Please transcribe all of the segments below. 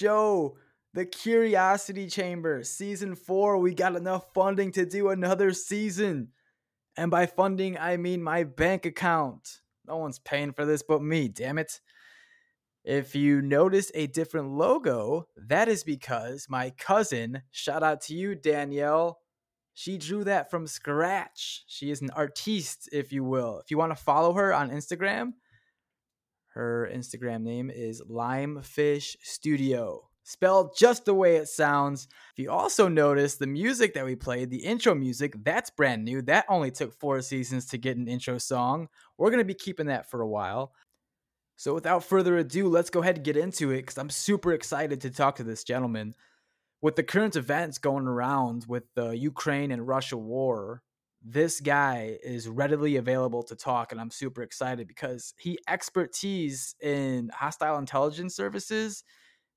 show, The Curiosity Chamber, season four. We got enough funding to do another season. And by funding, I mean my bank account. No one's paying for this but me, damn it. If you notice a different logo, that is because my cousin, shout out to you, Danielle, she drew that from scratch. She is an artiste, if you will. If you want to follow her on Instagram, her Instagram name is Limefish Studio, spelled just the way it sounds. If you also notice the music that we played, the intro music, that's brand new. That only took four seasons to get an intro song. We're going to be keeping that for a while. So without further ado, let's go ahead and get into it because I'm super excited to talk to this gentleman. With the current events going around with the Ukraine and Russia war, this guy is readily available to talk and i'm super excited because he expertise in hostile intelligence services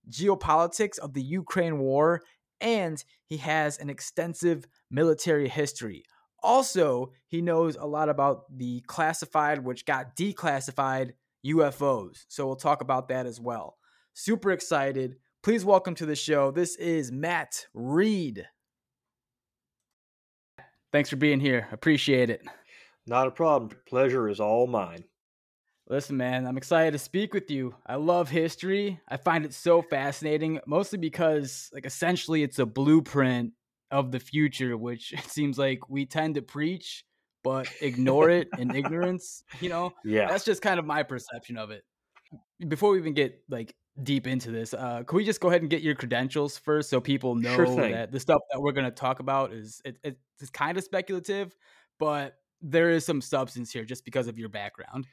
geopolitics of the ukraine war and he has an extensive military history. Also he knows a lot about the classified which got declassified ufos so we'll talk about that as well. Super excited. Please welcome to the show this is matt reed Thanks for being here. Appreciate it. Not a problem. Pleasure is all mine. Listen, man, I'm excited to speak with you. I love history. I find it so fascinating, mostly because, like, essentially it's a blueprint of the future, which it seems like we tend to preach but ignore it in ignorance. You know, Yeah. that's just kind of my perception of it. Before we even get like deep into this, uh, can we just go ahead and get your credentials first, so people know Sure that the stuff that we're going to talk about is it, it's kind of speculative, but there is some substance here just because of your background.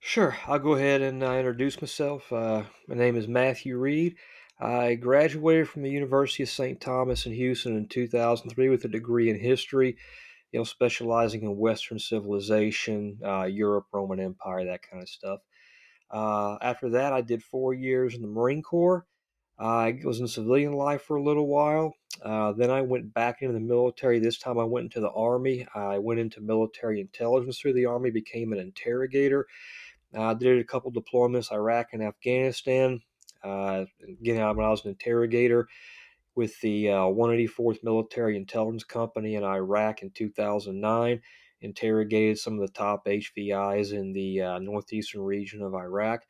Sure. I'll go ahead and uh, introduce myself. Uh, my name is Matthew Reed. I graduated from the University of St. Thomas in Houston in 2003 with a degree in history, you know, specializing in Western civilization, uh, Europe, Roman Empire, that kind of stuff. Uh, after that, I did four years in the Marine Corps. I was in civilian life for a little while. Uh, then I went back into the military. This time I went into the Army. I went into military intelligence through the Army, became an interrogator. I did a couple deployments, Iraq and Afghanistan. Uh, again, I was an interrogator with the uh, 184th Military Intelligence Company in Iraq in 2009, interrogated some of the top HVIs in the uh, northeastern region of Iraq.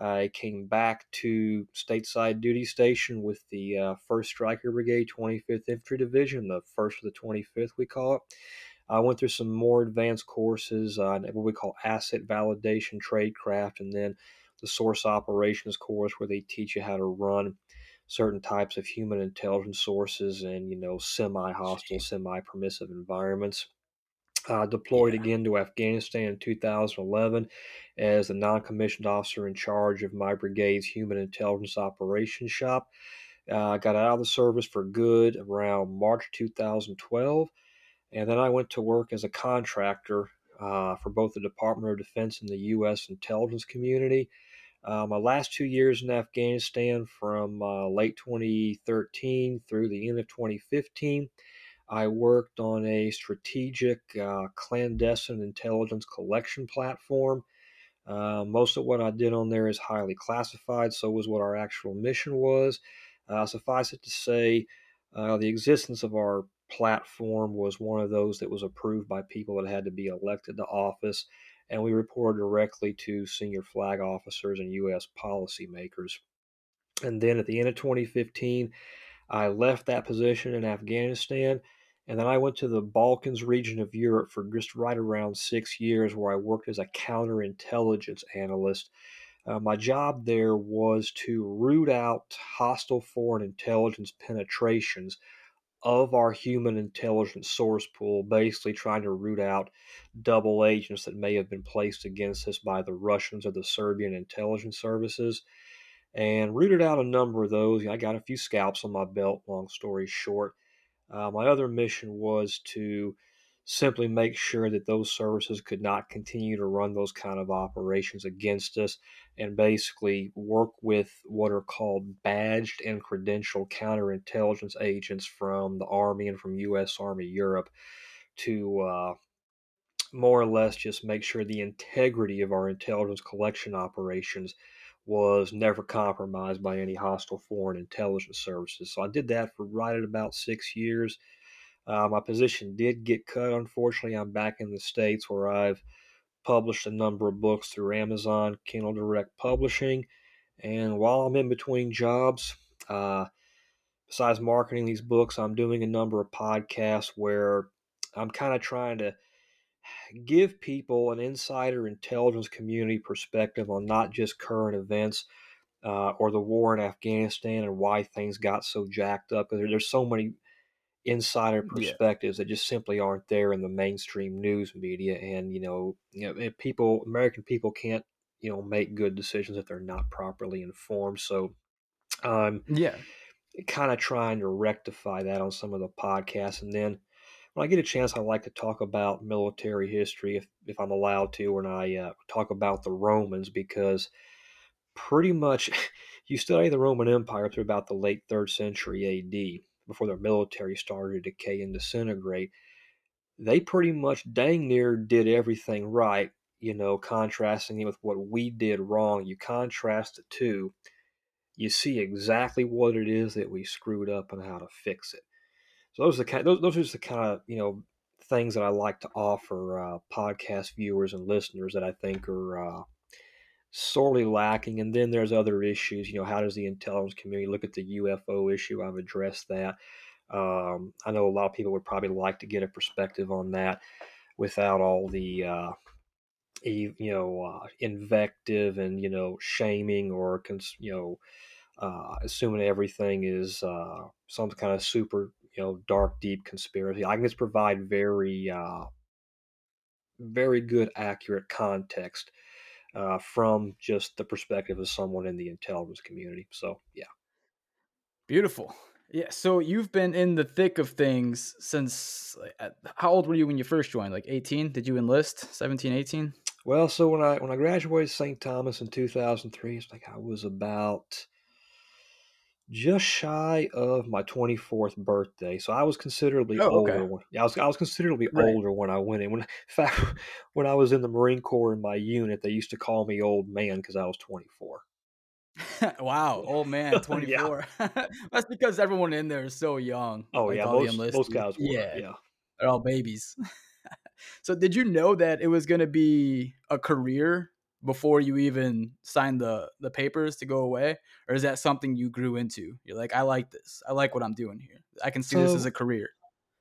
I came back to stateside duty station with the uh, 1st Stryker Brigade, 25th Infantry Division, the 1st of the 25th, we call it. I went through some more advanced courses, uh, what we call asset validation, tradecraft, and then the source operations course where they teach you how to run certain types of human intelligence sources and, you know, semi hostile, semi permissive environments. Uh, deployed Yeah. again to Afghanistan in 2011 as the non commissioned officer in charge of my brigade's human intelligence operations shop. Uh, got out of the service for good around March 2012. And then I went to work as a contractor uh, for both the Department of Defense and the U.S. intelligence community. Uh, my last two years in Afghanistan, from uh, late 2013 through the end of 2015, I worked on a strategic uh, clandestine intelligence collection platform. Uh, most of what I did on there is highly classified, so was what our actual mission was. Uh, suffice it to say, uh, the existence of our platform was one of those that was approved by people that had to be elected to office, and we reported directly to senior flag officers and U.S. policymakers. And then at the end of 2015, I left that position in Afghanistan, and then I went to the Balkans region of Europe for just right around six years, where I worked as a counterintelligence analyst. Uh, my job there was to root out hostile foreign intelligence penetrations of our human intelligence source pool, basically trying to root out double agents that may have been placed against us by the Russians or the Serbian intelligence services. And rooted out a number of those. I got a few scalps on my belt, long story short. Uh, my other mission was to simply make sure that those services could not continue to run those kind of operations against us and basically work with what are called badged and credentialed counterintelligence agents from the Army and from U.S. Army Europe to uh, more or less just make sure the integrity of our intelligence collection operations was never compromised by any hostile foreign intelligence services. So I did that for right at about six years. Uh, my position did get cut, unfortunately. I'm back in the States where I've published a number of books through Amazon, Kindle Direct Publishing. And while I'm in between jobs, uh, besides marketing these books, I'm doing a number of podcasts where I'm kind of trying to give people an insider intelligence community perspective on not just current events uh, or the war in Afghanistan and why things got so jacked up. Because there's so many insider perspectives yeah. that just simply aren't there in the mainstream news media. And you know, you know, people, American people can't, you know, make good decisions if they're not properly informed. So, um, yeah, kind of trying to rectify that on some of the podcasts, and then when I get a chance, I like to talk about military history if if I'm allowed to, when I uh, talk about the Romans because pretty much you study the Roman Empire through about the late third century A.D before their military started to decay and disintegrate, they pretty much dang near did everything right, you know, contrasting it with what we did wrong. You contrast the two, you see exactly what it is that we screwed up and how to fix it. So those are the those, those are just the kind of, you know, things that I like to offer uh, podcast viewers and listeners that I think are uh, sorely lacking. And then there's other issues. You know, how does the intelligence community look at the UFO issue? I've addressed that. Um, I know a lot of people would probably like to get a perspective on that without all the uh, you know uh, invective and you know shaming or you know uh, assuming everything is uh, some kind of super you know dark deep conspiracy. I can just provide very uh, very good accurate context uh, from just the perspective of someone in the intelligence community. So, yeah. Beautiful. Yeah. So you've been in the thick of things since how old were you when you first joined? Like 18? Did you enlist? 17, 18? Well, so when I when I graduated St. Thomas in 2003, it's like I was about just shy of my 24th birthday. So I was considerably oh, older. When, yeah, I was I was considerably right. older when I went in. When in fact, when I was in the Marine Corps in my unit, they used to call me old man because I was 24. wow, old man, 24. That's because everyone in there is so young. Oh like yeah, most, most guys were. Yeah, yeah, they're all babies. so did you know that it was going to be a career before you even signed the the papers to go away or is that something you grew into? You're like i like this. I like what i'm doing here. I can see so, this as a career.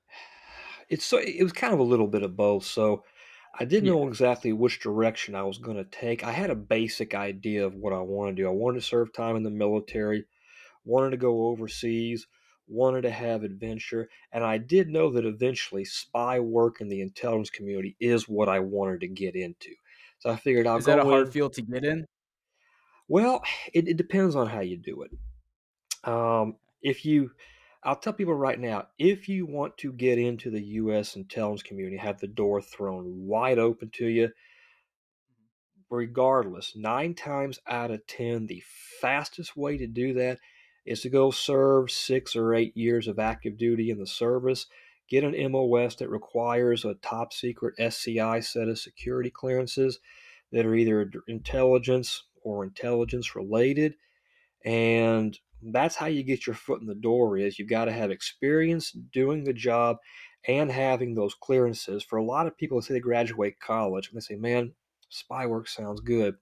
it's so it was kind of a little bit of both so i didn't yeah. know exactly which direction i was going to take. I had a basic idea of what i wanted to do. I wanted to serve time in the military wanted to go overseas wanted to have adventure and i did know that eventually spy work in the intelligence community is what i wanted to get into so I figured I'll go. Is that a hard in. field to get in? Well, it, it depends on how you do it. Um, if you, I'll tell people right now, if you want to get into the U.S. intelligence community, have the door thrown wide open to you, regardless, nine times out of ten, the fastest way to do that is to go serve six or eight years of active duty in the service get an MOS that requires a top secret SCI set of security clearances that are either intelligence or intelligence related. And that's how you get your foot in the door is you've got to have experience doing the job and having those clearances. For a lot of people, say they graduate college and they say, man, spy work sounds good.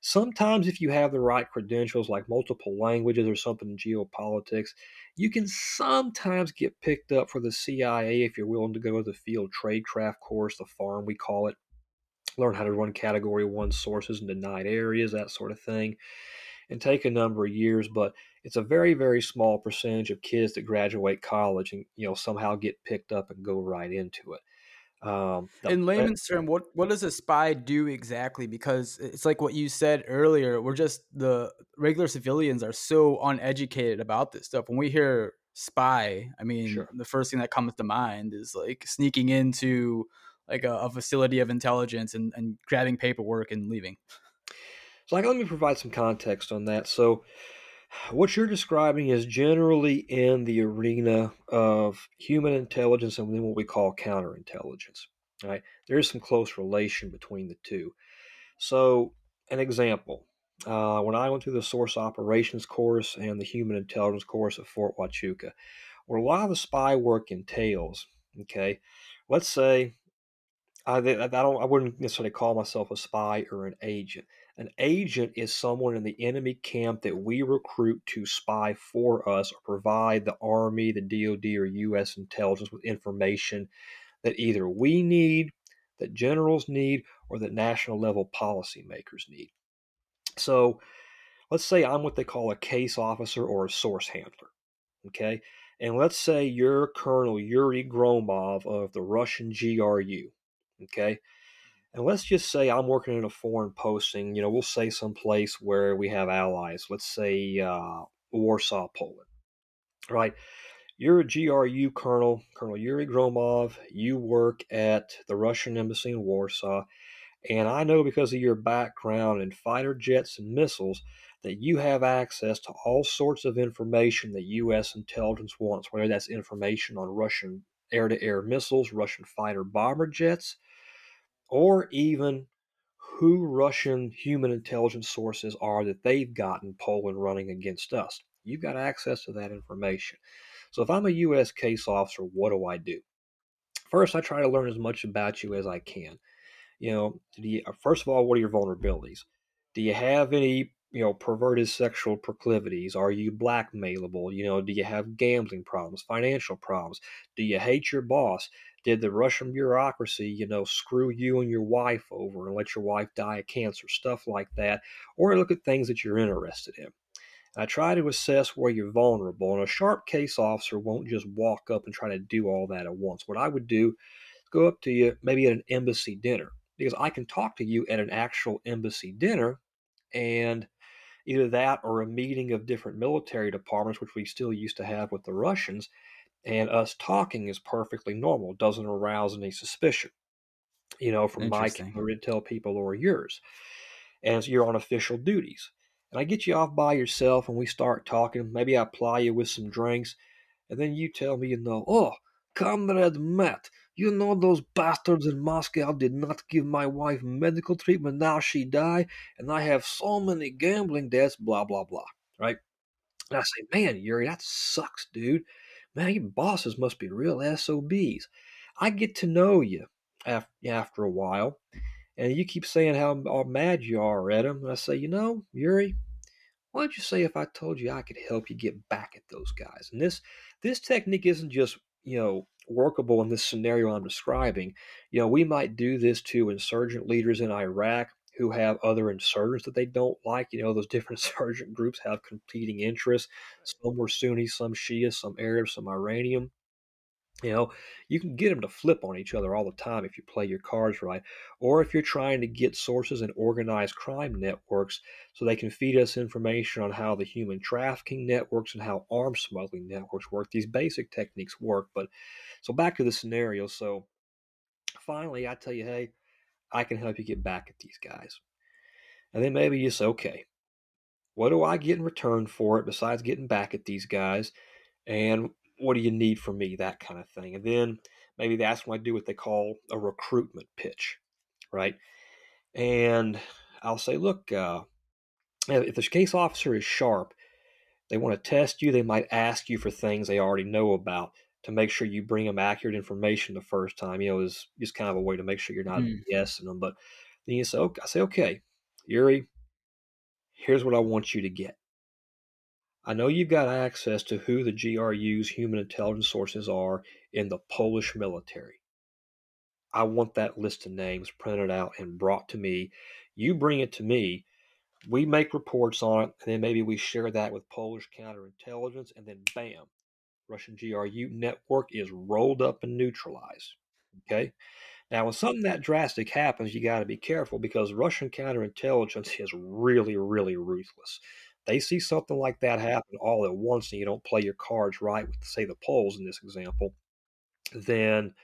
Sometimes, if you have the right credentials, like multiple languages or something in geopolitics, you can sometimes get picked up for the CIA if you're willing to go to the field tradecraft course, the farm we call it, learn how to run category one sources in denied areas, that sort of thing, and take a number of years. But it's a very, very small percentage of kids that graduate college and you know somehow get picked up and go right into it. Um, in layman's term, what what does a spy do exactly? Because it's like what you said earlier. We're just the regular civilians are so uneducated about this stuff. When we hear spy, I mean, Sure. the first thing that comes to mind is like sneaking into like a, a facility of intelligence and, and grabbing paperwork and leaving. So, like, let me provide some context on that. So, what you're describing is generally in the arena of human intelligence and then what we call counterintelligence. Right? There is some close relation between the two. So, an example uh, when I went through the source operations course and the human intelligence course at Fort Huachuca, what a lot of the spy work entails, okay, let's say I, I don't I wouldn't necessarily call myself a spy or an agent. An agent is someone in the enemy camp that we recruit to spy for us or provide the Army, the DoD, or U.S. intelligence with information that either we need, that generals need, or that national level policymakers need. So let's say I'm what they call a case officer or a source handler. Okay. And let's say you're Colonel Yuri Gromov of the Russian GRU. Okay. And let's just say I'm working in a foreign posting, you know, we'll say someplace where we have allies, let's say uh, Warsaw, Poland, right? You're a GRU colonel, Colonel Yuri Gromov. You work at the Russian embassy in Warsaw. And I know because of your background in fighter jets and missiles that you have access to all sorts of information that U.S. intelligence wants, whether that's information on Russian air to air missiles, Russian fighter bomber jets, or even who Russian human intelligence sources are that they've gotten Poland running against us. You've got access to that information. So if I'm a U.S. case officer, what do I do? First, I try to learn as much about you as I can. You know, you, uh, first of all, what are your vulnerabilities? Do you have any you know perverted sexual proclivities? Are you blackmailable? You know do you have gambling problems financial problems? Do you hate your boss? Did the russian bureaucracy you know screw you and your wife over and let your wife die of cancer? Stuff like that or look at things that you're interested in. I try to assess where you're vulnerable, and a sharp case officer won't just walk up and try to do all that at once. What I would do is go up to you, maybe at an embassy dinner, because I can talk to you at an actual embassy dinner, and either that or a meeting of different military departments, which we still used to have with the Russians, and us talking is perfectly normal, doesn't arouse any suspicion, you know, from my intel people or yours. And so you're on official duties and I get you off by yourself and we start talking. Maybe I ply you with some drinks, and then you tell me, you know, oh, comrade Matt, you know those bastards in Moscow did not give my wife medical treatment. Now she died, and I have so many gambling debts. Blah blah blah. Right? And I say, man, Yuri, that sucks, dude. Man, your bosses must be real SOBs. I get to know you after, a while, and you keep saying how mad you are at him. And I say, you know, Yuri, why don't you say if I told you I could help you get back at those guys? And this this technique isn't just you know workable in this scenario I'm describing. You know, we might do this to insurgent leaders in Iraq who have other insurgents that they don't like. You know, those different insurgent groups have competing interests. Some were Sunni, some Shia, some Arab, some Iranian. You know, you can get them to flip on each other all the time if you play your cards right. Or if you're trying to get sources and organized crime networks so they can feed us information on how the human trafficking networks and how arms smuggling networks work. These basic techniques work. But so back to the scenario. So finally, I tell you, hey, I can help you get back at these guys. And then maybe you say, okay, what do I get in return for it besides getting back at these guys? And what do you need from me? That kind of thing. And then maybe that's when I do what they call a recruitment pitch, right? And I'll say, look, uh, if the case officer is sharp, they want to test you, they might ask you for things they already know about to make sure you bring them accurate information the first time. You know, is just kind of a way to make sure you're not mm. guessing them. But then you say, okay, I say, okay, Yuri, here's what I want you to get. I know you've got access to who the GRU's human intelligence sources are in the Polish military. I want that list of names printed out and brought to me. You bring it to me. We make reports on it, and then maybe we share that with Polish counterintelligence, and then bam, Russian GRU network is rolled up and neutralized. Okay? Now, when something that drastic happens, you got to be careful because Russian counterintelligence is really, really ruthless they see something like that mm-hmm. happen all at once and you don't play your cards right with, say, the Poles in this example, then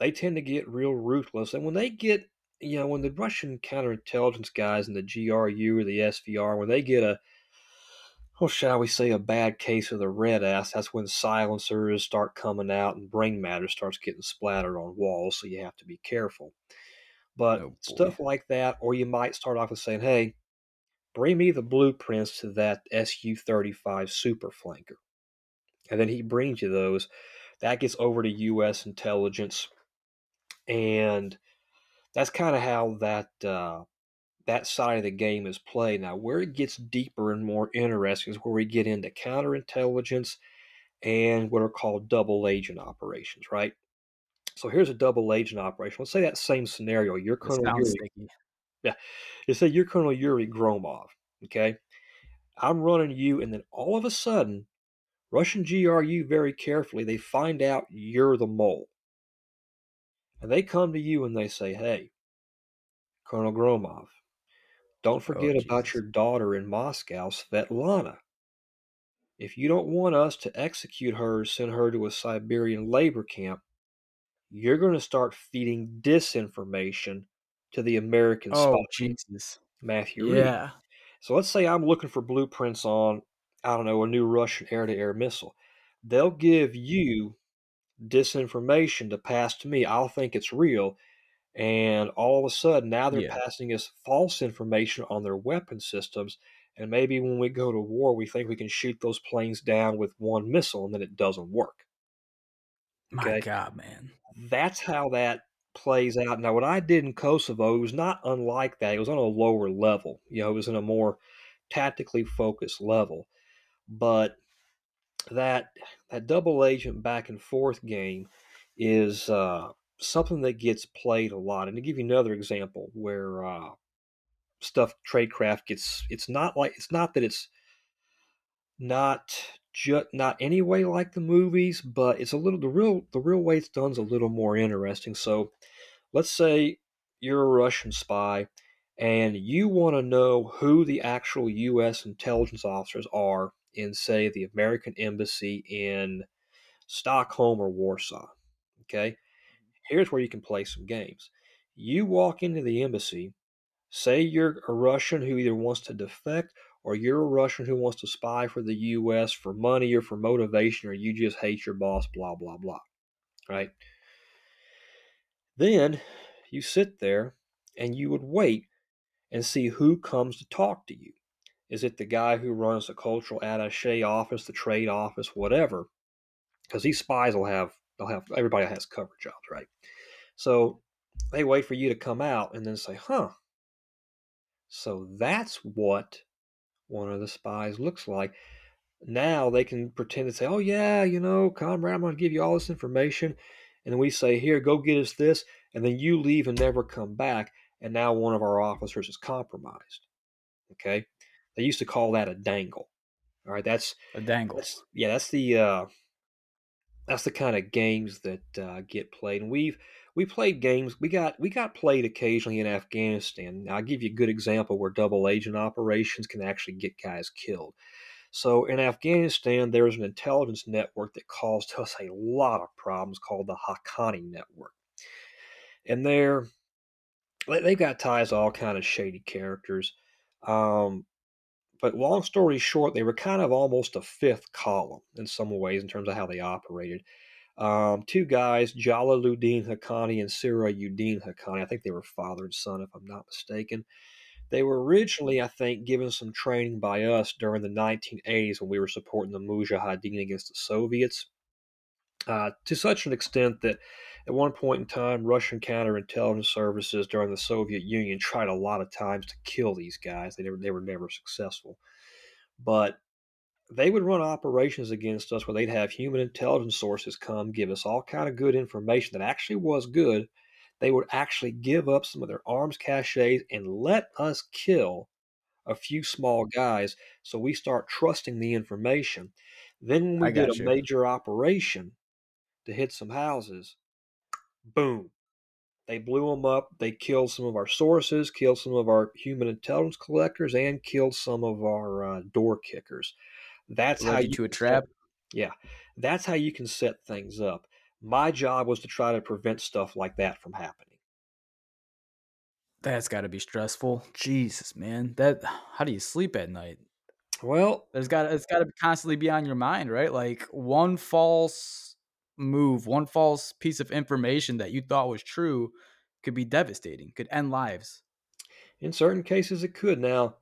they tend to get real ruthless. And when they get, you know, when the Russian counterintelligence guys and the GRU or the SVR, when they get a, oh, shall we say, a bad case of the red ass, that's when silencers start coming out and brain matter starts getting splattered on walls. So you have to be careful. But Oh, stuff like that, or you might start off with saying, hey, bring me the blueprints to that SU 35 super flanker. And then he brings you those. That gets over to U.S. intelligence. And that's kind of how that uh, that side of the game is played. Now, where it gets deeper and more interesting is where we get into counterintelligence and what are called double agent operations, right? So here's a double agent operation. Let's say that same scenario. You're Colonel Yuri. sticky. You say you're Colonel Yuri Gromov, okay? I'm running you, and then all of a sudden, Russian GRU very carefully, they find out you're the mole. And they come to you and they say, hey, Colonel Gromov, don't oh, forget about Oh, Jesus. your daughter in Moscow, Svetlana. If you don't want us to execute her, send her to a Siberian labor camp, you're going to start feeding disinformation to the American Oh, spy, Jesus. Matthew Reed. Yeah. So let's say I'm looking for blueprints on, I don't know, a new Russian air to air missile. They'll give you disinformation to pass to me. I'll think it's real. And all of a sudden, now they're Yeah. passing us false information on their weapon systems. And maybe when we go to war, we think we can shoot those planes down with one missile and then it doesn't work. My God, man. That's how that plays out. Now, what I did in Kosovo, was not unlike that. It was on a lower level. You know, it was in a more tactically focused level. But that that double agent back and forth game is uh, something that gets played a lot. And to give you another example, where uh, stuff tradecraft gets, it's not like it's not that it's not just not any way like the movies, but it's a little the real the real way it's done is a little more interesting. So let's say you're a Russian spy and you want to know who the actual U.S. intelligence officers are in, say, the American embassy in Stockholm or Warsaw. Okay, here's where you can play some games. You walk into the embassy, say you're a Russian who either wants to defect or you're a Russian who wants to spy for the U.S. for money or for motivation, or you just hate your boss, blah, blah, blah. Right? Then you sit there and you would wait and see who comes to talk to you. Is it the guy who runs the cultural attache office, the trade office, whatever? Because these spies will have, they'll have, everybody has cover jobs, right? So they wait for you to come out and then say, huh. So that's what one of the spies looks like. Now they can pretend to say, oh, yeah, you know, comrade, I'm going to give you all this information. And then we say, here, go get us this. And then you leave and never come back. And now one of our officers is compromised. Okay. They used to call that a dangle. All right. That's, A dangle. that's yeah, that's the uh, that's the kind of games that uh, get played. And we've we played games. We got we got played occasionally in Afghanistan. Now, I'll give you a good example where double agent operations can actually get guys killed. So in Afghanistan, there was an intelligence network that caused us a lot of problems called the Haqqani network, and they're they- they've got ties to all kind of shady characters. Um, but long story short, they were kind of almost a fifth column in some ways in terms of how they operated. Um, two guys, Jalaluddin Haqqani and Sirajuddin Haqqani, I think they were father and son, if I'm not mistaken. They were originally, I think, given some training by us during the 1980s when we were supporting the Mujahideen against the Soviets. Uh, to such an extent that at one point in time, Russian counterintelligence services during the Soviet Union tried a lot of times to kill these guys. They never, they were never successful. But they would run operations against us where they'd have human intelligence sources come give us all kind of good information that actually was good. They would actually give up some of their arms caches and let us kill a few small guys so we start trusting the information. Then when we did a you. major operation to hit some houses, boom, They blew them up. They killed some of our sources, killed some of our human intelligence collectors, and killed some of our uh, door kickers. That's how you to a trap. yeah, that's how you can set things up. My job was to try to prevent stuff like that from happening. That's got to be stressful. Jesus, man. That how do you sleep at night? Well, There's got it's got to constantly be on your mind, right? Like one false move, one false piece of information that you thought was true could be devastating, could end lives. in certain cases, it could. Now,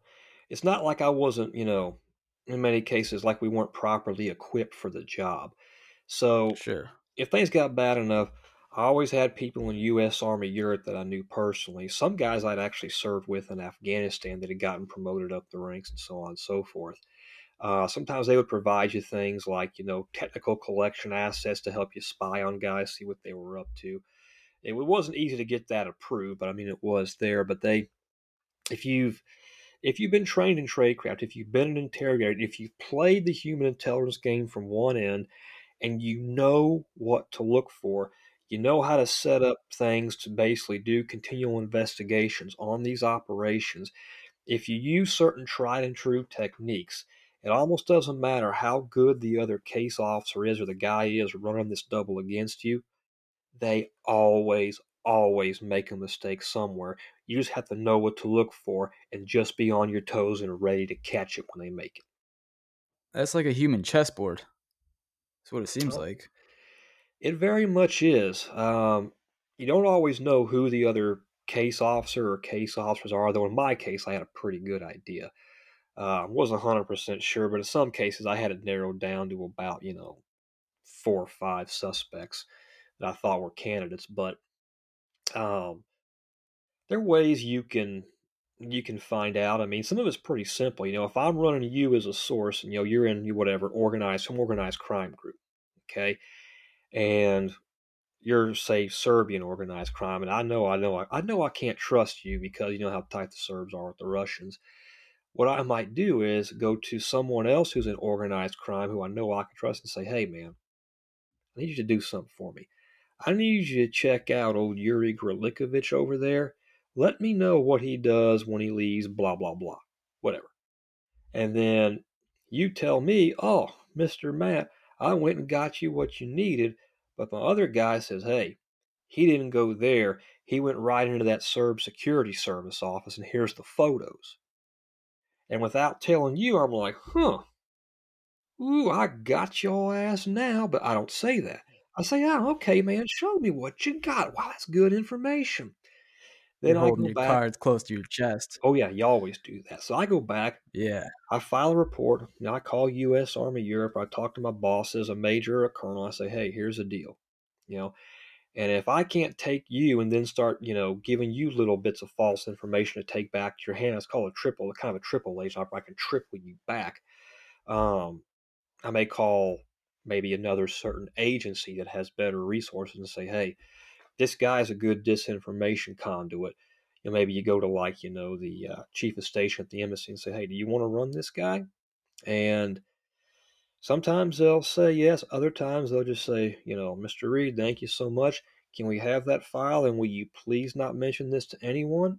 it's not like I wasn't, you know, in many cases, like we weren't properly equipped for the job. So Sure. if things got bad enough, I always had people in U.S. Army Europe that I knew personally. Some guys I'd actually served with in Afghanistan that had gotten promoted up the ranks and so on and so forth. Uh, sometimes they would provide you things like, you know, technical collection assets to help you spy on guys, see what they were up to. It wasn't easy to get that approved, but I mean, it was there. But they, if you've if you've been trained in tradecraft, if you've been an interrogator, if you've played the human intelligence game from one end, and you know what to look for, you know how to set up things to basically do continual investigations on these operations. If you use certain tried and true techniques, it almost doesn't matter how good the other case officer is or the guy is running this double against you, they always, always make a mistake somewhere. You just have to know what to look for and just be on your toes and ready to catch it when they make it. That's like a human chessboard. That's what it seems Oh. like. It very much is. Um, you don't always know who the other case officer or case officers are, though in my case, I had a pretty good idea. Uh, I wasn't 100% sure, but in some cases, I had it narrowed down to about, you know, four or five suspects that I thought were candidates. But um, there are ways you can you can find out. I mean, some of it's pretty simple. You know, if I'm running you as a source, and you know you're in you whatever organized some organized crime group, okay, and you're say Serbian organized crime, and I know I know I, I know I can't trust you because you know how tight the Serbs are with the Russians. What I might do is go to someone else who's in organized crime who I know I can trust and say, "Hey, man, I need you to do something for me. I need you to check out old Yuri Grilikovich over there. Let me know what he does when he leaves, blah, blah, blah, whatever. And then you tell me, oh, Mr. Matt, I went and got you what you needed. But the other guy says, hey, he didn't go there. He went right into that Serb security service office, and here's the photos. And without telling you, I'm like, huh, ooh, I got your ass now. But I don't say that. I say, oh, okay, man, show me what you got. Wow, that's good information. Then You're I holding go your back. cards close to your chest. Oh, yeah, you always do that. So I go back, Yeah. I file a report. Know, I call U.S. Army Europe. I talk to my bosses, a major or a colonel. I say, hey, here's the deal. You know, and if I can't take you and then start, you know, giving you little bits of false information to take back to your hand, it's called a triple, kind of a triple agent. I can triple you back. Um, I may call maybe another certain agency that has better resources and say, hey, this guy's a good disinformation conduit. And maybe you go to like, you know, the uh, chief of station at the embassy and say, hey, do you want to run this guy? And sometimes they'll say yes. Other times they'll just say, you know, Mr. Reed, thank you so much. Can we have that file? And will you please not mention this to anyone?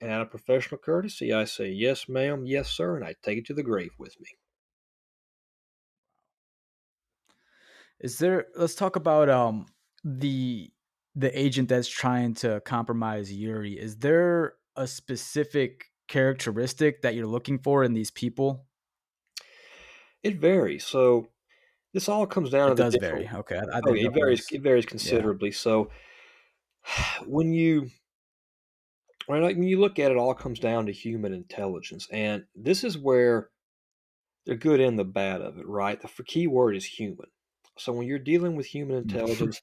And out of professional courtesy, I say, yes, ma'am, yes, sir. And I take it to the grave with me. Is there let's talk about um the the agent that's trying to compromise Yuri. Is there a specific characteristic that you're looking for in these people? It varies. So this all comes down It to does vary. Okay. I, I Oh, yeah, it varies. was- It varies considerably. So when you when like when you look at it, it all comes down to human intelligence, and this is where the good and the bad of it, right? The key word is human. So when you're dealing with human intelligence,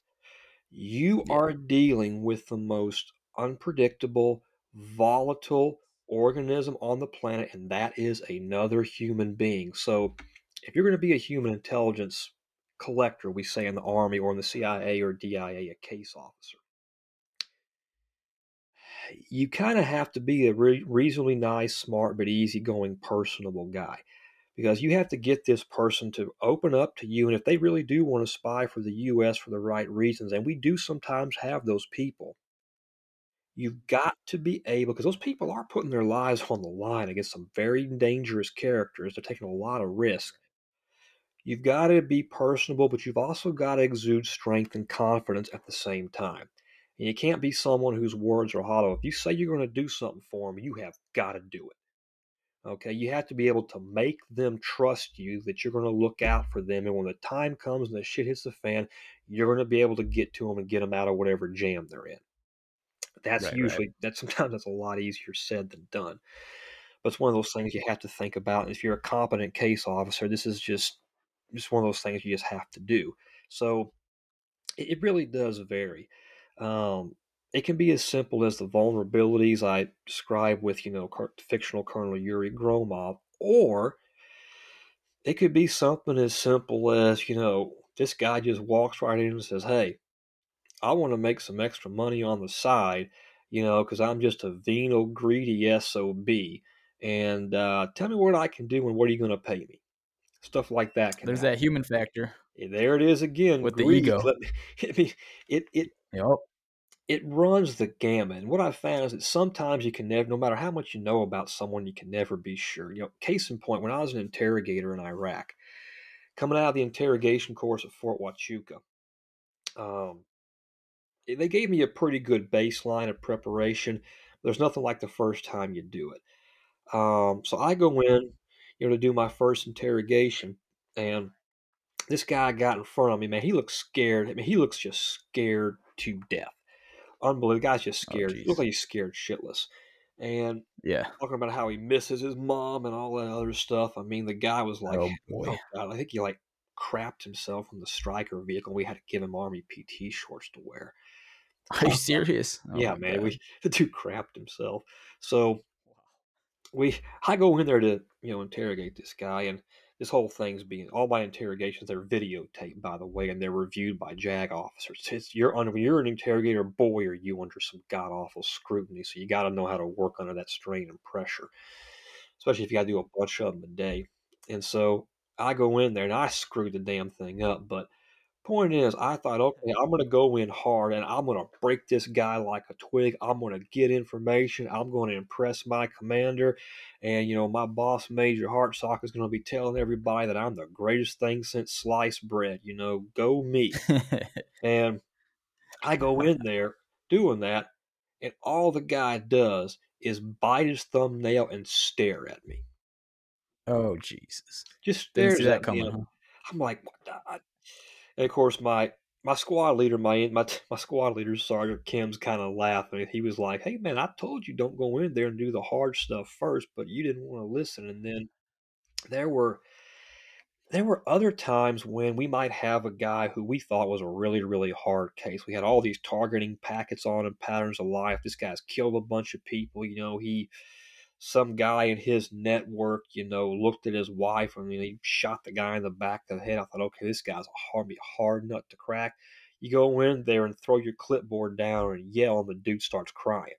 you Yeah. are dealing with the most unpredictable, volatile organism on the planet, and that is another human being. So if you're going to be a human intelligence collector, we say in the Army or in the CIA or DIA, a case officer, you kind of have to be a re- reasonably nice, smart, but easygoing, personable guy because you have to get this person to open up to you. And if they really do want to spy for the U.S. for the right reasons, and we do sometimes have those people, You've got to be able because those people are putting their lives on the line against some very dangerous characters. They're taking a lot of risk. You've got to be personable, but you've also got to exude strength and confidence at the same time. And you can't be someone whose words are hollow. If you say you're going to do something for them, you have got to do it. Okay, you have to be able to make them trust you that you're going to look out for them. And when the time comes and the shit hits the fan, you're going to be able to get to them and get them out of whatever jam they're in. That's Right, right. usually that sometimes that's a lot easier said than done. But it's one of those things you have to think about. If you're a competent case officer, this is just just one of those things you just have to do. So it, it really does vary. Um, it can be as simple as the vulnerabilities I described with, you know, fictional Colonel Yuri Gromov, or it could be something as simple as, you know, this guy just walks right in and says, Hey, I want to make some extra money on the side, you know, because I'm just a venal, greedy SOB. And uh, tell me what I can do and what are you going to pay me? Stuff like that can There's happen. that human factor. There it is again. With the ego. Me- it, it, Yep. It runs the gamut. And what I've found is that sometimes you can never, no matter how much you know about someone, you can never be sure. You know, case in point, when I was an interrogator in Iraq, coming out of the interrogation course at Fort Huachuca, um, eh, they gave me a pretty good baseline of preparation. There's nothing like the first time you do it. Um, so I go in, you know, to do my first interrogation, and this guy got in front of me. Man, he looks scared. I mean, he looks just scared to death. Unbelievable. The guy's just Oh, scared. jeez. looks like he's scared shitless. And Yeah. talking about how he misses his mom and all that other stuff. I mean, the guy was like, Oh, oh boy. God, I think he like crapped himself from the Stryker vehicle. We had to give him army PT shorts to wear. Are you serious? Oh yeah, man, God. we the dude crapped himself. So we, I go in there to you know interrogate this guy, and this whole thing's being all my interrogations they're videotaped by the way, and they're reviewed by JAG officers. It's you're under you're an interrogator, boy, are you under some god awful scrutiny. So you got to know how to work under that strain and pressure, especially if you got to do a bunch of them a day. And so I go in there and I screw the damn thing up, but point is, I thought, okay, I'm going to go in hard and I'm going to break this guy like a twig. I'm going to get information. I'm going to impress my commander. And, you know, my boss, Major Hartsock, is going to be telling everybody that I'm the greatest thing since sliced bread. You know, go me. And I go in there doing that, and all the guy does is bite his thumbnail and stare at me. oh Jesus. Just stares see that at me. coming. I'm like, what the? I, and of course, my my squad leader, my my my squad leader, Sergeant Kim's kind of laughing. He was like, "Hey man, I told you don't go in there and do the hard stuff first, but you didn't want to listen." And then there were there were other times when we might have a guy who we thought was a really really hard case. We had all these targeting packets on him, patterns of life. This guy's killed a bunch of people. You know, he some guy in his network, you know, looked at his wife and he shot the guy in the back of the head. I thought, okay, this guy's a hard, be a hard nut to crack. You go in there and throw your clipboard down and yell, and the dude starts crying.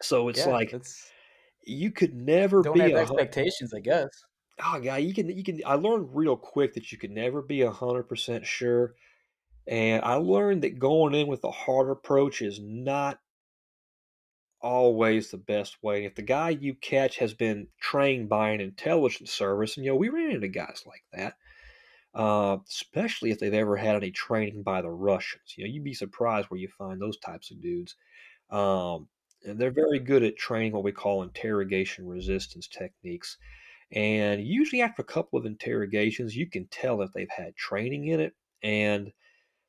So it's Yeah, like that's you could never don't be have a expectations, I guess. oh yeah you can you can i learned real quick that you could never be a hundred percent sure and i learned that going in with a hard approach is not always the best way if the guy you catch has been trained by an intelligence service and you know we ran into guys like that uh, especially if they've ever had any training by the russians you know you'd be surprised where you find those types of dudes um, and they're very good at training what we call interrogation resistance techniques and usually, after a couple of interrogations, you can tell if they've had training in it. And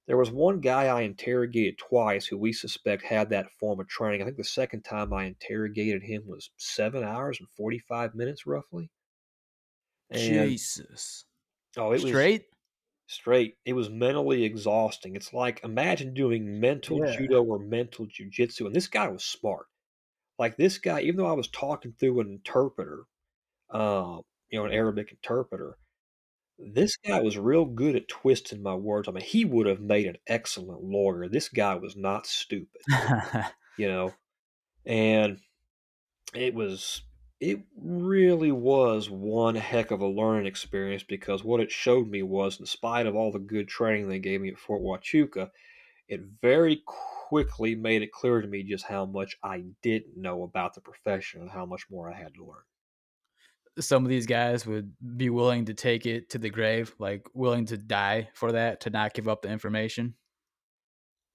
there was one guy I interrogated twice who we suspect had that form of training. I think the second time I interrogated him was seven hours and 45 minutes, roughly. And Jesus. oh, it was Straight? straight. It was mentally exhausting. It's like imagine doing mental Yeah. judo or mental jujitsu. And this guy was smart. Like this guy, even though I was talking through an interpreter, uh, you know, an Arabic interpreter, this guy was real good at twisting my words. I mean, he would have made an excellent lawyer. This guy was not stupid, you know, and it was it really was one heck of a learning experience because what it showed me was in spite of all the good training they gave me at Fort Huachuca, it very quickly made it clear to me just how much I didn't know about the profession and how much more I had to learn. Some of these guys would be willing to take it to the grave, like willing to die for that, to not give up the information.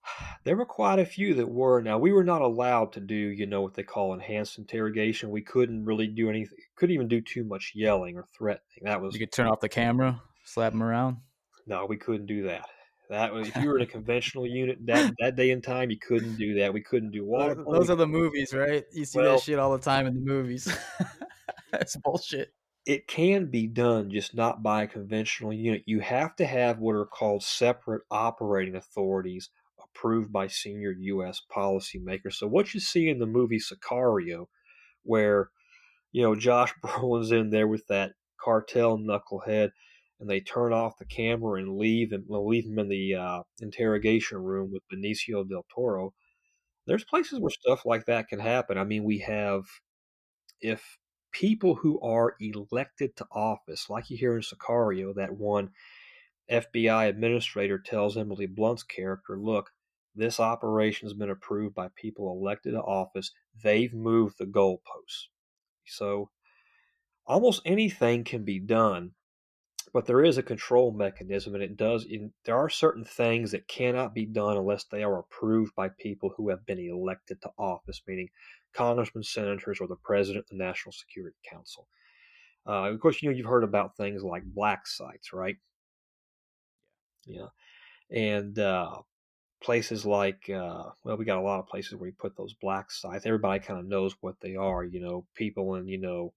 There were quite a few that were. Now we were not allowed to do, you know, what they call enhanced interrogation. We couldn't really do anything. Couldn't even do too much yelling or threatening. That was You could turn off the camera, slap them around. no, we couldn't do that. That was if you were in a conventional unit that that day and time, you couldn't do that. We couldn't do water. Those, are the movies, right? You see Well- that shit all the time in the movies. That's bullshit. it can be done just not by a conventional unit. You have to have what are called separate operating authorities approved by senior U.S. policymakers. So what you see in the movie Sicario, where you know Josh Brolin's in there with that cartel knucklehead, and they turn off the camera and leave well, leave him in the uh, interrogation room with Benicio del Toro. There's places where stuff like that can happen. I mean, we have if people who are elected to office, like you hear in Sicario, that one FBI administrator tells Emily Blunt's character, look, this operation has been approved by people elected to office. They've moved the goalposts. So almost anything can be done, but there is a control mechanism, and it does. In, there are certain things that cannot be done unless they are approved by people who have been elected to office, meaning congressmen, senators, or the president of the National Security Council. Uh, of course, you know you've heard about things like black sites, right? Yeah, and uh, places like uh, well, we got a lot of places where you put those black sites. Everybody kind of knows what they are. You know, people in you know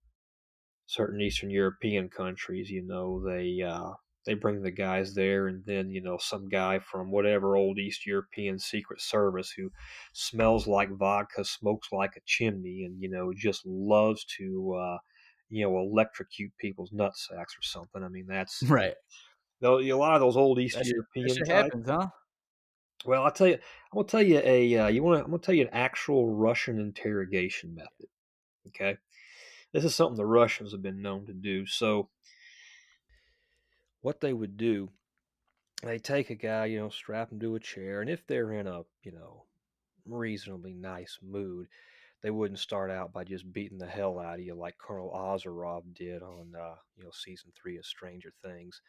certain Eastern European countries, you know, they uh, they bring the guys there, and then you know some guy from whatever old East European Secret Service who smells like vodka, smokes like a chimney, and you know just loves to uh, you know electrocute people's nut sacks or something. I mean that's Right. though a lot of those old East That European that shit type- happens, huh? Well, I'll tell you. I'm gonna tell you a. Uh, you want to? I'm gonna tell you an actual Russian interrogation method. Okay, this is something the Russians have been known to do. So, what they would do, they take a guy, you know, strap him to a chair, and if they're in a, you know, reasonably nice mood, they wouldn't start out by just beating the hell out of you like Colonel Ozerov did on, uh, you know, season three of Stranger Things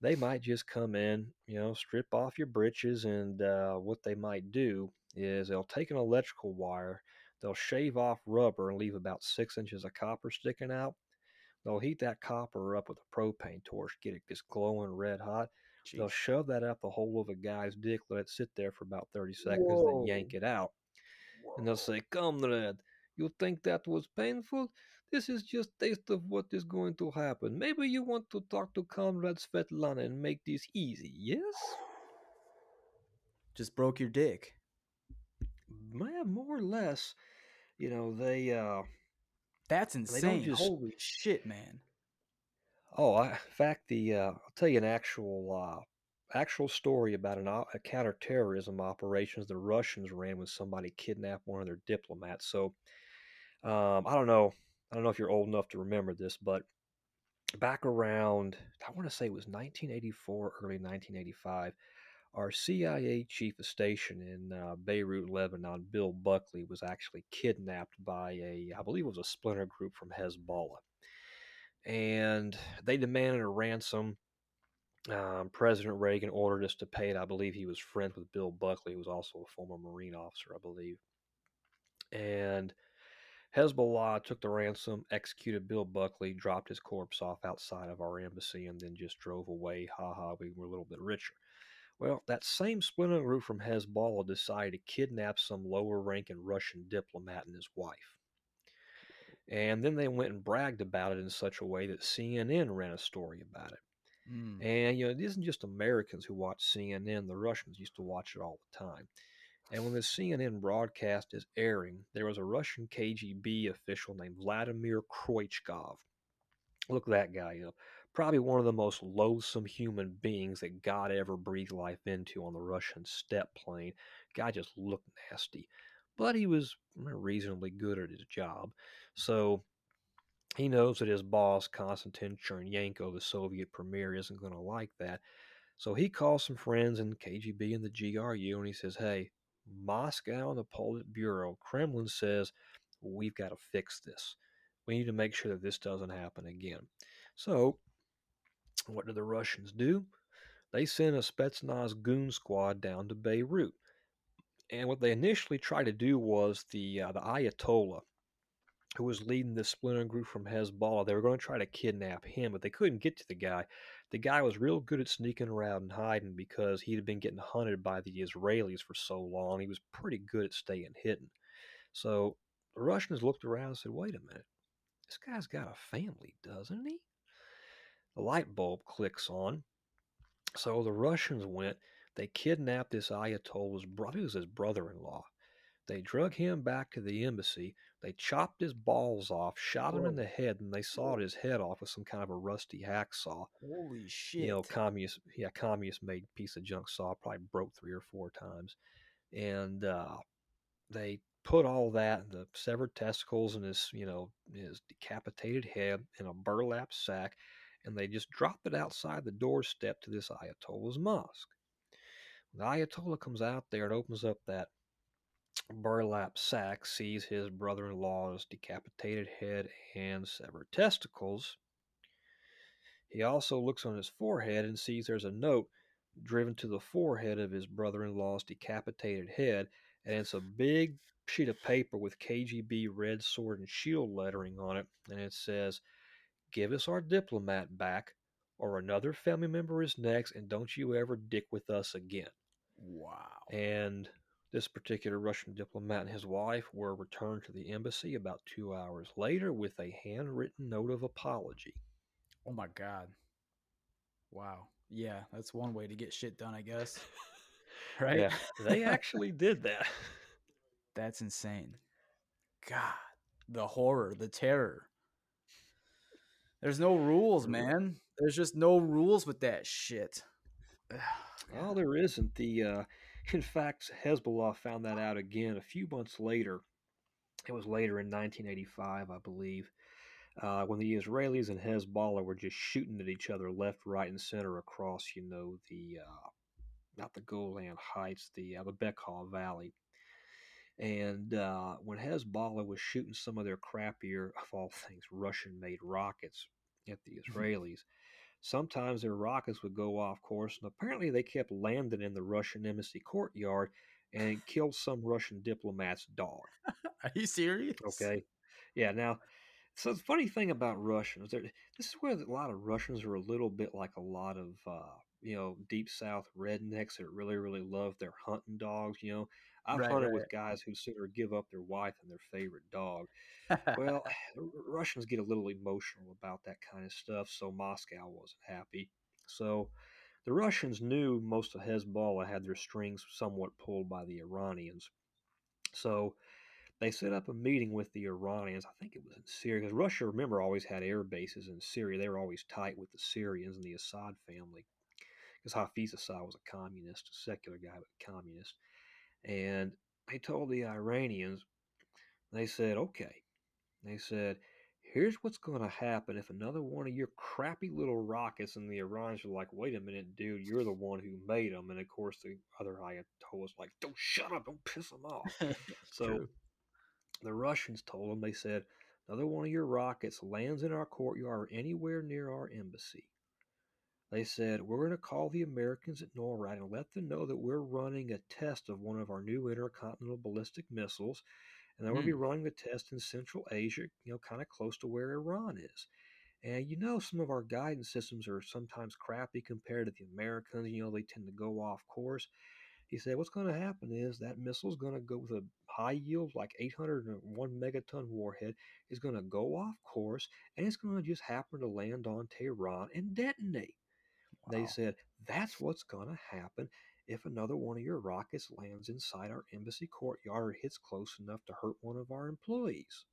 they might just come in, you know, strip off your britches, and uh, what they might do is they'll take an electrical wire, they'll shave off rubber and leave about six inches of copper sticking out. They'll heat that copper up with a propane torch, get it just glowing red hot. They'll shove that up the hole of a guy's dick, let it sit there for about 30 seconds, Whoa. then yank it out. And they'll say, Comrade, you think that was painful? This is just taste of what is going to happen. Maybe you want to talk to Comrade Svetlana and make this easy, yes? Just broke your dick. More or less. You know, they, uh, That's insane. just- Holy shit, man. oh, I, in fact, the, uh, I'll tell you an actual, uh, actual story about an, a counterterrorism operations the Russians ran when somebody kidnapped one of their diplomats. So, um, I don't know, I don't know if you're old enough to remember this, but back around, I want to say it was 1984, early 1985, our CIA chief of station in uh, Beirut, Lebanon, Bill Buckley, was actually kidnapped by a, I believe it was a splinter group from Hezbollah. And they demanded a ransom. Um, President Reagan ordered us to pay it. I believe he was friends with Bill Buckley, who was also a former Marine officer, I believe. And Hezbollah took the ransom, executed Bill Buckley, dropped his corpse off outside of our embassy, and then just drove away. Ha ha, we were a little bit richer. Well, that same splinter group from Hezbollah decided to kidnap some lower ranking Russian diplomat and his wife. And then they went and bragged about it in such a way that CNN ran a story about it. Mm. And, you know, it isn't just Americans who watch CNN, the Russians used to watch it all the time. And when the CNN broadcast is airing, there was a Russian KGB official named Vladimir Kryuchkov. Look at that guy up. Probably one of the most loathsome human beings that God ever breathed life into on the Russian steppe plain. Guy just looked nasty. But he was reasonably good at his job. So he knows that his boss, Konstantin Chernenko, the Soviet premier, isn't going to like that. So he calls some friends in KGB and the GRU and he says, Hey, Moscow and the Politburo, Kremlin says, we've got to fix this. We need to make sure that this doesn't happen again. So, what do the Russians do? They send a Spetsnaz goon squad down to Beirut. And what they initially tried to do was the uh, the Ayatollah, who was leading this splinter group from Hezbollah, they were going to try to kidnap him, but they couldn't get to the guy. The guy was real good at sneaking around and hiding because he had been getting hunted by the Israelis for so long. He was pretty good at staying hidden. So the Russians looked around and said, wait a minute, this guy's got a family, doesn't he? The light bulb clicks on. So the Russians went, they kidnapped this Ayatollah's brother, he was his brother in law. They drug him back to the embassy. They chopped his balls off, shot him in the head, and they sawed his head off with some kind of a rusty hacksaw. Holy shit! You know, communist, yeah, communist made piece of junk saw, probably broke three or four times, and uh, they put all that the severed testicles and his, you know, his decapitated head in a burlap sack, and they just drop it outside the doorstep to this Ayatollah's mosque. The Ayatollah comes out there and opens up that burlap sack, sees his brother in law's decapitated head and severed testicles. He also looks on his forehead and sees there's a note driven to the forehead of his brother in law's decapitated head, and it's a big sheet of paper with KGB red sword and shield lettering on it, and it says, Give us our diplomat back, or another family member is next, and don't you ever dick with us again. Wow. And this particular Russian diplomat and his wife were returned to the embassy about two hours later with a handwritten note of apology. Oh my god. Wow. Yeah, that's one way to get shit done, I guess. Right? Yeah, they actually did that. That's insane. God, the horror, the terror. There's no rules, man. There's just no rules with that shit. Well, there isn't. The uh, in fact, Hezbollah found that out again a few months later. It was later in 1985, I believe, uh, when the Israelis and Hezbollah were just shooting at each other left, right, and center across, you know, the uh, not the Golan Heights, the uh, the Bekaa Valley. And uh, when Hezbollah was shooting some of their crappier, of all things, Russian-made rockets at the Israelis, sometimes their rockets would go off course, and apparently they kept landing in the Russian embassy courtyard and killed some Russian diplomat's dog. Are you serious? Okay, yeah. Now, so the funny thing about Russians, this is where a lot of Russians are a little bit like a lot of uh, you know deep South rednecks that really really love their hunting dogs. You know, I've Right, hunted right. with guys who sooner give up their wife than their favorite dog. Well, the Russians get a little emotional about that kind of stuff, so Moscow wasn't happy. So the Russians knew most of Hezbollah had their strings somewhat pulled by the Iranians. So they set up a meeting with the Iranians. I think it was in Syria, because Russia, remember, always had air bases in Syria. They were always tight with the Syrians and the Assad family, because Hafiz Assad was a communist, a secular guy, but a communist. And they told the Iranians, they said, okay. They said, here's what's going to happen if another one of your crappy little rockets, and the Iranians were like, wait a minute, dude, you're the one who made them. And of course, the other Ayatollahs like, don't shut up, don't piss them off. So True. the Russians told them, they said, another one of your rockets lands in our courtyard or anywhere near our embassy. They said, we're going to call the Americans at NORAD and let them know that we're running a test of one of our new intercontinental ballistic missiles. And then we'll be hmm. running the test in Central Asia, you know, kind of close to where Iran is. And you know, some of our guidance systems are sometimes crappy compared to the Americans. You know, they tend to go off course. He said, what's going to happen is that missile's going to go with a high yield, like 801 megaton warhead, is going to go off course, and it's going to just happen to land on Tehran and detonate. They Wow. said, that's what's going to happen if another one of your rockets lands inside our embassy courtyard or hits close enough to hurt one of our employees.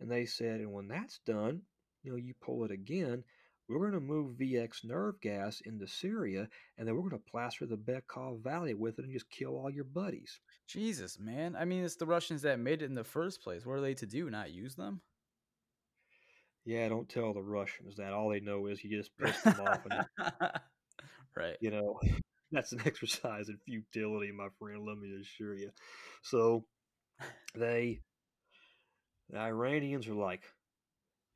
And they said, and when that's done, you know, you pull it again, we're going to move VX nerve gas into Syria, and then we're going to plaster the Bekaa Valley with it and just kill all your buddies. Jesus, man. I mean, it's the Russians that made it in the first place. What are they to do? Not use them? Yeah, don't tell the Russians that. All they know is you just piss them off, and right. you know. that's an exercise in futility, my friend. Let me assure you. So they, the Iranians are like,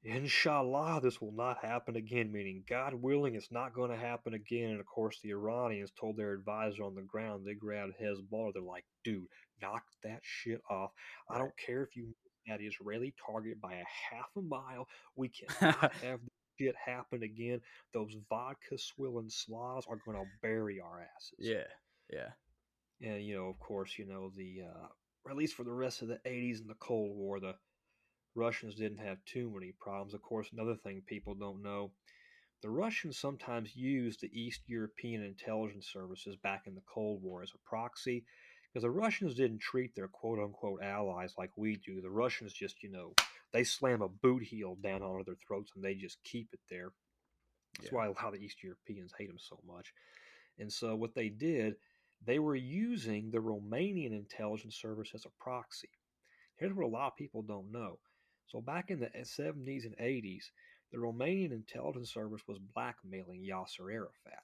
Inshallah, this will not happen again, meaning God willing, it's not going to happen again. And of course, the Iranians told their advisor on the ground, they grabbed Hezbollah. They're like, dude, knock that shit off. I don't care if you that Israeli target by a half a mile. We cannot have this shit happen again. Those vodka swilling Slavs are going to bury our asses. Yeah, yeah. And, you know, of course, you know, the, uh, at least for the rest of the 80s and the Cold War, the Russians didn't have too many problems. Of course, another thing people don't know the Russians sometimes used the East European intelligence services back in the Cold War as a proxy because the Russians didn't treat their quote unquote allies like we do. The Russians just, you know, they slam a boot heel down onto their throats and they just keep it there. That's Yeah. why a lot of the East Europeans hate them so much. And so what they did, they were using the Romanian intelligence service as a proxy. Here's what a lot of people don't know. So back in the eh, 70s and 80s, the Romanian intelligence service was blackmailing Yasser Arafat.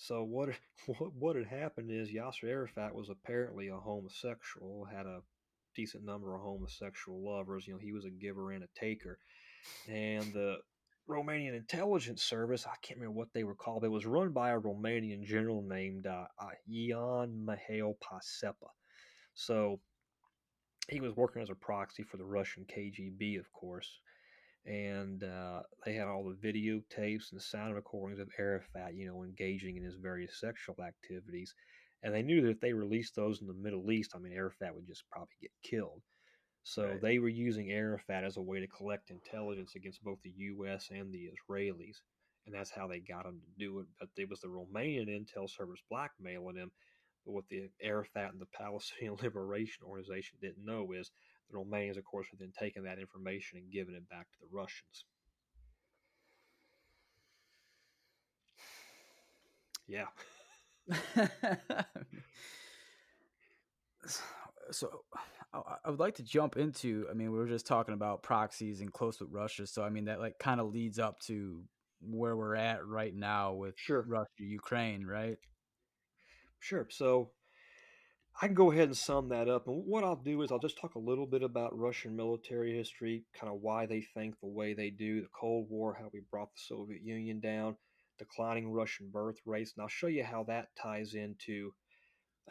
So what what what had happened is Yasser Arafat was apparently a homosexual, had a decent number of homosexual lovers. You know, he was a giver and a taker, and the Romanian intelligence service, I can't remember what they were called. It was run by a Romanian general named uh, uh, Ion Mihail Pacepa. So he was working as a proxy for the Russian KGB, of course. And uh, they had all the videotapes and sound recordings of Arafat, you know, engaging in his various sexual activities. And they knew that if they released those in the Middle East, I mean, Arafat would just probably get killed. So Right. they were using Arafat as a way to collect intelligence against both the U.S. and the Israelis, and that's how they got him to do it. But it was the Romanian intel service blackmailing him. But what the Arafat and the Palestinian Liberation Organization didn't know is the Romanians, of course, were then taking that information and giving it back to the Russians. Yeah. so I, I would like to jump into i mean we were just talking about proxies and close with russia so i mean that like kind of leads up to where we're at right now with Sure. russia ukraine right Sure. So I can go ahead and sum that up. And what I'll do is I'll just talk a little bit about Russian military history, kind of why they think the way they do, the Cold War, how we brought the Soviet Union down, declining Russian birth rates. And I'll show you how that ties into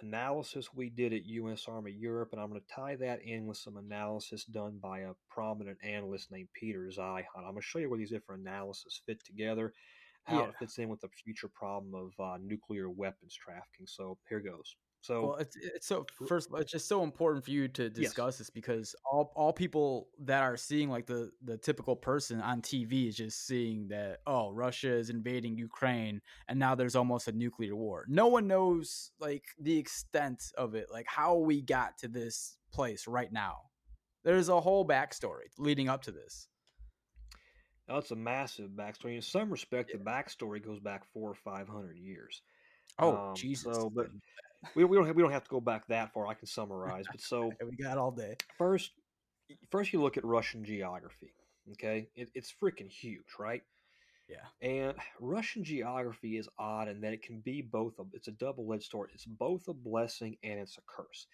analysis we did at U.S. Army Europe. And I'm going to tie that in with some analysis done by a prominent analyst named Peter Zeihan. I'm going to show you where these different analyses fit together how Yeah. it fits in with the future problem of uh, nuclear weapons trafficking. So here goes. So well it's, it's so first of all, it's just so important for you to discuss this because all, all people that are seeing like the the typical person on tv is just seeing that oh russia is invading ukraine and now there's almost a nuclear war. No one knows like the extent of it like how we got to this place right now. There's a whole backstory leading up to this. Now it's a massive backstory. In some respect, the backstory goes back four or five hundred years. oh Um, jesus. So, but we, we don't have, we don't have to go back that far. I can summarize. But so we got all day first, first you look at Russian geography. Okay, it, it's freaking huge, right? yeah And Russian geography is odd in that it can be both. A, it's a double-edged sword. It's both a blessing and it's a curse.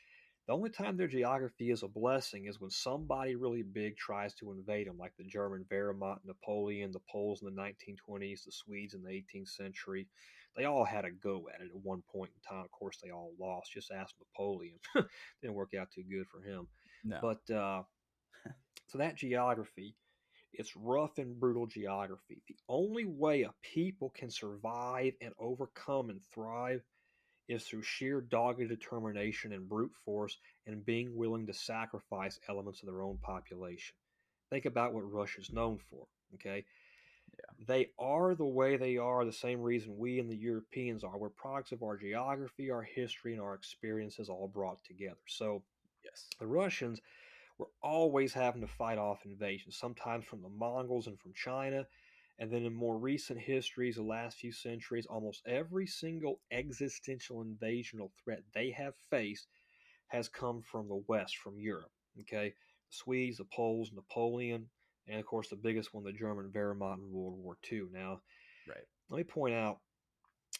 The only time their geography is a blessing is when somebody really big tries to invade them, like the German Wehrmacht, Napoleon, the Poles in the 1920s, the Swedes in the 18th century. They all had a go at it at one point in time. Of course, they all lost. Just ask Napoleon. Didn't work out too good for him. no But uh, so that geography, it's rough and brutal geography. The only way a people can survive and overcome and thrive is through sheer dogged determination and brute force and being willing to sacrifice elements of their own population. Think about what Russia's known for, okay? They are the way they are, the same reason we and the Europeans are. We're products of our geography, our history, and our experiences all brought together. So, yes the Russians were always having to fight off invasions, sometimes from the Mongols and from China. And then in more recent histories, the last few centuries, almost every single existential invasional threat they have faced has come from the West, from Europe. Okay, the Swedes, the Poles, Napoleon, and of course the biggest one, the German Wehrmacht in World War II. Now, right let me point out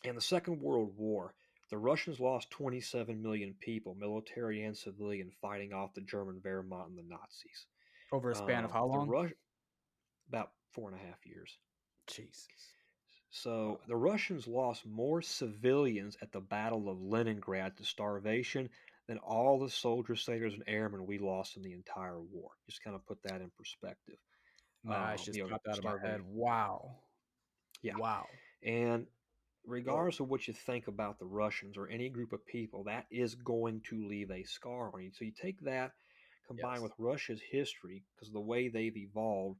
In the Second World War, the Russians lost 27 million people, military and civilian, fighting off the German Wehrmacht and the Nazis. Over a span of Um, how long? Rus- about four and a half years. Jesus. So the Russians lost more civilians at the Battle of Leningrad to starvation than all the soldiers, sailors, and airmen we lost in the entire war. Just kind of put that in perspective. Nice. Um, just you know, popped out of my head. Wow. Yeah. Wow. And regardless of what you think about the Russians or any group of people, that is going to leave a scar on you. So you take that combined Yes. with Russia's history, because of the way they've evolved,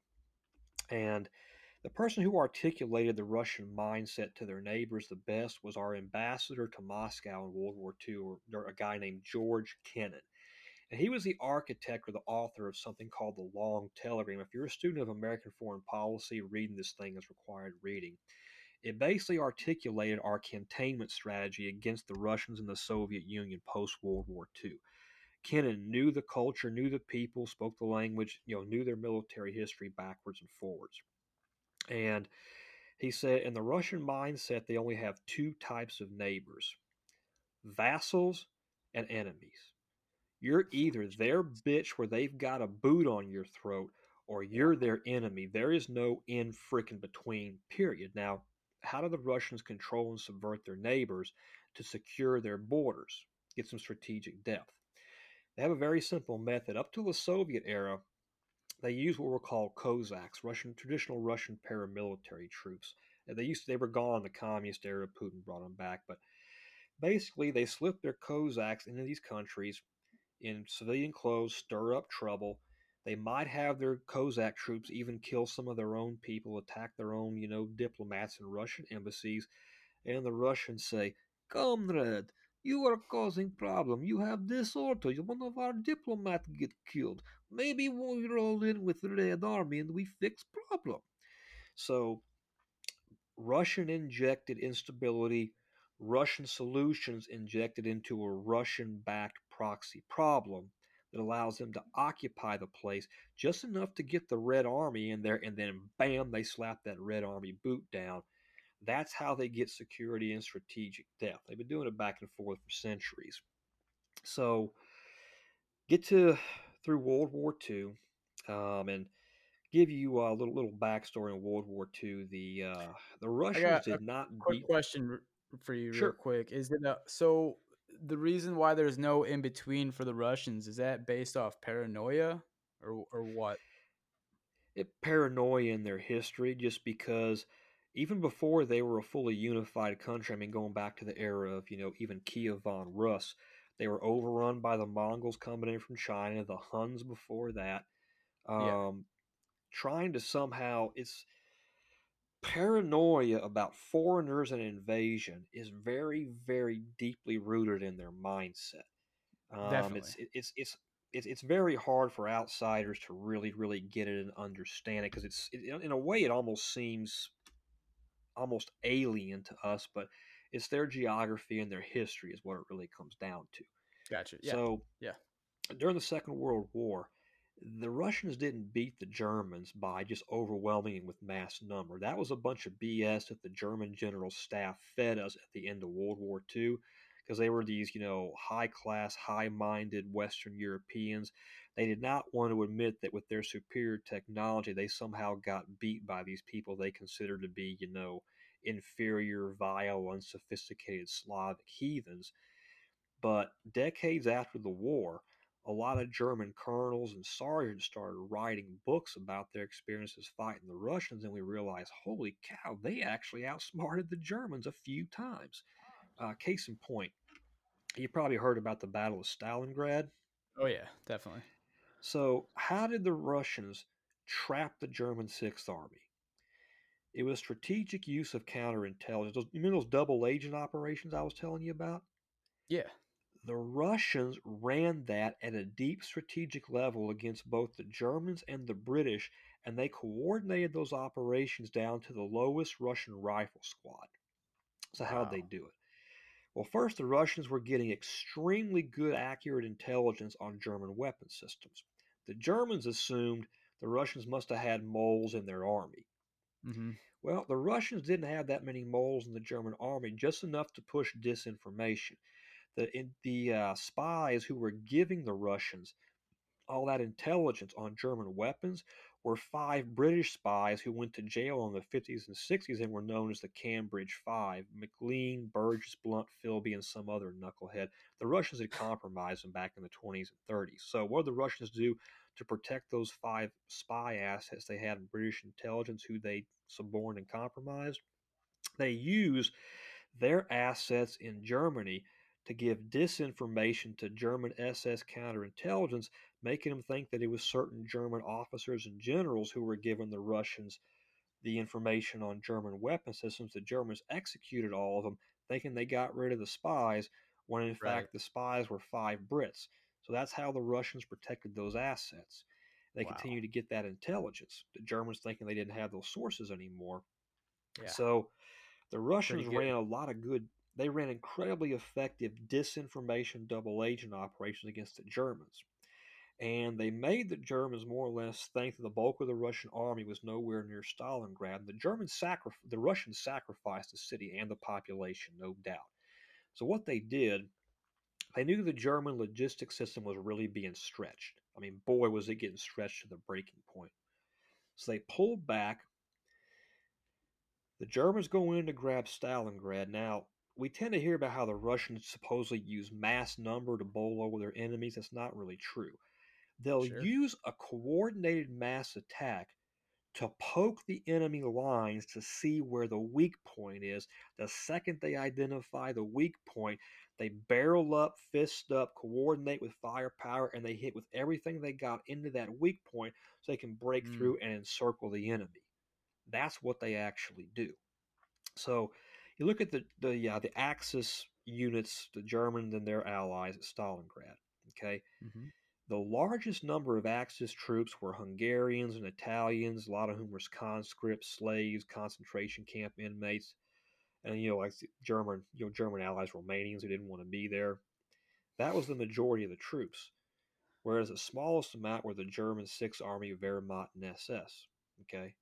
and the person who articulated the Russian mindset to their neighbors the best was our ambassador to Moscow in World War II, or, or a guy named George Kennan. And he was the architect or the author of something called the Long Telegram. If you're a student of American foreign policy, reading this thing is required reading. It basically articulated our containment strategy against the Russians and the Soviet Union post World War II. Kennan knew the culture, knew the people, spoke the language, you know, knew their military history backwards and forwards. And he said, in the Russian mindset, they only have two types of neighbors vassals and enemies. You're either their bitch where they've got a boot on your throat, or you're their enemy. There is no in frickin' between, period. Now, how do the Russians control and subvert their neighbors to secure their borders, get some strategic depth? They have a very simple method. Up to the Soviet era, they used what were called Cossacks, Russian traditional Russian paramilitary troops. They used to, they were gone in the communist era. Putin brought them back, but basically they slipped their Cossacks into these countries in civilian clothes, stir up trouble. They might have their Cossack troops even kill some of their own people, attack their own, you know, diplomats and Russian embassies, and the Russians say, "Comrade, you are causing problem. You have disorder. One of our diplomats get killed. Maybe we roll in with the Red Army and we fix problem." So, Russian injected instability, Russian solutions injected into a Russian backed proxy problem that allows them to occupy the place just enough to get the Red Army in there, and then bam, they slap that Red Army boot down. That's how they get security and strategic depth. They've been doing it back and forth for centuries. So, get to through World War II, um, and give you a little little backstory on World War II. The uh, the Russians did not Quick beat. question for you, Sure. real quick. Is it a, so? The reason why there's no in between for the Russians is that based off paranoia, or or what? it paranoia in their history just because even before they were a fully unified country, I mean, going back to the era of, you know, even Kievan Rus, they were overrun by the Mongols coming in from China, the Huns before that. Yeah. Um, Trying to somehow, it's paranoia about foreigners and invasion is very, very deeply rooted in their mindset. Um, Definitely. It's, it's, it's, it's, it's very hard for outsiders to really, really get it and understand it because it's, it, in a way, it almost seems almost alien to us, but it's their geography and their history is what it really comes down to. Gotcha. Yeah. So, Yeah. during the Second World War, the Russians didn't beat the Germans by just overwhelming them with mass number. That was a bunch of BS that the German general staff fed us at the end of World War II because they were these, you know, high class, high minded Western Europeans. They did not want to admit that with their superior technology, they somehow got beat by these people they considered to be, you know, inferior, vile, unsophisticated Slavic heathens. But decades after the war, a lot of German colonels and sergeants started writing books about their experiences fighting the Russians, and we realized, holy cow, they actually outsmarted the Germans a few times. Uh, case in point, you probably heard about the Battle of Stalingrad. oh yeah, definitely. So, how did the Russians trap the German Sixth Army? It was strategic use of counterintelligence. Those, you remember those double agent operations I was telling you about? Yeah. The Russians ran that at a deep strategic level against both the Germans and the British, and they coordinated those operations down to the lowest Russian rifle squad. So, how'd they do it? Well, first, the Russians were getting extremely good, accurate intelligence on German weapon systems. The Germans assumed the Russians must have had moles in their army. hmm Well, the Russians didn't have that many moles in the German army, just enough to push disinformation. The, the uh, spies who were giving the Russians all that intelligence on German weapons were five British spies who went to jail in the 50s and 60s and were known as the Cambridge Five Maclean, Burgess, Blunt, Philby, and some other knucklehead. The Russians had compromised them back in the 20s and 30s. So, what did the Russians do to protect those five spy assets they had in British intelligence who they suborned and compromised? They used their assets in Germany to give disinformation to German SS counterintelligence, making them think that it was certain German officers and generals who were giving the Russians the information on German weapon systems. The Germans executed all of them, thinking they got rid of the spies, when in right. fact the spies were five Brits. So that's how the Russians protected those assets. They wow. continued to get that intelligence. The Germans thinking they didn't have those sources anymore. Yeah. So the Russians ran a lot of good they ran incredibly effective disinformation double agent operations against the Germans. And they made the Germans more or less think that the bulk of the Russian army was nowhere near Stalingrad. The Germans sacrif- the Russians sacrificed the city and the population, no doubt. So what they did, they knew the German logistics system was really being stretched. I mean, boy, was it getting stretched to the breaking point. So they pulled back. The Germans go in to grab Stalingrad. Now, we tend to hear about how the Russians supposedly use mass number to bowl over their enemies. That's not really true. They'll sure. use a coordinated mass attack to poke the enemy lines to see where the weak point is. The second they identify the weak point, they barrel up, fist up, coordinate with firepower, and they hit with everything they got into that weak point so they can break mm. through and encircle the enemy. That's what they actually do. So you look at the the uh, the Axis units, the Germans and their allies at Stalingrad. Okay, mm-hmm. the largest number of Axis troops were Hungarians and Italians, a lot of whom were conscripts, slaves, concentration camp inmates, and you know like German you know German allies, Romanians who didn't want to be there. That was the majority of the troops, whereas the smallest amount were the German Sixth Army, Wehrmacht, and SS. Okay,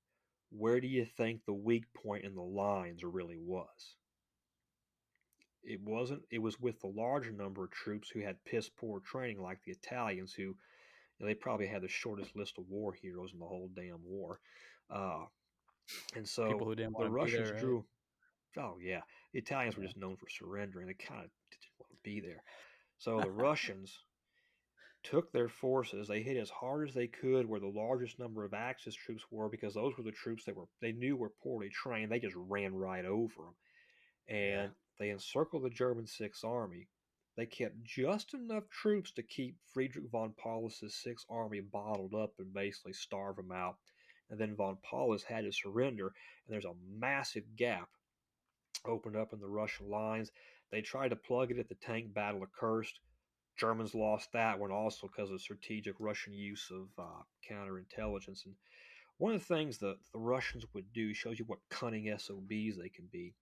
where do you think the weak point in the lines really was? It wasn't. It was with the larger number of troops who had piss poor training, like the Italians, who you know, they probably had the shortest list of war heroes in the whole damn war. Uh, and so the Russians there, right? drew. Oh yeah, the Italians were just known for surrendering. They kind of didn't want to be there. So the Russians took their forces. They hit as hard as they could where the largest number of Axis troops were because those were the troops that were they knew were poorly trained. They just ran right over them, and yeah. they encircled the German Sixth Army. They kept just enough troops to keep Friedrich von Paulus's Sixth Army bottled up and basically starve them out. And then von Paulus had to surrender, and there's a massive gap opened up in the Russian lines. They tried to plug it at the tank battle of Kursk Germans lost that one also because of strategic Russian use of uh, counterintelligence. And one of the things that the Russians would do shows you what cunning SOBs they can be.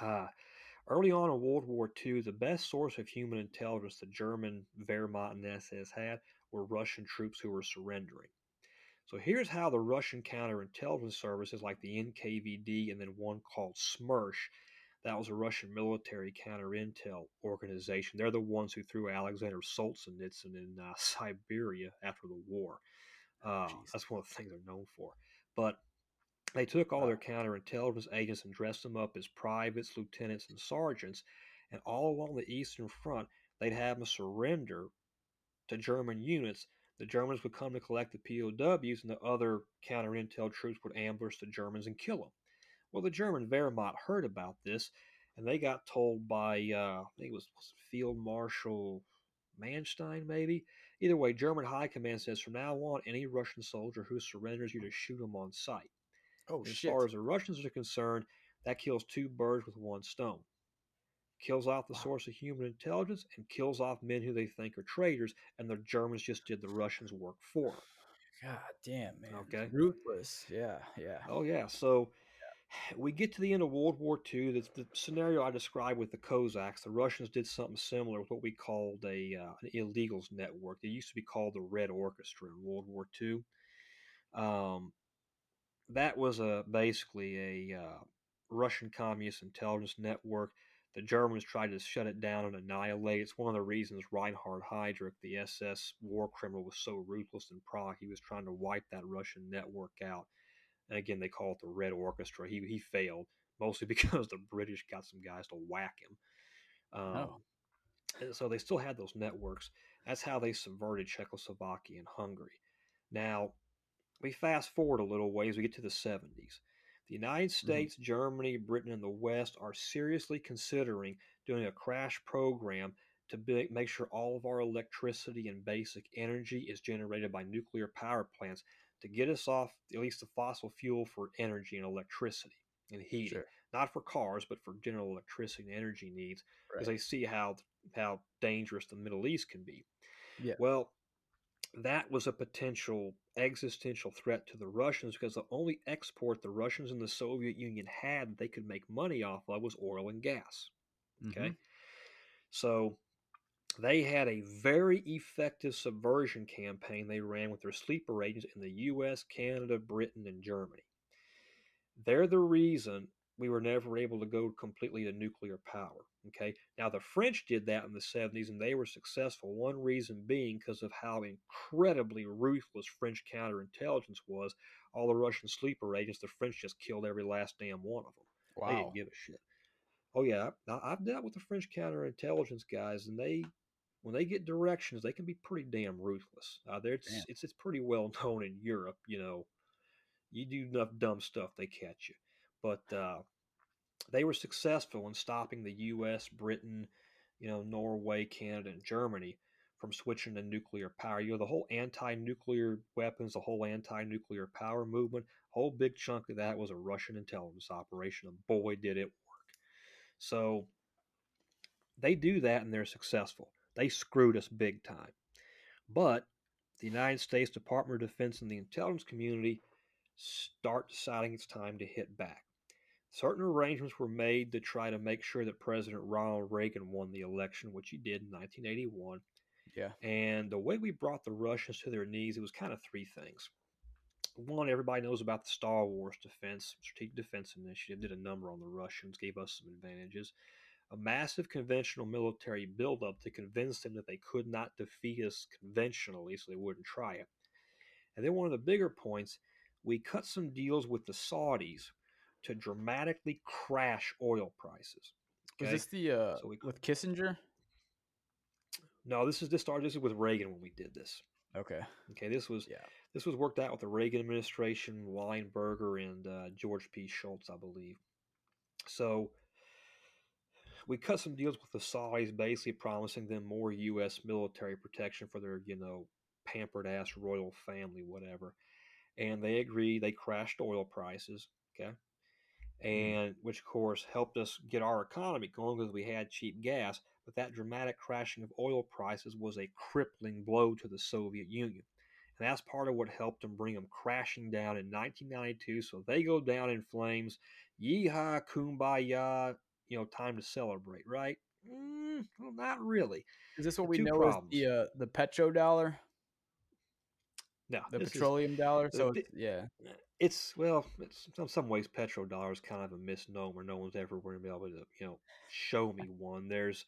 Uh, early on in World War II, the best source of human intelligence the German Wehrmacht and SS had were Russian troops who were surrendering. So here's how the Russian counterintelligence services like the NKVD and then one called SMERSH that was a Russian military counter intel organization. They're the ones who threw Alexander Solzhenitsyn in uh, Siberia after the war. Uh, that's one of the things they're known for. But they took all their counterintelligence agents and dressed them up as privates, lieutenants, and sergeants. And all along the Eastern Front, they'd have them surrender to German units. The Germans would come to collect the POWs, and the other counterintel troops would ambush the Germans and kill them. Well, the German Wehrmacht heard about this, and they got told by uh, I think it was, Field Marshal Manstein, maybe. Either way, German High Command says from now on, any Russian soldier who surrenders, you to shoot him on sight. Oh, as shit. far as the Russians are concerned, that kills two birds with one stone. Kills off the wow. source of human intelligence and kills off men who they think are traitors, and the Germans just did the Russians' work for them. God damn, man. Okay. Ruthless. Yeah, yeah. Oh, yeah. So we get to the end of World War II. That's the scenario I described with the Cossacks. The Russians did something similar with what we called a uh, an illegals network. It used to be called the Red Orchestra in World War II. Um, that was a basically a uh, Russian communist intelligence network. The Germans tried to shut it down and annihilate. It's one of the reasons Reinhard Heydrich, the SS war criminal, was so ruthless in Prague. He was trying to wipe that Russian network out. And again, they call it the Red Orchestra. He he failed mostly because the British got some guys to whack him. Um, oh. So they still had those networks. That's how they subverted Czechoslovakia and Hungary. Now, we fast forward a little ways, we get to the 70s. The United mm-hmm. States, mm-hmm. Germany, Britain, and the West are seriously considering doing a crash program to be, make sure all of our electricity and basic energy is generated by nuclear power plants to get us off at least the fossil fuel for energy and electricity and heating, sure. not for cars, but for general electricity and energy needs, because right. they see how how dangerous the Middle East can be. Yeah. Well, that was a potential existential threat to the Russians because the only export the Russians and the Soviet Union had that they could make money off of was oil and gas. Okay. Mm-hmm. So they had a very effective subversion campaign they ran with their sleeper agents in the US, Canada, Britain, and Germany. They're the reason we were never able to go completely to nuclear power. Okay. Now, the French did that in the 70s and they were successful. One reason being because of how incredibly ruthless French counterintelligence was. All the Russian sleeper agents, the French just killed every last damn one of them. Wow. They didn't give a shit. Oh, yeah. I've dealt with the French counterintelligence guys and they. When they get directions, they can be pretty damn ruthless. Uh, it's, it's it's pretty well known in Europe. You know, you do enough dumb stuff, they catch you. But uh, they were successful in stopping the U.S., Britain, you know, Norway, Canada, and Germany from switching to nuclear power. You know, the whole anti-nuclear weapons, the whole anti-nuclear power movement, a whole big chunk of that was a Russian intelligence operation, and boy, did it work. So they do that, and they're successful. They screwed us big time. But the United States Department of Defense and the intelligence community start deciding it's time to hit back. Certain arrangements were made to try to make sure that President Ronald Reagan won the election, which he did in 1981. Yeah. And the way we brought the Russians to their knees, it was kind of three things. One, everybody knows about the Star Wars Defense Strategic Defense Initiative, did a number on the Russians, gave us some advantages. A massive conventional military buildup to convince them that they could not defeat us conventionally, so they wouldn't try it. And then one of the bigger points, we cut some deals with the Saudis to dramatically crash oil prices. Okay? Was this the uh, so we, with Kissinger? No, this is this started. This is with Reagan when we did this. Okay. Okay. This was yeah. This was worked out with the Reagan administration, Weinberger, and uh, George P. Shultz, I believe. So we cut some deals with the Saudis, basically promising them more U.S. military protection for their, you know, pampered ass royal family, whatever. And they agreed. They crashed oil prices. Okay. Mm-hmm. and which of course helped us get our economy going because we had cheap gas. But that dramatic crashing of oil prices was a crippling blow to the Soviet Union. And that's part of what helped them bring them crashing down in 1992. So they go down in flames. Yeehaw, kumbaya, you know, time to celebrate, right? Mm, well, not really. Is this what we know problems. as the uh, the petrodollar? No, the petroleum is, dollar. So the, yeah, it's well, it's in some ways petrodollar is kind of a misnomer. No one's ever going to be able to you know show me one. There's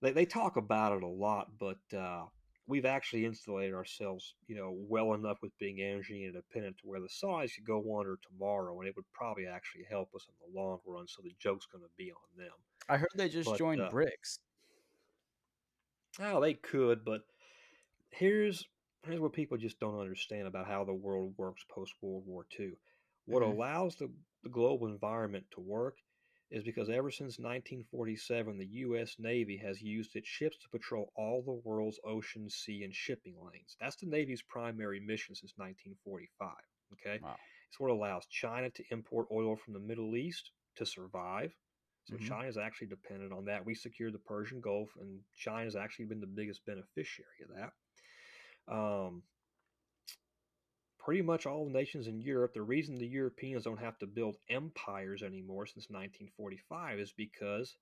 they they talk about it a lot, but uh, we've actually insulated ourselves you know well enough with being energy independent to where the size could go under tomorrow, and it would probably actually help us in the long run. So the joke's going to be on them. I heard they just but, joined uh, BRICS. Oh, they could, but here's here's what people just don't understand about how the world works post World War II. What mm-hmm. allows the, the global environment to work is because ever since 1947, the U.S. Navy has used its ships to patrol all the world's ocean, sea, and shipping lanes. That's the Navy's primary mission since 1945. Okay, wow. it's what allows China to import oil from the Middle East to survive. So mm-hmm. China is actually dependent on that. We secured the Persian Gulf, and China has actually been the biggest beneficiary of that. Um, pretty much all nations in Europe, the reason the Europeans don't have to build empires anymore since 1945 is because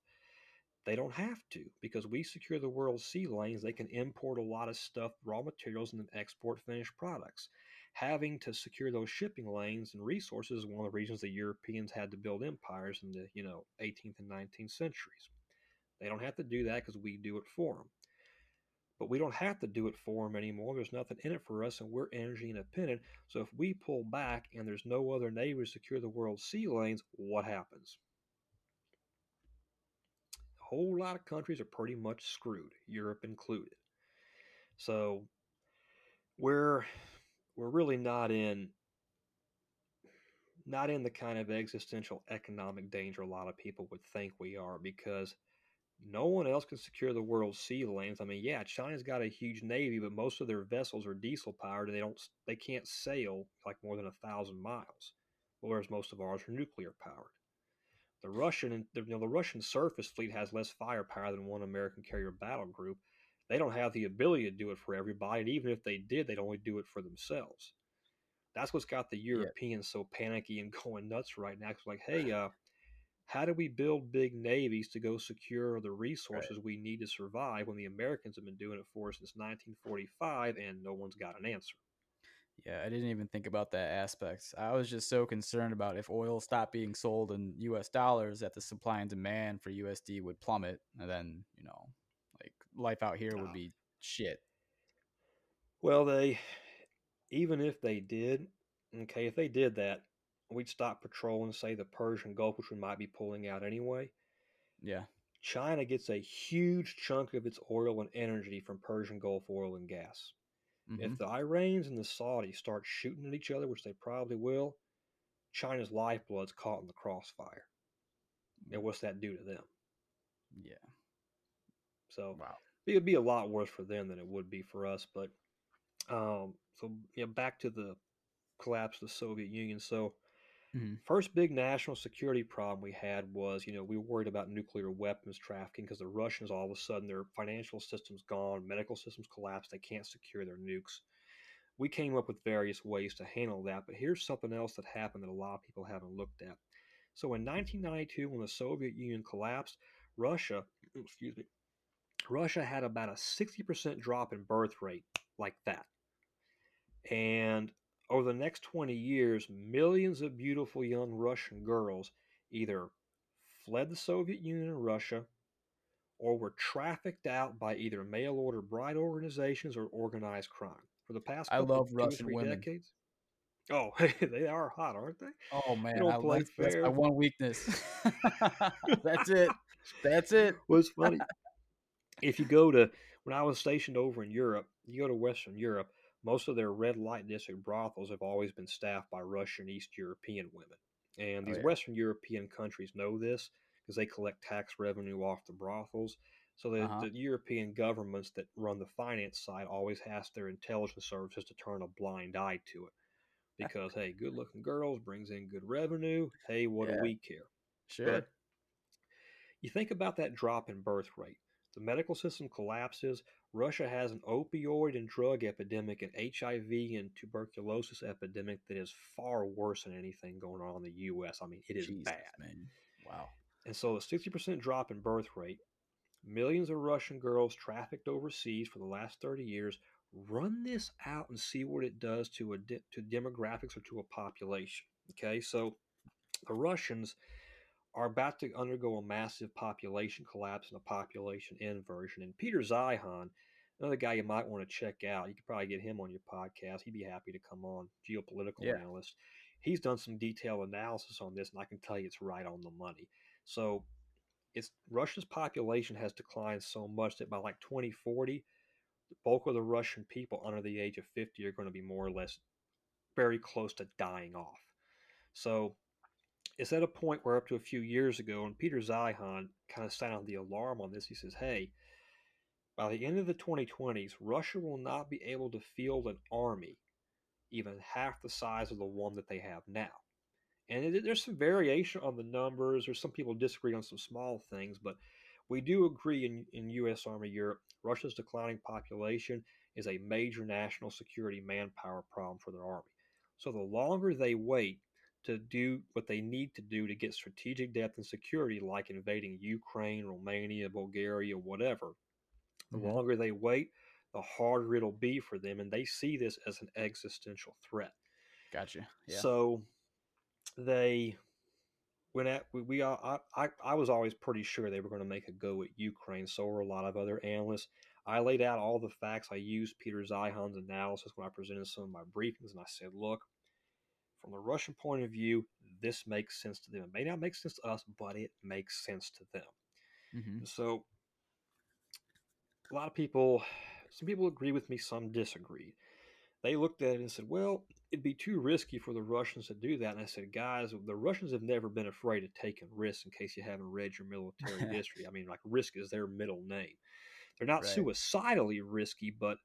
they don't have to. Because we secure the world's sea lanes, they can import a lot of stuff, raw materials, and then export finished products. having to secure those shipping lanes and resources is one of the reasons the Europeans had to build empires in the you know 18th and 19th centuries. They don't have to do that because we do it for them. But we don't have to do it for them anymore. There's nothing in it for us, and we're energy independent. So if we pull back and there's no other navy to secure the world's sea lanes, what happens? A whole lot of countries are pretty much screwed, Europe included. So we're we're really not in not in the kind of existential economic danger a lot of people would think we are because no one else can secure the world's sea lanes. I mean, yeah, China's got a huge navy, but most of their vessels are diesel powered and they don't they can't sail like more than a thousand miles, whereas most of ours are nuclear powered. The Russian, you know, the Russian surface fleet has less firepower than one American carrier battle group. They don't have the ability to do it for everybody, and even if they did, they'd only do it for themselves. That's what's got the Europeans yeah. so panicky and going nuts right now. It's like, hey, uh, how do we build big navies to go secure the resources right. we need to survive when the Americans have been doing it for us since 1945 and no one's got an answer? Yeah, I didn't even think about that aspect. I was just so concerned about if oil stopped being sold in US dollars that the supply and demand for USD would plummet and then, you know, like life out here would be shit. Well, they even if they did, okay, if they did that, we'd stop patrolling, say, the Persian Gulf, which we might be pulling out anyway. Yeah. China gets a huge chunk of its oil and energy from Persian Gulf oil and gas. Mm-hmm. If the Iranians and the Saudis start shooting at each other, which they probably will, China's lifeblood's caught in the crossfire. And what's that do to them? Yeah. So wow. it would be a lot worse for them than it would be for us. But um, so you know, back to the collapse of the Soviet Union. So Mm-hmm. First big national security problem we had was, you know, we were worried about nuclear weapons trafficking because the Russians all of a sudden their financial system's gone, medical systems collapsed, they can't secure their nukes. We came up with various ways to handle that, but here's something else that happened that a lot of people haven't looked at. So in 1992, when the Soviet Union collapsed, Russia, excuse me, Russia had about a 60% drop in birth rate, like that. And over the next 20 years, millions of beautiful young Russian girls either fled the Soviet Union and Russia or were trafficked out by either mail order bride organizations or organized crime. For the past I love Russian women. decades. Oh, they are hot, aren't they? Oh man, I like that's my one weakness. that's it. That's it. What's funny? if you go to when I was stationed over in Europe, you go to Western Europe, most of their red light district brothels have always been staffed by Russian East European women. And these oh, yeah. Western European countries know this because they collect tax revenue off the brothels. So the, uh-huh. the, European governments that run the finance side always ask their intelligence services to turn a blind eye to it. Because hey, good looking girls brings in good revenue. Hey, what yeah. do we care? Sure. But you think about that drop in birth rate. The medical system collapses. Russia has an opioid and drug epidemic, an HIV and tuberculosis epidemic that is far worse than anything going on in the U.S. I mean, it is Jesus, bad. Man. Wow. And so a 60% drop in birth rate, millions of Russian girls trafficked overseas for the last 30 years. Run this out and see what it does to a to demographics or to a population. Okay, so the Russians are about to undergo a massive population collapse and a population inversion. And Peter Zeihan, another guy you might want to check out, you could probably get him on your podcast. He'd be happy to come on, geopolitical yeah. analyst. He's done some detailed analysis on this, and I can tell you it's right on the money. So, it's Russia's population has declined so much that by like 2040, the bulk of the Russian people under the age of 50 are going to be more or less very close to dying off. So it's at a point where up to a few years ago, and Peter Zeihan kind of sounded the alarm on this. He says, hey, by the end of the 2020s, Russia will not be able to field an army even half the size of the one that they have now. And there's some variation on the numbers. There's some people disagree on some small things, but we do agree in, in U.S. Army Europe, Russia's declining population is a major national security manpower problem for their army. So the longer they wait to do what they need to do to get strategic depth and security, like invading Ukraine, Romania, Bulgaria, whatever. The mm-hmm. longer they wait, the harder it'll be for them. And they see this as an existential threat. Gotcha. Yeah. So they when at we, we I, I I was always pretty sure they were going to make a go at Ukraine. So were a lot of other analysts. I laid out all the facts. I used Peter Zeihan's analysis when I presented some of my briefings, and I said, look, from the Russian point of view, this makes sense to them. It may not make sense to us, but it makes sense to them. hmm So a lot of people, some people agree with me, some disagree. They looked at it and said, well, it'd be too risky for the Russians to do that. And I said, guys, the Russians have never been afraid of taking risks in case you haven't read your military history. I mean, like, risk is their middle name. They're not Right. suicidally risky, but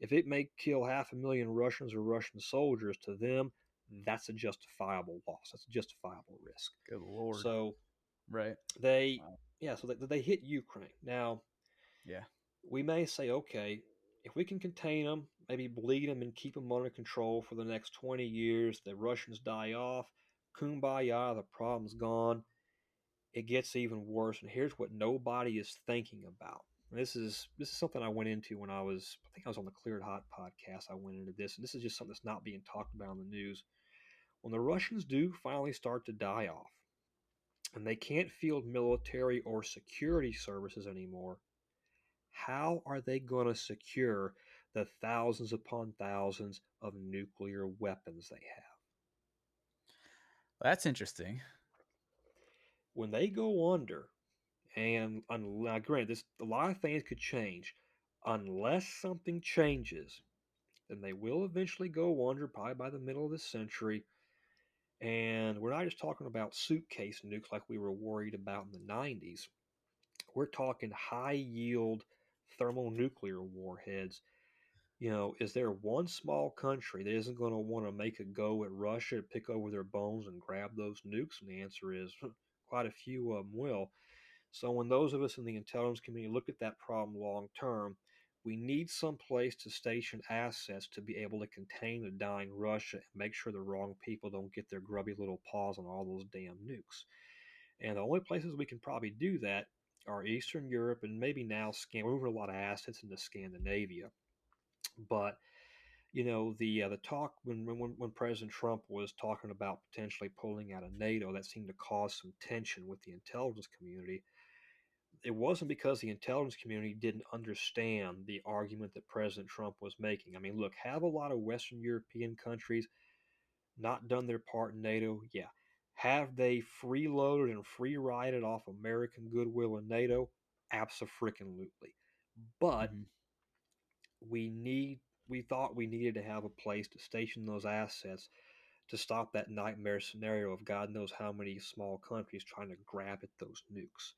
if it may kill half a million Russians or Russian soldiers to them, that's a justifiable loss. That's a justifiable risk. Good lord. So right. they, Wow. yeah, so they, they hit Ukraine. Now, Yeah. we may say, okay, if we can contain them, maybe bleed them and keep them under control for the next 20 years, the Russians die off, kumbaya, the problem's gone. It gets even worse. And here's what nobody is thinking about. And this is this is something I went into when I was I think I was on the Cleared Hot podcast. I went into this, and this is just something that's not being talked about in the news. When the Russians do finally start to die off, and they can't field military or security services anymore, how are they going to secure the thousands upon thousands of nuclear weapons they have? That's interesting. When they go under, and now granted, this a lot of things could change, unless something changes, then they will eventually go under, probably by the middle of the century. And we're not just talking about suitcase nukes like we were worried about in the 90s. We're talking high yield thermonuclear warheads. You know, is there one small country that isn't going to want to make a go at Russia to pick over their bones and grab those nukes? And the answer is hmm, quite a few of them will. So, when those of us in the intelligence community look at that problem long term, we need some place to station assets to be able to contain the dying Russia and make sure the wrong people don't get their grubby little paws on all those damn nukes. And the only places we can probably do that are Eastern Europe and maybe now Scan. We're moving a lot of assets into Scandinavia, but you know the uh, the talk when, when when President Trump was talking about potentially pulling out of NATO, that seemed to cause some tension with the intelligence community. It wasn't because the intelligence community didn't understand the argument that President Trump was making. I mean, look, have a lot of Western European countries not done their part in NATO? Yeah. Have they freeloaded and free rided off American goodwill in NATO? Absolutely. But Mhm. we need we thought we needed to have a place to station those assets to stop that nightmare scenario of God knows how many small countries trying to grab at those nukes.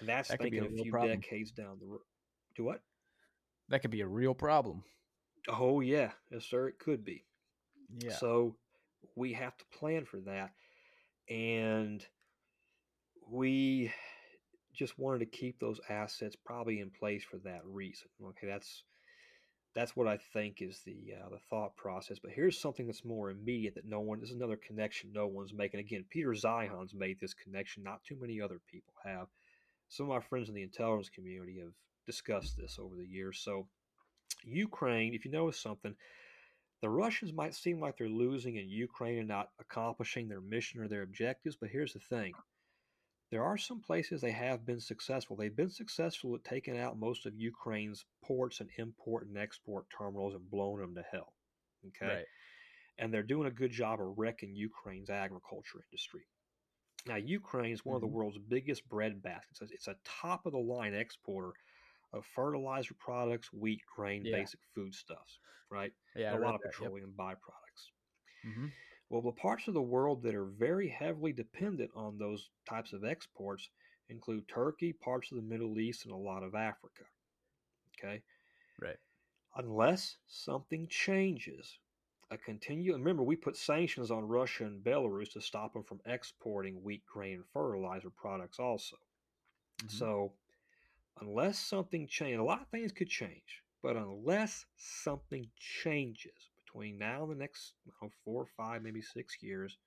And that's That could be thinking a a, few problem. decades down the road. Do what? That could be a real problem. Oh yeah, yes sir, it could be. Yeah. So we have to plan for that. And we just wanted to keep those assets probably in place for that reason. Okay, that's that's what I think is the uh, the thought process. But here's something that's more immediate that no one. This is another connection no one's making. Again, Peter Zeihan's made this connection. Not too many other people have. Some of my friends in the intelligence community have discussed this over the years. So Ukraine, if you notice something, the Russians might seem like they're losing in Ukraine and not accomplishing their mission or their objectives. But here's the thing there are some places they have been successful. They've been successful at taking out most of Ukraine's ports and import and export terminals and blowing them to hell. Okay. Right. And they're doing a good job of wrecking Ukraine's agriculture industry. Now, Ukraine is one of the Mhm. world's biggest bread baskets. It's a- top of the line exporter of fertilizer products, wheat, grain, Yeah. basic foodstuffs, right? Yeah. A lot of that, yep. petroleum byproducts. Mhm. Well, the parts of the world that are very heavily dependent on those types of exports include Turkey, parts of the Middle East, and a lot of Africa. Okay. Right. Unless something changes, a continue. Remember, we put sanctions on Russia and Belarus to stop them from exporting wheat, grain, and fertilizer products also. Mhm. So, unless something changes, a lot of things could change, but unless something changes between now and the next know, four, five, maybe six years,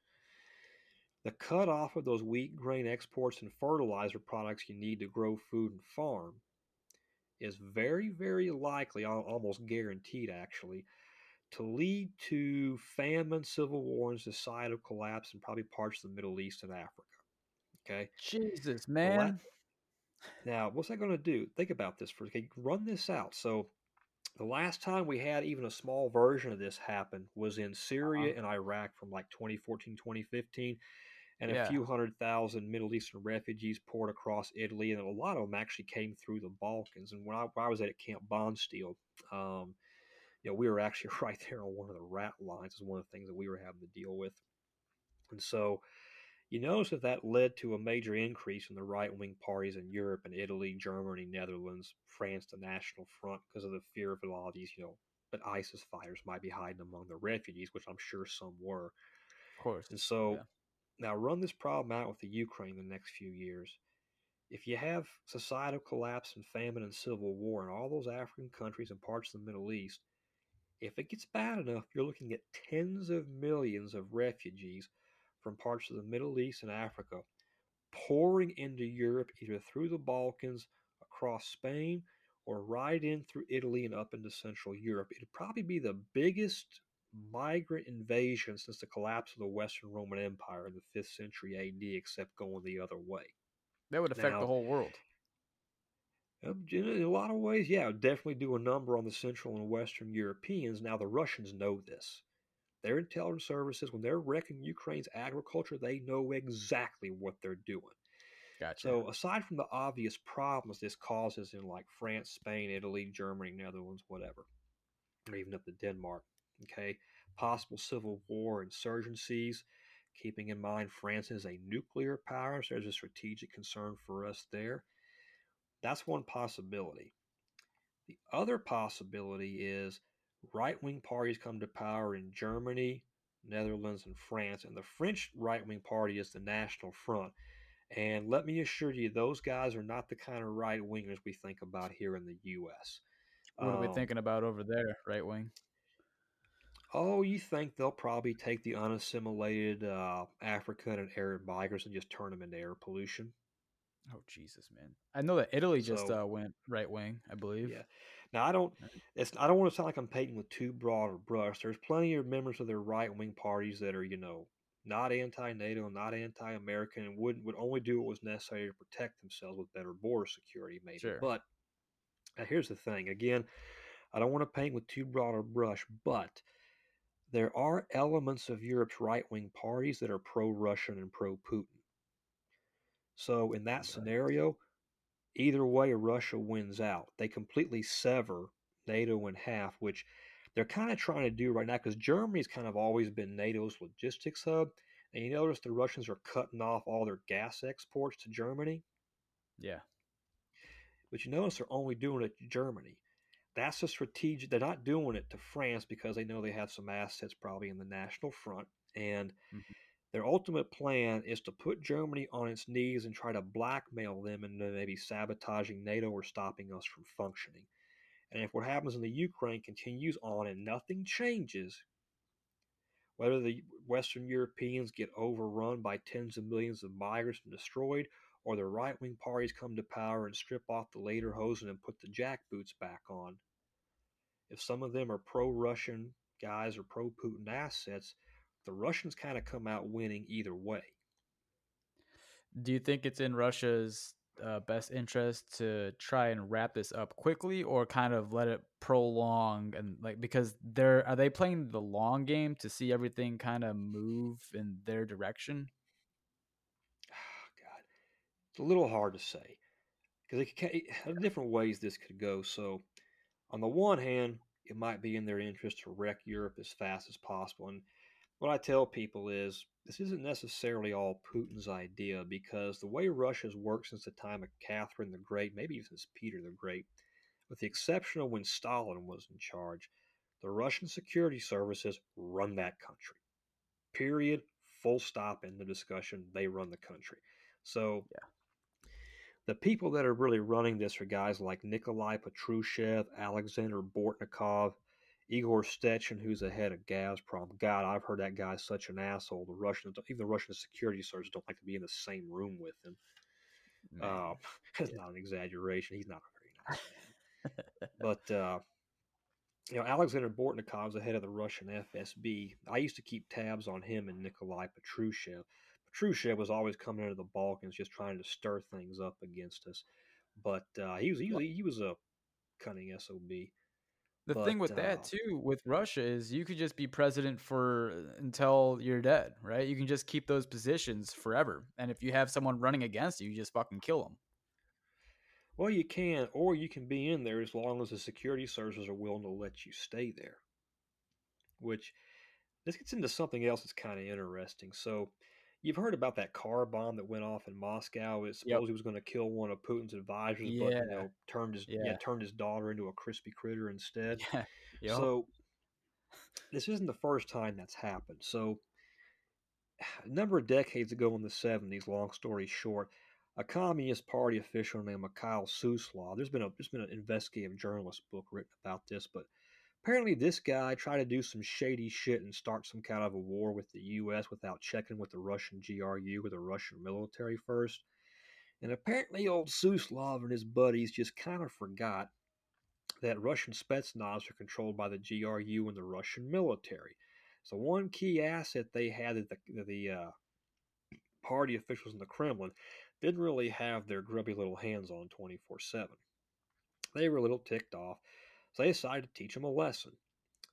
the cutoff of those wheat, grain exports and fertilizer products you need to grow food and farm is very, very likely, almost guaranteed actually, to lead to famine, civil war, and societal collapse in probably parts of the Middle East and Africa. Okay. Jesus, man. Now, what's that going to do? Think about this for okay, run this out. So, the last time we had even a small version of this happen was in Syria Uh-huh. and Iraq from like 2014, 2015. And a few hundred thousand Middle Eastern refugees poured across Italy, and a lot of them actually came through the Balkans. And when I, when I was at Camp Bondsteel, um, you know, we were actually right there on one of the rat lines. Is one of the things that we were having to deal with. And so, you notice that that led to a major increase in the right wing parties in Europe and Italy, Germany, Netherlands, France, the National Front, because of the fear of a lot of these, you know, that ISIS fighters might be hiding among the refugees, which I'm sure some were. Of course. And so Yeah. now run this problem out with the Ukraine the next few years. If you have societal collapse and famine and civil war in all those African countries and parts of the Middle East, if it gets bad enough, you're looking at tens of millions of refugees from parts of the Middle East and Africa pouring into Europe either through the Balkans, across Spain, or right in through Italy and up into Central Europe. It'd probably be the biggest migrant invasion since the collapse of the Western Roman Empire in the 5th century AD, except going the other way. That would affect Now- the whole world. Um, In a lot of ways, yeah, definitely do a number on the Central and Western Europeans. Now, the Russians know this. Their intelligence services, when they're wrecking Ukraine's agriculture, they know exactly what they're doing. Gotcha. So, aside from the obvious problems this causes in like France, Spain, Italy, Germany, Netherlands, whatever, or even up to Denmark, okay, possible civil war, insurgencies, keeping in mind France is a nuclear power, so there's a strategic concern for us there. That's one possibility. The other possibility is right wing parties come to power in Germany, Netherlands, and France, and the French right wing party is the National Front. And let me assure you, those guys are not the kind of right wingers we think about here in the U.S. what are we Um, thinking about over there, right wing? Oh, you think they'll probably take the unassimilated uh, African and Arab migrants and just turn them into air pollution? Oh Jesus, man! I know that Italy just So- uh, went right wing, I believe. Yeah. Now I don't. It's. I don't want to sound like I'm painting with too broad a brush. There's plenty of members of their right wing parties that are, you know, not anti-NATO, not anti-American, and would would only do what was necessary to protect themselves with better border security, maybe. Sure. But here's the thing. Again, I don't want to paint with too broad a brush, but there are elements of Europe's right wing parties that are pro-Russian and pro-Putin. So in that scenario, either way, Russia wins out. They completely sever NATO in half, which they're kind of trying to do right now because Germany's kind of always been NATO's logistics hub. And you notice the Russians are cutting off all their gas exports to Germany, Yeah. but you notice they're only doing it to Germany. That's a strategic. They're not doing it to France because they know they have some assets probably in the National Front, and Mhm. Their ultimate plan is to put Germany on its knees and try to blackmail them into maybe sabotaging NATO or stopping us from functioning. And if what happens in the Ukraine continues on and nothing changes, whether the Western Europeans get overrun by tens of millions of migrants and destroyed, or the right wing parties come to power and strip off the lederhosen and put the jackboots back on, if some of them are pro Russian guys or pro Putin assets, the Russians kind of come out winning either way. Do you think it's in Russia's uh, best interest to try and wrap this up quickly, or kind of let it prolong and like because they're are they playing the long game to see everything kind of move in their direction? God, it's a little hard to say because it can, there are different ways this could go. So, on the one hand, it might be in their interest to wreck Europe as fast as possible. And what I tell people is this isn't necessarily all Putin's idea because the way Russia's worked since the time of Catherine the Great, maybe even since Peter the Great, with the exception of when Stalin was in charge, the Russian security services run that country. Period. Full stop in the discussion. They run the country. So, Yeah. the people that are really running this are guys like Nikolai Patrushev, Alexander Bortnikov, Igor Sechin, who's the head of Gazprom. God, I've heard that guy's such an asshole. The Russians, even the Russian security services, don't like to be in the same room with him. Man. Um, that's not an exaggeration. He's not a very nice man. but uh, you know, Alexander Bortnikov is the head of the Russian FSB. I used to keep tabs on him and Nikolai Patrushev. Patrushev was always coming into the Balkans, just trying to stir things up against us. But uh, he was he was, he was a cunning sob. The But, thing with uh, that too, with Russia, is you could just be president for until you're dead, right? You can just keep those positions forever, and if you have someone running against you, you just fucking kill them. Well, you can, or you can be in there as long as the security services are willing to let you stay there. Which this gets into something else that's kind of interesting. So, you've heard about that car bomb that went off in Moscow. It supposedly was going to kill one of Putin's advisors, but you know, turned his yeah. Yeah. turned his daughter into a crispy critter instead. Yeah, Yup. So this isn't the first time that's happened. So a number of decades ago in the 70s, long story short, a Communist Party official named Mikhail Suslov, there's been a there's been an investigative journalist book written about this, but apparently this guy tried to do some shady shit and start some kind of a war with the US without checking with the Russian GRU or the Russian military first. And apparently old Suslov and his buddies just kind of forgot that Russian Spetsnaz are controlled by the GRU and the Russian military. So one key asset they had the, the uh, party officials in the Kremlin didn't really have their grubby little hands on 24/7. They were a little ticked off, so they decided to teach them a lesson.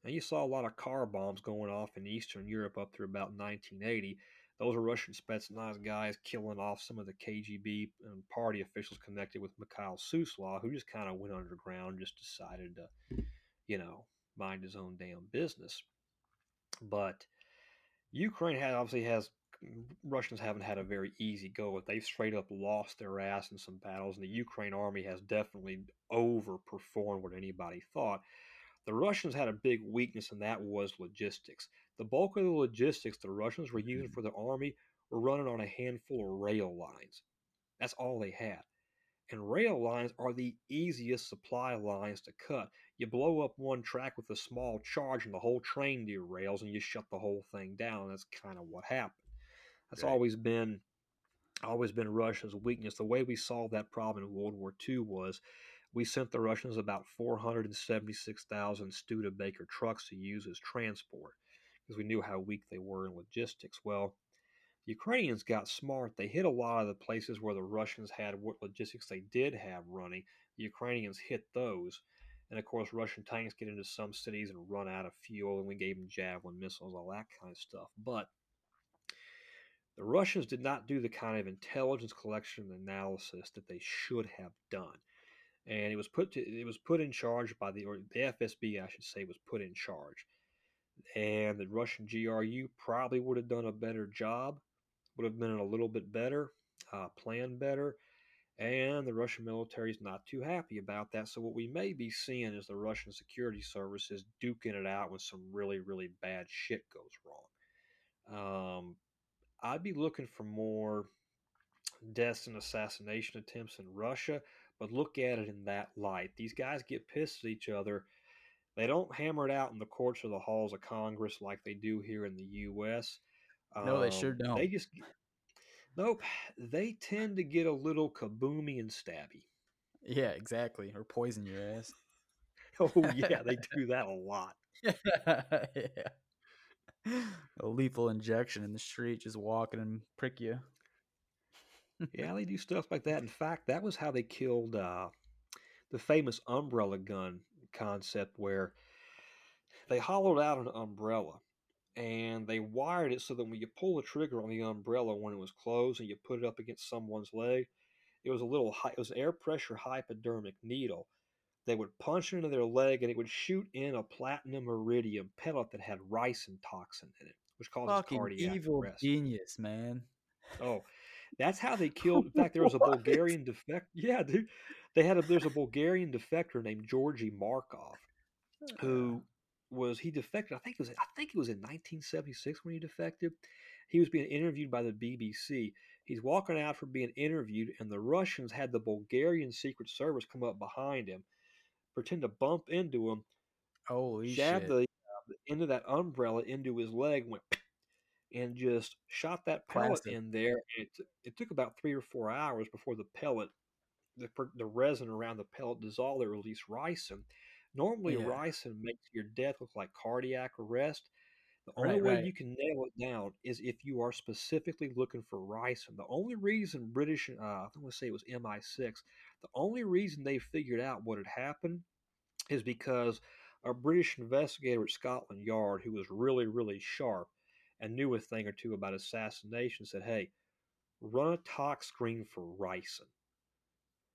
And you saw a lot of car bombs going off in Eastern Europe up through about 1980. Those were Russian Spetsnaz guys killing off some of the KGB and um, party officials connected with Mikhail Suslov, who just kind of went underground, just decided to, you know, mind his own damn business. But Ukraine had obviously has Russians haven't had a very easy go. They've straight up lost their ass in some battles, and the Ukraine army has definitely overperformed what anybody thought. The Russians had a big weakness, and that was logistics. The bulk of the logistics the Russians were using mm-hmm. for their army were running on a handful of rail lines. That's all they had. And rail lines are the easiest supply lines to cut. You blow up one track with a small charge, and the whole train derails, and you shut the whole thing down. That's kind of what happened. That's Right. always been always been Russia's weakness. The way we solved that problem in World War II was we sent the Russians about 476,000 Studebaker trucks to use as transport because we knew how weak they were in logistics. Well, the Ukrainians got smart. They hit a lot of the places where the Russians had what logistics they did have running. The Ukrainians hit those. And of course, Russian tanks get into some cities and run out of fuel, and we gave them javelin missiles, all that kind of stuff. But the Russians did not do the kind of intelligence collection and analysis that they should have done. And it was put to, it was put in charge by the or the FSB, I should say, was put in charge. And the Russian GRU probably would have done a better job, would have been a little bit better, uh, planned better. And the Russian military is not too happy about that. So what we may be seeing is the Russian security services duking it out when some really, really bad shit goes wrong. Um, I'd be looking for more deaths and assassination attempts in Russia, but look at it in that light. These guys get pissed at each other. They don't hammer it out in the courts or the halls of Congress like they do here in the U.S. No, they sure Um, don't. They just nope. They tend to get a little kaboomy and stabby. Yeah, exactly. Or poison your ass. Oh yeah, they do that a lot. yeah. A lethal injection in the street, just walking and prick you. yeah, they do stuff like that. In fact, that was how they killed uh, the famous umbrella gun concept, where they hollowed out an umbrella and they wired it so that when you pull the trigger on the umbrella when it was closed and you put it up against someone's leg, it was a little high, it was an air pressure hypodermic needle. They would punch into their leg and it would shoot in a platinum iridium pellet that had ricin toxin in it, which causes Fucking cardiac evil arrest. genius, man. Oh, that's how they killed. In fact, there was a Bulgarian defect. Yeah, dude. They had a there's a Bulgarian defector named Georgy Markov uh. who was he defected? I think it was I think it was in 1976 when he defected. He was being interviewed by the BBC. He's walking out from being interviewed, and the Russians had the Bulgarian Secret Service come up behind him, pretend to bump into him, Holy jabbed shit. the uh, end of that umbrella into his leg, went and just shot that pellet in there. It, it took about three or four hours before the pellet the, the resin around the pellet dissolved. they released ricin. Normally, Yeah. ricin makes your death look like cardiac arrest. The only Right, way right. you can nail it down is if you are specifically looking for ricin. The only reason British, uh, I want to say it was MI6, the only reason they figured out what had happened is because a British investigator at Scotland Yard who was really, really sharp and knew a thing or two about assassination said, Hey, run a tox screen for ricin.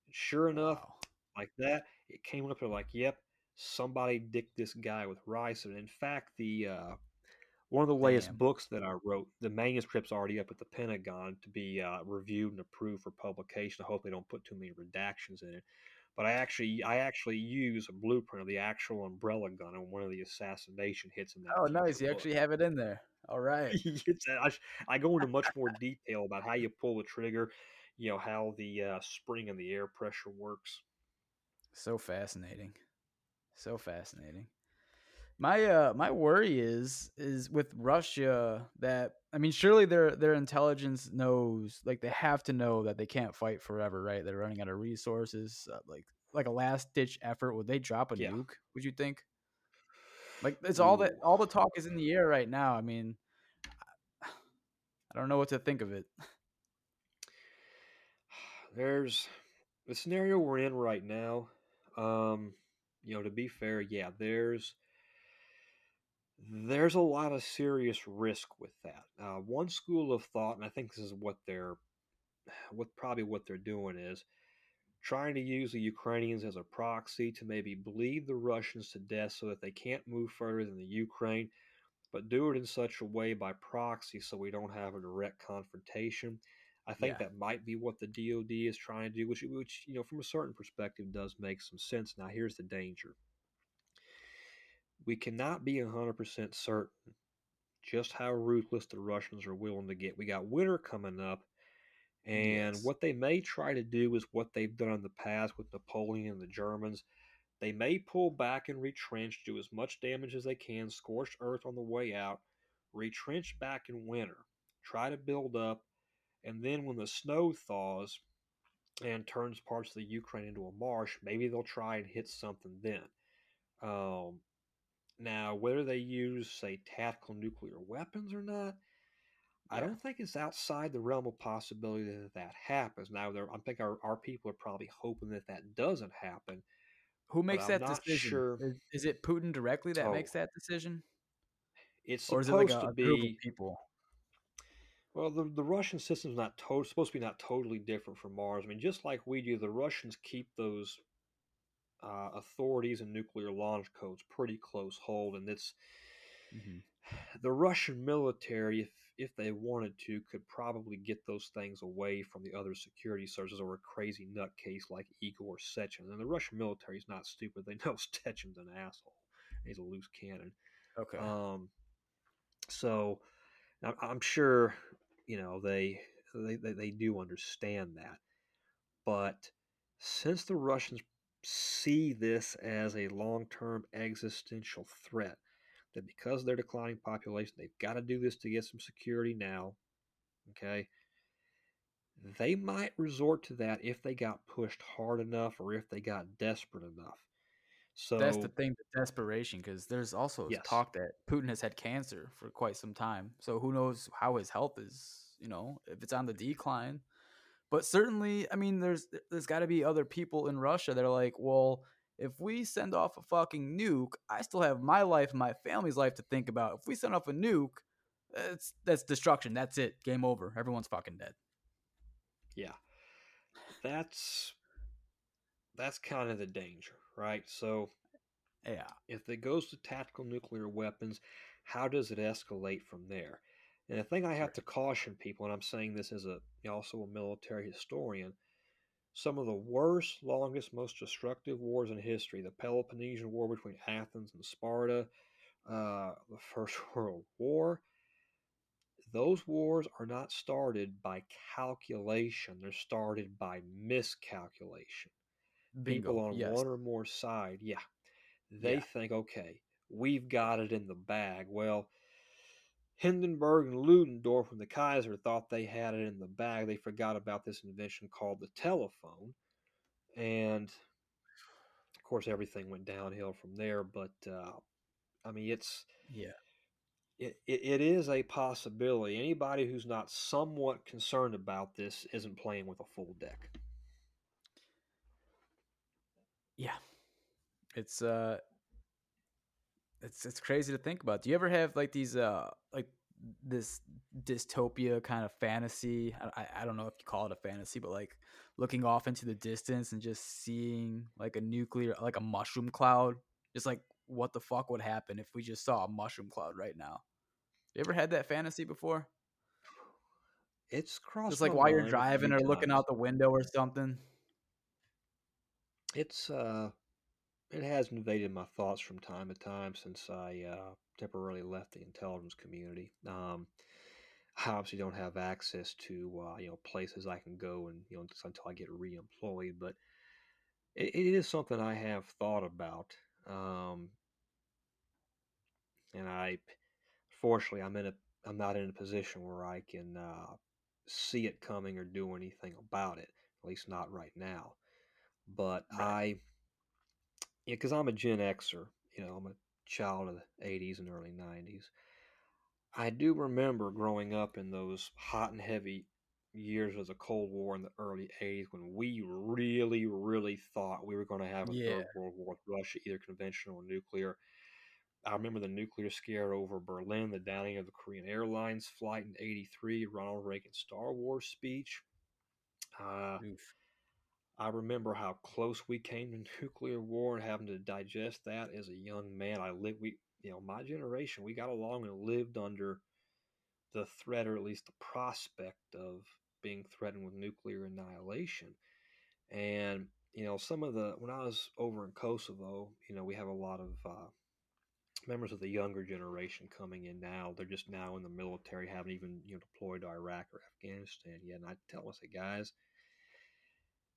And sure enough, Wow. like that, it came up. They're like, "Yep, somebody dicked this guy with ricin." In fact, the uh, one of the latest Damn. books that I wrote, the manuscript's already up at the Pentagon to be uh, reviewed and approved for publication. I hope they don't put too many redactions in it. But I actually, I actually use a blueprint of the actual umbrella gun on one of the assassination hits in that. Oh, nice. You book. actually have it in there. All right. I, I go into much more detail about how you pull the trigger, you know, how the uh, spring and the air pressure works. So fascinating. So fascinating. My uh my worry is is with Russia that I mean surely their their intelligence knows like they have to know that they can't fight forever, right? They're running out of resources. Uh, like like a last ditch effort, would they drop a Yeah. nuke? Would you think? Like it's all that all the talk is in the air right now. I mean, I don't know what to think of it. There's the scenario we're in right now. Um, you know, to be fair, yeah, there's there's a lot of serious risk with that. Uh, one school of thought, and I think this is what they're what probably what they're doing is trying to use the Ukrainians as a proxy to maybe bleed the Russians to death so that they can't move further than the Ukraine, but do it in such a way by proxy so we don't have a direct confrontation. I think Yeah. that might be what the DoD is trying to do, which, which you know, from a certain perspective, does make some sense. Now, here's the danger: we cannot be 100% certain just how ruthless the Russians are willing to get. We got winter coming up, and Yes. what they may try to do is what they've done in the past with Napoleon and the Germans. They may pull back and retrench, do as much damage as they can, scorched earth on the way out, retrench back in winter, try to build up, and then when the snow thaws and turns parts of the Ukraine into a marsh, maybe they'll try and hit something then. Um, now, whether they use, say, tactical nuclear weapons or not, I don't think it's outside the realm of possibility that that happens. Now, there, I think our, our people are probably hoping that that doesn't happen. Who makes that decision? sure. Is, is it Putin directly that makes Oh. that decision, It's or is supposed it like a, to a group of be people? well. The, the Russian system's not to, supposed to be not totally different from Mars. I mean, just like we do, the Russians keep those uh, authorities and nuclear launch codes pretty close hold, and it's Mhm. the Russian military, if if they wanted to, could probably get those things away from the other security services or a crazy nutcase like Igor Sechin. And the Russian military is not stupid; they know Sechin's an asshole. He's a loose cannon. Okay. Um, so I'm, I'm sure you know they, they they they do understand that, but since the Russians see this as a long-term existential threat, that because their declining population, they've got to do this to get some security now. Okay. They might resort to that if they got pushed hard enough or if they got desperate enough. So That's the thing, the desperation, because there's also Yes. talk that Putin has had cancer for quite some time. So who knows how his health is, you know, if it's on the decline. But certainly, I mean, there's there's got to be other people in Russia that are like, well, if we send off a fucking nuke, I still have my life and my family's life to think about. If we send off a nuke, that's that's destruction. That's it. Game over. Everyone's fucking dead. yeah, that's that's kind of the danger, right? So Yeah. if it goes to tactical nuclear weapons, how does it escalate from there? And the thing I have to caution people, and I'm saying this as a also a military historian, some of the worst, longest, most destructive wars in history, the Peloponnesian War between Athens and Sparta, uh, the First World War, those wars are not started by calculation, they're started by miscalculation Bingo. people on yes. one or more side, yeah, they Yeah. think, okay, we've got it in the bag. Well, Hindenburg and Ludendorff and the Kaiser thought they had it in the bag. They forgot about this invention called the telephone. and of course everything went downhill from there. But uh, I mean, it's Yeah. it, it, it is a possibility. Anybody who's not somewhat concerned about this isn't playing with a full deck. Yeah. It's uh it's it's crazy to think about. Do you ever have like these uh like this dystopia kind of fantasy? I, I don't know if you call it a fantasy, but like looking off into the distance and just seeing like a nuclear like a mushroom cloud. Just like what the fuck would happen if we just saw a mushroom cloud right now? You ever had that fantasy before? It's crossed Just like while you're driving or looking out the window or something. It's uh, it has invaded my thoughts from time to time since I uh, temporarily left the intelligence community. Um, I obviously don't have access to uh, you know places I can go and you know until I get reemployed, but it, it is something I have thought about. Um, and I, fortunately, I'm in a I'm not in a position where I can uh, see it coming or do anything about it. At least not right now. But Right. I, yeah, because I'm a Gen Xer. You know, I'm a child of the '80s and early '90s. I do remember growing up in those hot and heavy years of the Cold War in the early '80s when we really, really thought we were going to have a Yeah. third World War with Russia, either conventional or nuclear. I remember the nuclear scare over Berlin, the downing of the Korean Airlines flight in '83, Ronald Reagan's Star Wars speech. Uh, Oof. I remember how close we came to nuclear war and having to digest that as a young man. I lived, we, you know, my generation, we got along and lived under the threat, or at least the prospect of being threatened with nuclear annihilation. And you know, some of the when I was over in Kosovo, you know, we have a lot of uh, members of the younger generation coming in now. They're just now in the military, haven't even you know deployed to Iraq or Afghanistan yet. And I tell them, I say, guys,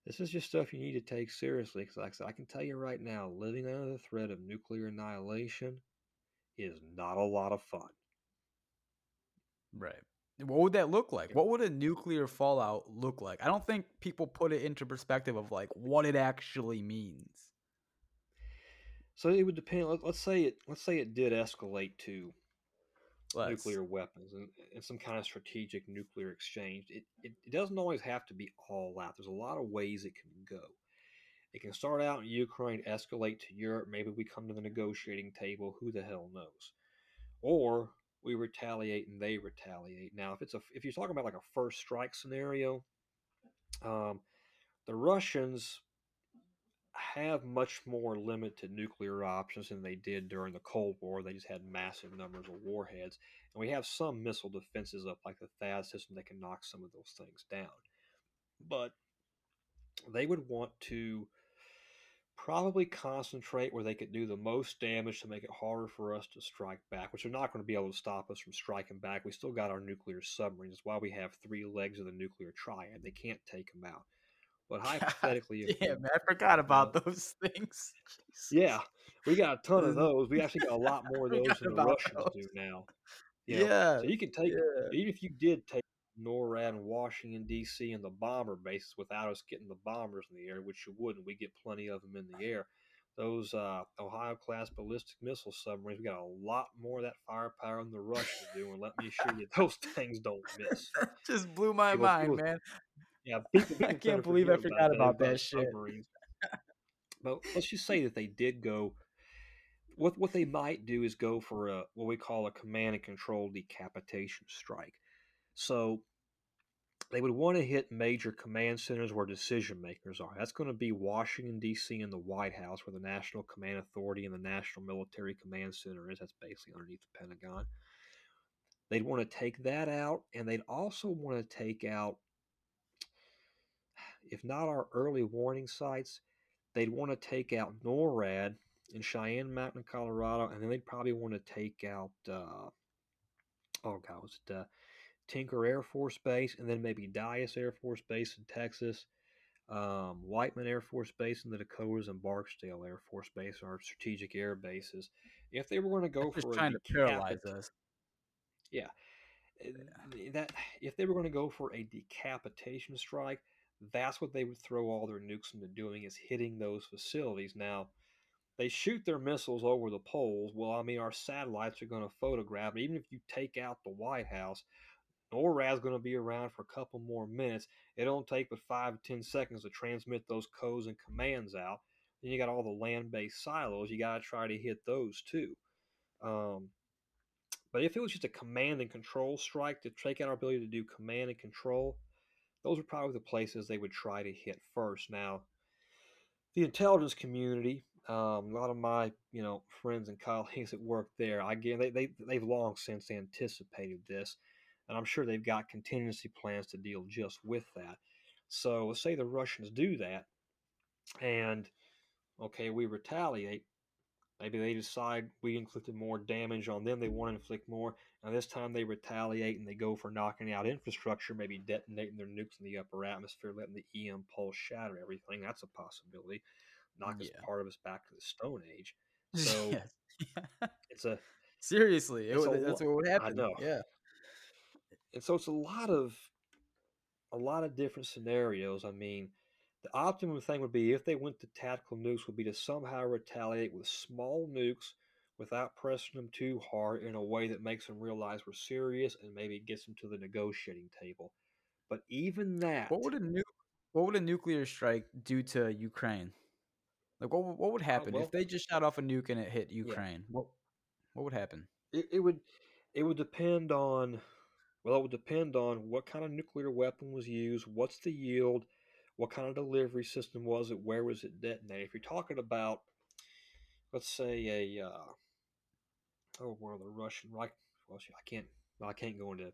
this is just stuff you need to take seriously. Because, like I said, I can tell you right now, living under the threat of nuclear annihilation is not a lot of fun. Right. What would that look like? What would a nuclear fallout look like? I don't think people put it into perspective of like what it actually means. So it would depend. Let, let's say it. Let's say it did escalate to Let's, nuclear weapons and, and some kind of strategic nuclear exchange. It, it it doesn't always have to be all out. There's a lot of ways it can go. It can start out in Ukraine, escalate to Europe. Maybe we come to the negotiating table. Who the hell knows? Or we retaliate and they retaliate. Now, if it's a if you're talking about like a first strike scenario, um, the Russians have much more limited nuclear options than they did during the Cold War. They just had massive numbers of warheads, and we have some missile defenses up like the THAAD system that can knock some of those things down. But they would want to probably concentrate where they could do the most damage to make it harder for us to strike back, which are not going to be able to stop us from striking back. We still got our nuclear submarines. That's why we have three legs of the nuclear triad. They can't take them out. But hypothetically, yeah, we- man, I forgot about those things. yeah, we got a ton of those. We actually got a lot more of those than the Russians do now. You know, Yeah, so you can take yeah. even if you did take NORAD and Washington D.C. and the bomber bases without us getting the bombers in the air, which you wouldn't. We get plenty of them in the air. Those uh, Ohio class ballistic missile submarines, we got a lot more of that firepower than the Russians do, and let me assure you, those things don't miss. Just blew my People- mind, people- man. Yeah, people, people I can't believe I forgot about that that shit. submarines. But let's just say that they did go. What what they might do is go for a what we call a command and control decapitation strike. So they would want to hit major command centers where decision makers are. That's going to be Washington D.C. and the White House, where the National Command Authority and the National Military Command Center is. That's basically underneath the Pentagon. They'd want to take that out, and they'd also want to take out if not our early warning sites, they'd want to take out NORAD in Cheyenne Mountain, Colorado, and then they'd probably want to take out, uh, oh God, was it uh, Tinker Air Force Base, and then maybe Dyess Air Force Base in Texas, um, Whiteman Air Force Base in the Dakotas, and Barksdale Air Force Base are strategic air bases. If they were going to go for trying a to paralyze us. uh, that if they were going to go for a decapitation strike, that's what they would throw all their nukes into doing is hitting those facilities. Now, they shoot their missiles over the poles. Well, I mean, our satellites are going to photograph it. Even if you take out the White House, NORAD's going to be around for a couple more minutes. It don't take but five to ten seconds to transmit those codes and commands out. Then you got all the land-based silos. You got to try to hit those too. Um, but if it was just a command and control strike to take out our ability to do command and control, those are probably the places they would try to hit first. Now, the intelligence community, um, a lot of my you know friends and colleagues that work there, again, they, they they've long since anticipated this, and I'm sure they've got contingency plans to deal just with that. So let's say the Russians do that, and okay, we retaliate. Maybe they decide we inflicted more damage on them. They want to inflict more. Now, this time they retaliate and they go for knocking out infrastructure, maybe detonating their nukes in the upper atmosphere, letting the EM pulse shatter everything. That's a possibility. Knock Yeah. us part of us back to the Stone Age. So Yes. it's a Seriously, it a that's what would happen. I know. Yeah. and so it's a lot of a lot of different scenarios. I mean, the optimum thing would be if they went to tactical nukes would be to somehow retaliate with small nukes without pressing them too hard in a way that makes them realize we're serious and maybe gets them to the negotiating table. But even that, What would a nu- What would a nuclear strike do to Ukraine? Like, what would- what would happen Uh, well- if they just shot off a nuke and it hit Ukraine? What What would happen? it, it would it would depend on well it would depend on what kind of nuclear weapon was used what's the yield what kind of delivery system was it? Where was it detonated? If you're talking about let's say a uh, oh one of the russian right well i can't i can't go into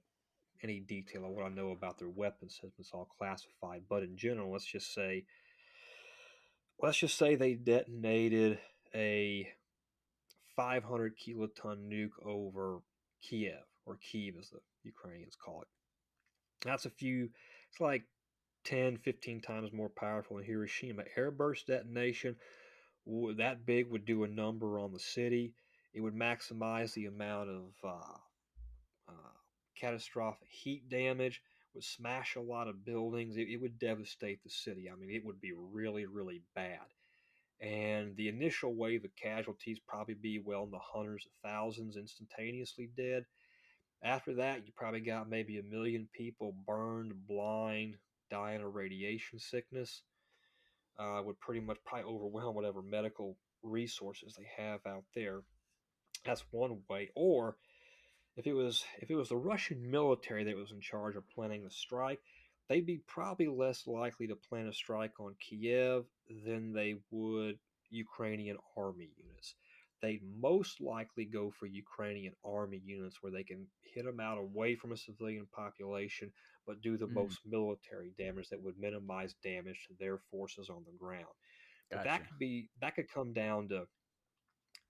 any detail of what i know about their weapon system. It's all classified. But in general let's just say let's just say they detonated a 500 kiloton nuke over Kiev, or Kyiv as the Ukrainians call it. That's a few, it's like 10, 15 times more powerful than Hiroshima. Airburst detonation, that big would do a number on the city. It would maximize the amount of uh, uh, catastrophic heat damage, would smash a lot of buildings. It, it would devastate the city. I mean, it would be really, really bad and the initial wave of casualties probably be well in the hundreds of thousands instantaneously dead. After that, you probably got maybe a million people burned, blind, dying of radiation sickness. Uh, would pretty much probably overwhelm whatever medical resources they have out there. That's one way. Or if it was if it was the Russian military that was in charge of planning the strike, they'd be probably less likely to plan a strike on Kiev than they would Ukrainian army units. They'd most likely go for Ukrainian army units where they can hit them out away from a civilian population, but do the Mm. most military damage that would minimize damage to their forces on the ground. But that could be that could come down to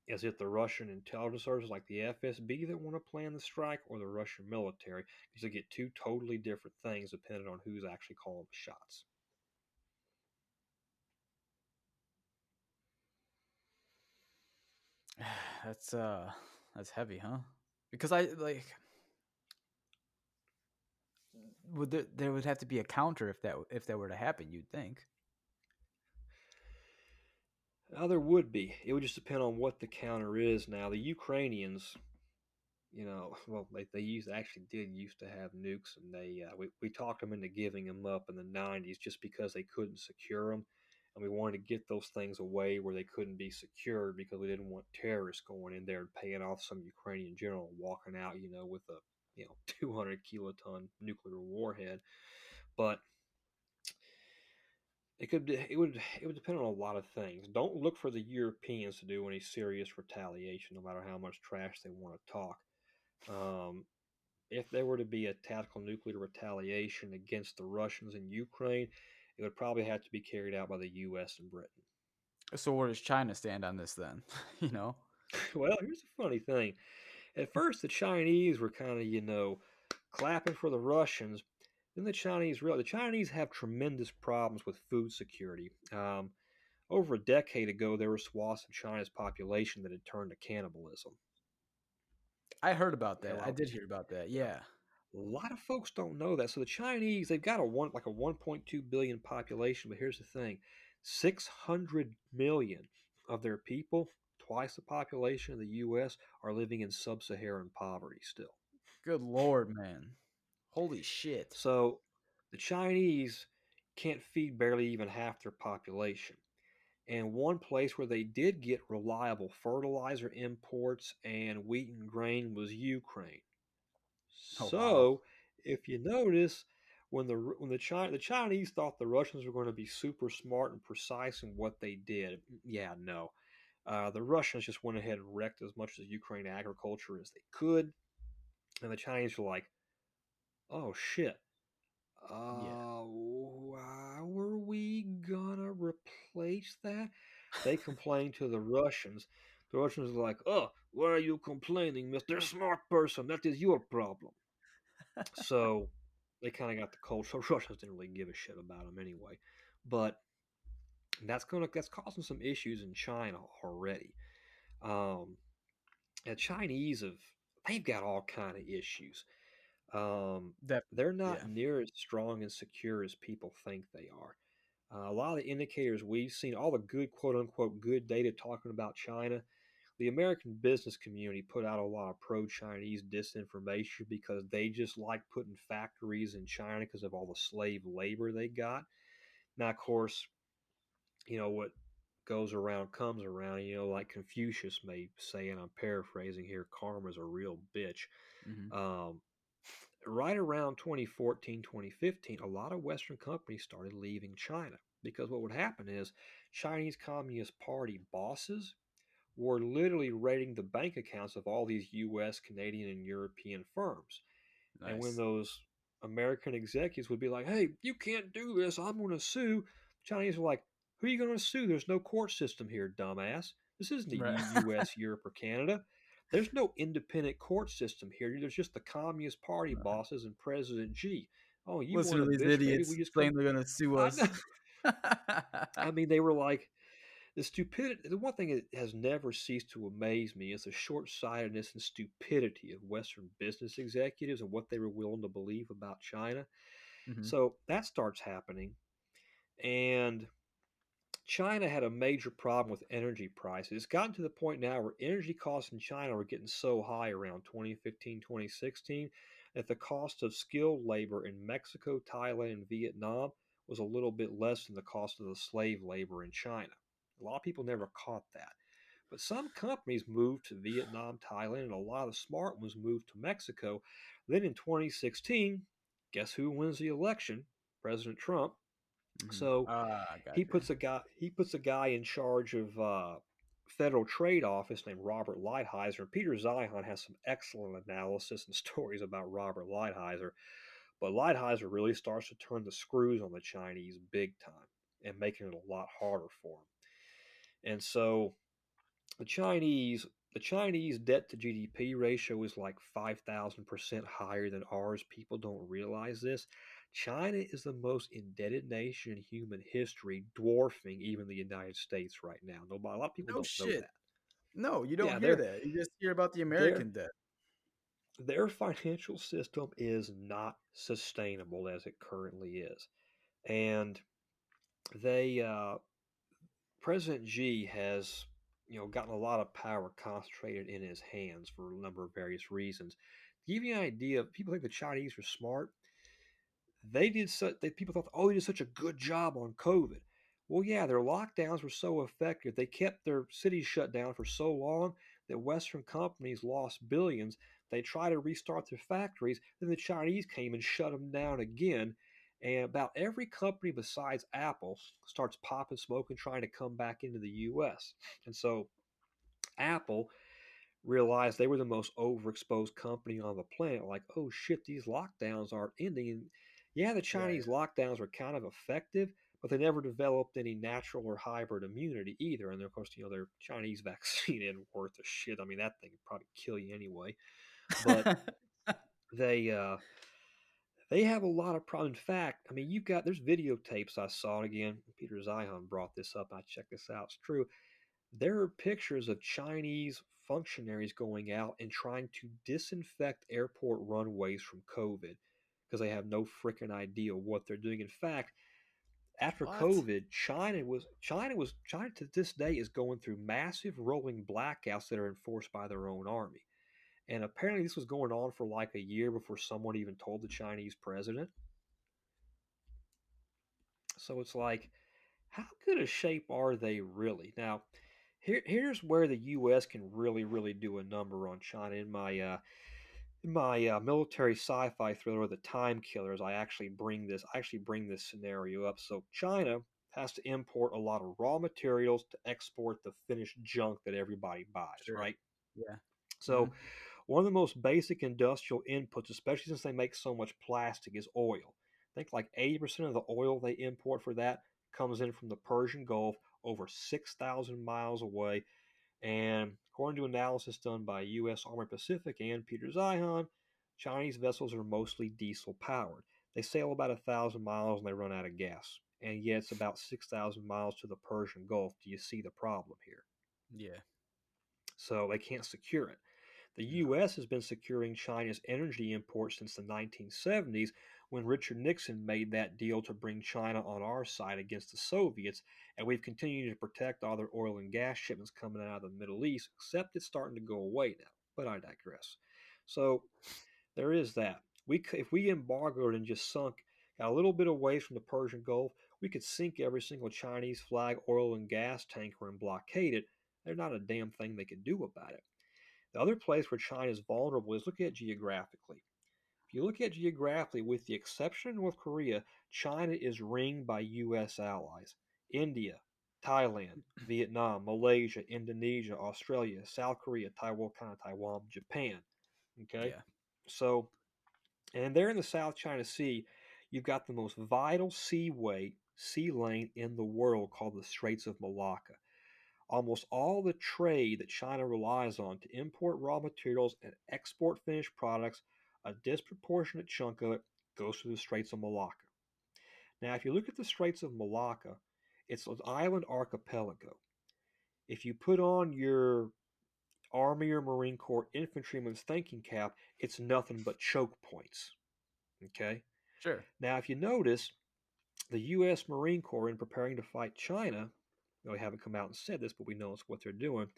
is it the Russian intelligence services like the FSB that want to plan the strike or the Russian military? Because they get two totally different things depending on who's actually calling the shots. That's uh, that's heavy, huh? Because I like. Would there, there would have to be a counter if that if that were to happen? You'd think. Now there would be. It would just depend on what the counter is. Now the Ukrainians, you know, well they they used actually did used to have nukes, and they uh, we we talked them into giving them up in the '90s just because they couldn't secure them, and we wanted to get those things away where they couldn't be secured because we didn't want terrorists going in there and paying off some Ukrainian general walking out, you know, with a you know 200 kiloton nuclear warhead, but it could it would it would depend on a lot of things. Don't look for the Europeans to do any serious retaliation, no matter how much trash they want to talk. Um, if there were to be a tactical nuclear retaliation against the Russians in Ukraine, it would probably have to be carried out by the U.S. and Britain. So where does China stand on this then? you know. Well, here's a funny thing. At first, the Chinese were kind of, you know, clapping for the Russians. Then the Chinese real the Chinese have tremendous problems with food security. Um, over a decade ago, there were swaths of China's population that had turned to cannibalism. I heard about that. I did hear about that. Yeah. A A lot of folks don't know that. So the Chinese, they've got a one like a 1.2 billion population, but here's the thing: 600 million of their people, twice the population of the U.S., are living in sub-Saharan poverty still. Good lord, man. Holy shit. So the Chinese can't feed barely even half their population. And one place where they did get reliable fertilizer imports and wheat and grain was Ukraine. Oh, so, wow. if you notice, when the when the China the Chinese thought the Russians were going to be super smart and precise in what they did, yeah, no, uh, the Russians just went ahead and wrecked as much of the Ukraine agriculture as they could, and the Chinese were like, "Oh shit, uh, how are we gonna replace that?" They complained to the Russians. The Russians were like, "Oh, why are you complaining, Mister Smart Person? That is your problem." so they kind of got the cold. So Russians didn't really give a shit about them anyway. But that's gonna that's causing some issues in China already. Um, the Chinese have they've got all kind of issues. Um, That they're not yeah. near as strong and secure as people think they are. Uh, a lot of the indicators we've seen, all the good quote unquote good data talking about China, the American business community put out a lot of pro Chinese disinformation because they just like putting factories in China because of all the slave labor they got. Now, of course, you know what goes around comes around. You know, like Confucius may say, and I'm paraphrasing here karma's a real bitch. Mhm. Um, right around 2014, 2015, a lot of Western companies started leaving China because what would happen is Chinese Communist Party bosses were literally raiding the bank accounts of all these US, Canadian, and European firms. And when those American executives would be like, hey, you can't do this, I'm going to sue, Chinese were like, who are you going to sue? There's no court system here, dumbass. This isn't the Right. US, Europe, or Canada. There's no independent court system here. There's just the Communist Party Right. bosses and President Xi. Oh, you Listen to these bitch? Idiots we just come. they're gonna sue us. I mean, they were like the stupidity. The one thing that has never ceased to amaze me is the short-sightedness and stupidity of Western business executives and what they were willing to believe about China. Mhm. So that starts happening, and China had a major problem with energy prices. It's gotten to the point now where energy costs in China were getting so high around 2015, 2016 that the cost of skilled labor in Mexico, Thailand, and Vietnam was a little bit less than the cost of the slave labor in China. A lot of people never caught that. But some companies moved to Vietnam, Thailand, and a lot of smart ones moved to Mexico. Then in 2016, guess who wins the election? President Trump. Mhm. So Ah, he gotcha. puts a guy he puts a guy in charge of uh, federal trade office named Robert Lighthizer. Peter Zeihan has some excellent analysis and stories about Robert Lighthizer. But Lighthizer really starts to turn the screws on the Chinese big time and making it a lot harder for them. And so the Chinese the Chinese debt to GDP ratio is like 5,000% higher than ours. People don't realize this. China is the most indebted nation in human history, dwarfing even the United States right now. Nobody, a lot of people No don't know that. No, you don't Yeah, hear that. You just hear about the American debt. Their financial system is not sustainable as it currently is. And they, uh, President Xi has, you know, gotten a lot of power concentrated in his hands for a number of various reasons. To give you an idea, people think the Chinese are smart. They did such that people thought, oh, they did such a good job on COVID. Well, yeah, their lockdowns were so effective. They kept their cities shut down for so long that Western companies lost billions. They tried to restart their factories. Then the Chinese came and shut them down again. And about every company besides Apple starts popping smoke and trying to come back into the US. And so Apple realized they were the most overexposed company on the planet. Like, oh shit, these lockdowns aren't ending. Yeah, the Chinese lockdowns were kind of effective, but they never developed any natural or hybrid immunity either. And of course, you know, their Chinese vaccine isn't worth a shit. I mean, that thing would probably kill you anyway. But they uh they have a lot of problems. In fact, I mean, you've got there's videotapes I saw again. Peter Zeihan brought this up. I checked this out. It's true. there are pictures of Chinese functionaries going out and trying to disinfect airport runways from COVID because they have no freaking idea what they're doing. In fact, after What? COVID, China was China was China to this day is going through massive rolling blackouts that are enforced by their own army. And apparently this was going on for like a year before someone even told the Chinese president. So it's like, how good a shape are they really? Now, here, here's where the U.S. can really, really do a number on China. In my uh, in my uh, military sci-fi thriller, The Time Killers, I actually bring this. I actually bring this scenario up. So China has to import a lot of raw materials to export the finished junk that everybody buys, Sure. right? Yeah. So, one of the most basic industrial inputs, especially since they make so much plastic, is oil. I think like 80% of the oil they import for that comes in from the Persian Gulf, over 6,000 miles away. And according to analysis done by U.S. Army Pacific and Peter Zeihan, Chinese vessels are mostly diesel powered. They sail about a thousand miles and they run out of gas. And yet it's about 6,000 miles to the Persian Gulf. Do you see the problem here? Yeah. so they can't secure it. The U.S. has been securing China's energy imports since the 1970s when Richard Nixon made that deal to bring China on our side against the Soviets, and we've continued to protect all their oil and gas shipments coming out of the Middle East, except it's starting to go away now. But I digress. So there is that. We, if we embargoed and just sunk, got a little bit away from the Persian Gulf, we could sink every single Chinese flag oil and gas tanker and blockade it. There's not a damn thing they could do about it. The other place where China is vulnerable is look at geographically. If you look at geographically, with the exception of North Korea, China is ringed by U.S. allies India, Thailand, Vietnam, Malaysia, Indonesia, Australia, South Korea, Taiwan, kind of Taiwan, Japan. Okay? Yeah. So, and there in the South China Sea, you've got the most vital seaway, sea lane in the world called the Straits of Malacca almost all the trade that China relies on to import raw materials and export finished products, a disproportionate chunk of it goes through the Straits of Malacca. Now, if you look at the Straits of Malacca, it's an island archipelago. If you put on your Army or Marine Corps infantryman's thinking cap, it's nothing but choke points. Okay? Sure. Now, if you notice, the U.S. Marine Corps, in preparing to fight China, they haven't come out and said this, but we know it's what they're doing.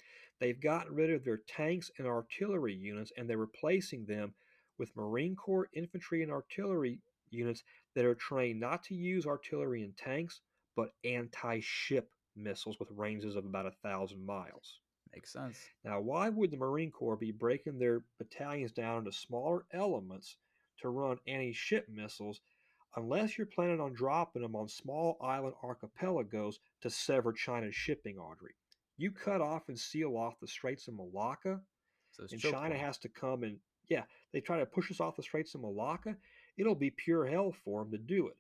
They've gotten rid of their tanks and artillery units, and they're replacing them with Marine Corps infantry and artillery units that are trained not to use artillery and tanks, but anti-ship missiles with ranges of about a thousand miles. Makes sense. Now, why would the Marine Corps be breaking their battalions down into smaller elements to run anti ship missiles unless you're planning on dropping them on small island archipelagos to sever China's shipping artery? You cut off and seal off the Straits of Malacca, So and China point. has to come and, yeah, they try to push us off the Straits of Malacca. It'll be pure hell for them to do it.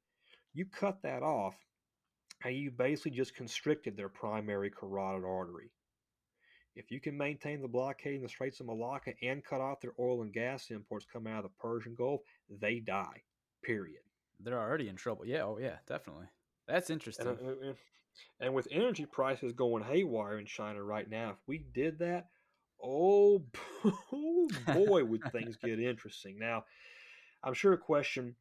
You cut that off, and you basically just constricted their primary carotid artery. If you can maintain the blockade in the Straits of Malacca and cut off their oil and gas imports coming out of the Persian Gulf, they die. Period. They're already in trouble. Yeah. Oh, yeah. Definitely. That's interesting. And, uh, uh, and with energy prices going haywire in China right now, if we did that, oh, oh boy, would things get interesting. Now, I'm sure a question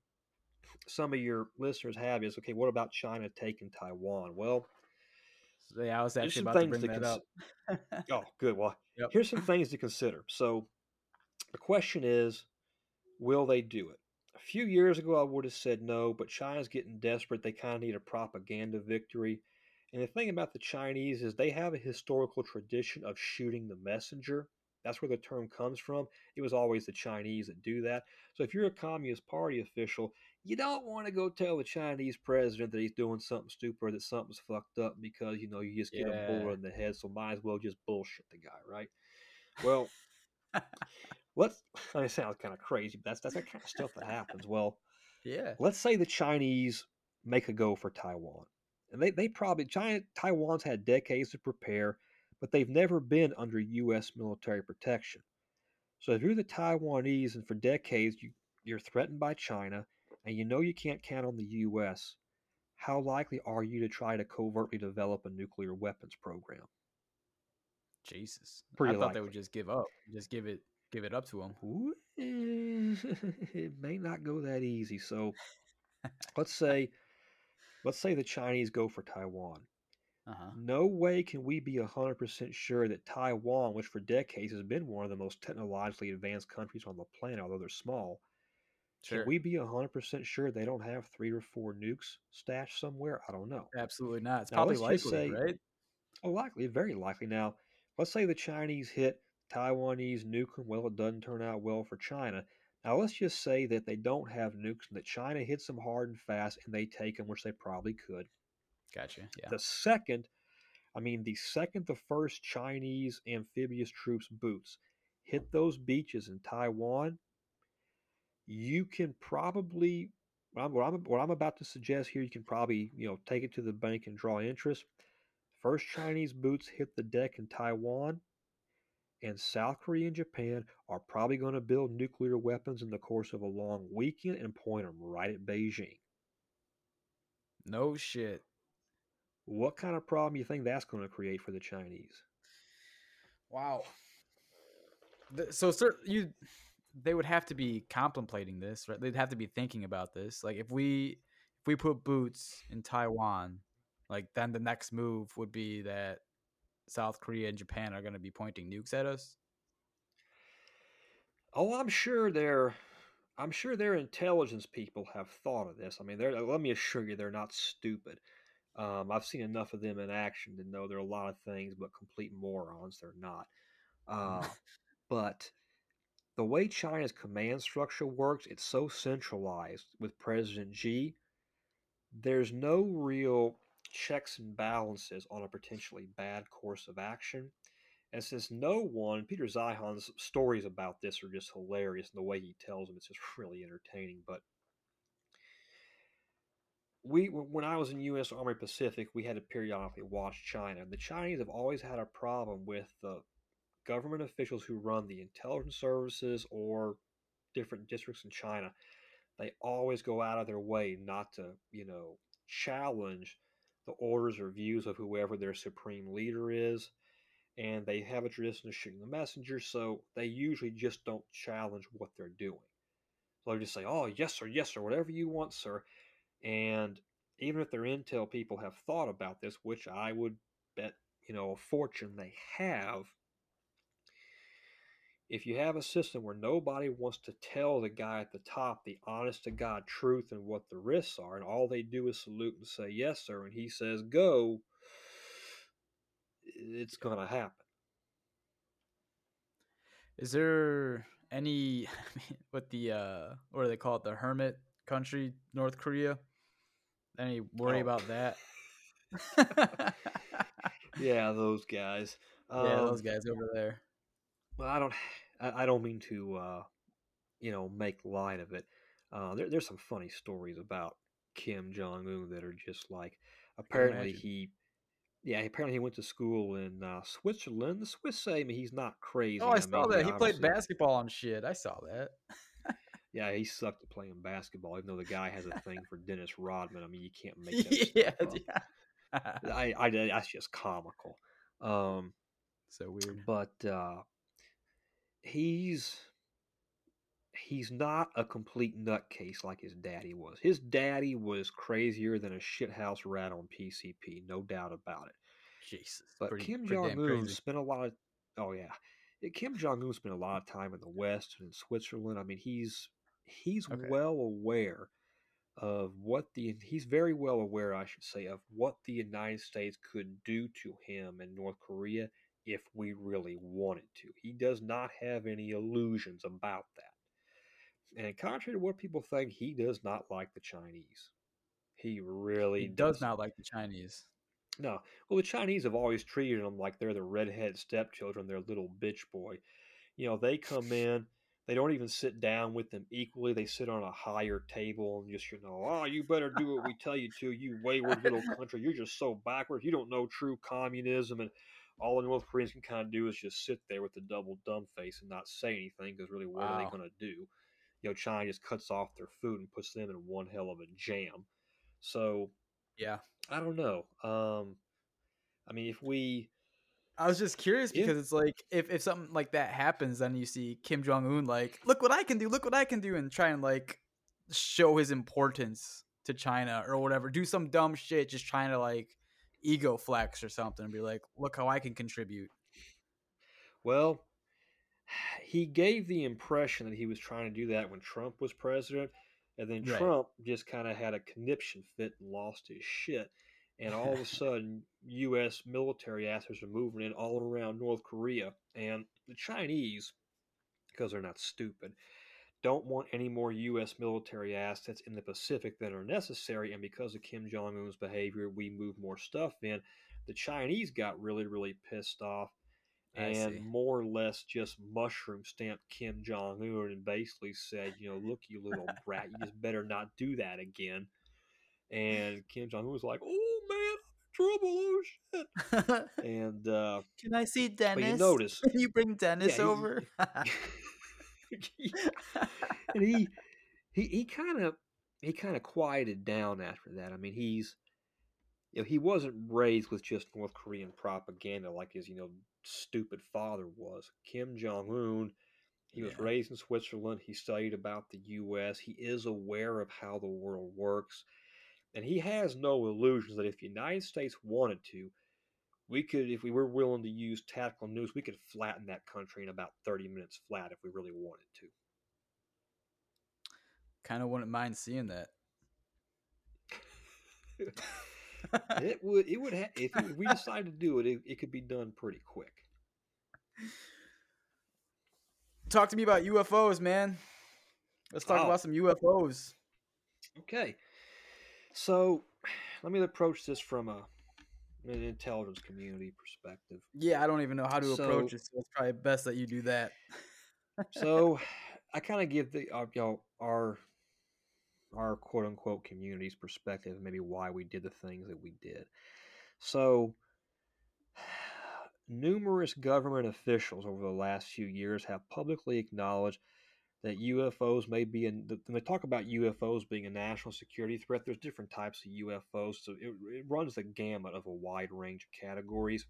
some of your listeners have is okay, what about China taking Taiwan? Well, yeah, I was actually about to bring to that up. Oh, good. Well, Yep. here's some things to consider. So, the question is, will they do it? A few years ago, I would have said no, but China's getting desperate. They kind of need a propaganda victory. And the thing about the Chinese is they have a historical tradition of shooting the messenger. That's where the term comes from. It was always the Chinese that do that. So if you're a Communist Party official, you don't want to go tell the Chinese president that he's doing something stupid or that something's fucked up because you know you just get a Yeah. bullet in the head. So might as well just bullshit the guy, right? Well, let's. I mean, it sounds kind of crazy, but that's that's that kind of stuff that happens. Well, yeah. let's say the Chinese make a go for Taiwan. And they, they probably China Taiwan's had decades to prepare, but they've never been under US military protection. So if you're the Taiwanese and for decades you, you're threatened by China and you know you can't count on the US, how likely are you to try to covertly develop a nuclear weapons program? Jesus. Pretty I thought they would just give up. Just give it give it up to them. It may not go that easy. So let's say let's say the Chinese go for Taiwan. Uh-huh. No way can we be 100% sure that Taiwan, which for decades has been one of the most technologically advanced countries on the planet, although they're small, Sure. can we be 100% sure they don't have three or four nukes stashed somewhere? I don't know. Absolutely not. It's Now, probably likely, say- right? Oh, likely, very likely. Now, let's say the Chinese hit Taiwanese nuke. Well, it doesn't turn out well for China. Now, let's just say that they don't have nukes and that China hits them hard and fast and they take them, which they probably could. Gotcha. Yeah. The second, I mean, the second the first Chinese amphibious troops boots hit those beaches in Taiwan, you can probably what I'm, what I'm what I'm about to suggest here. You can probably you know take it to the bank and draw interest. First Chinese boots hit the deck in Taiwan, and South Korea and Japan are probably going to build nuclear weapons in the course of a long weekend and point them right at Beijing. No shit. What kind of problem you think that's going to create for the Chinese? Wow. So, sir, you they would have to be contemplating this, right? They'd have to be thinking about this. Like, if we if we put boots in Taiwan, like then the next move would be that South Korea and Japan are going to be pointing nukes at us. Oh, I'm sure their I'm sure their intelligence people have thought of this. I mean, they're let me assure you, they're not stupid. Um, I've seen enough of them in action to know they're a lot of things, but complete morons. They're not. Uh, but the way China's command structure works, it's so centralized with President Xi. There's no real checks and balances on a potentially bad course of action. And since no one, Peter Zeihan's stories about this are just hilarious, and the way he tells them, it's just really entertaining. But we, when I was in U.S. Army Pacific, we had to periodically watch China. The Chinese have always had a problem with the government officials who run the intelligence services or different districts in China. They always go out of their way not to, you know, challenge the orders or views of whoever their supreme leader is and they have a tradition of shooting the messenger, so they usually just don't challenge what they're doing. So they just say, "Oh, yes, sir, yes, sir, whatever you want, sir." And even if their intel people have thought about this, which I would bet you know a fortune they have, if you have a system where nobody wants to tell the guy at the top the honest to God truth and what the risks are, and all they do is salute and say yes, sir, and he says go, it's going to happen. Is there any with the uh what do they call it? The hermit country, North Korea? Any worry Oh. about that? Yeah, those guys. yeah, those Um, guys over there. Well, I don't, I, I don't mean to, uh, you know, make light of it. Uh, there, there's some funny stories about Kim Jong Un that are just like, apparently he, yeah, apparently he went to school in uh, Switzerland. The Swiss say I mean, he's not crazy. Oh, I saw mean, that. He played basketball and shit. I saw that. Yeah, he sucked at playing basketball, even though the guy has a thing for Dennis Rodman. I mean, you can't make that yeah, yeah. I, I, that's just comical. Um, so weird. but uh, he's he's not a complete nutcase like his daddy was. His daddy was crazier than a shithouse rat on PCP, no doubt about it. Jesus. But pretty- Kim Jong Un spent a lot of oh yeah, Kim Jong Un spent a lot of time in the West and in Switzerland. I mean, he's he's Okay. well aware of what the he's very well aware, I should say, of what the United States could do to him in North Korea if we really wanted to. He does not have any illusions about that. And contrary to what people think, he does not like the Chinese. He really He does doesn't. like the Chinese. No. Well, the Chinese have always treated them like they're the redhead stepchildren, their little bitch boy. You know, they come in, they don't even sit down with them equally. They sit on a higher table and just, you know, oh, you better do what we tell you to, you wayward little country. You're just so backwards. You don't know true communism. And all the North Koreans can kind of do is just sit there with the double dumb face and not say anything because really, what are they going to do? You know, China just cuts off their food and puts them in one hell of a jam. So, Yeah. I don't know. Um, I mean, if we I was just curious Yeah. because it's like if, if something like that happens, then you see Kim Jong Un like, look what I can do, look what I can do, and try and like show his importance to China or whatever. Do some dumb shit, just trying to like ego flex or something, and be like, look how I can contribute. Well, he gave the impression that he was trying to do that when Trump was president, and then Right. Trump just kind of had a conniption fit and lost his shit. And all of a sudden, U.S. military assets are moving in all around North Korea, and the Chinese, because they're not stupid, don't want any more U.S. military assets in the Pacific than are necessary. And because of Kim Jong Un's behavior, we move more stuff in. The Chinese got really, really pissed off and more or less just mushroom stamped Kim Jong Un and basically said, you know, look, you little brat, you just better not do that again. And Kim Jong Un was like, oh man, I'm in trouble, oh shit. And uh, Can I see Dennis? you notice, Can you bring Dennis he- over? and he he he kind of he kind of quieted down after that. I mean, he's you know, he wasn't raised with just North Korean propaganda like his you know stupid father was. Kim Jong Un, he was raised in Switzerland. He studied about the U.S. He is aware of how the world works, and he has no illusions that if the United States wanted to. We could, if we were willing to use tactical news, we could flatten that country in about 30 minutes flat if we really wanted to. kind of wouldn't mind seeing that. it would it would ha- if we decided to do it, it, it could be done pretty quick. Talk to me about UFOs, man. Let's talk Oh. about some UFOs. Okay, so let me approach this from a an intelligence community perspective. Yeah, I don't even know how to approach it, so it's probably best that you do that. So I kind of give the uh, know our our quote unquote community's perspective, maybe why we did the things that we did. So numerous government officials over the last few years have publicly acknowledged that UFOs may be in. When they talk about UFOs being a national security threat, there's different types of UFOs, so it, it runs the gamut of a wide range of categories.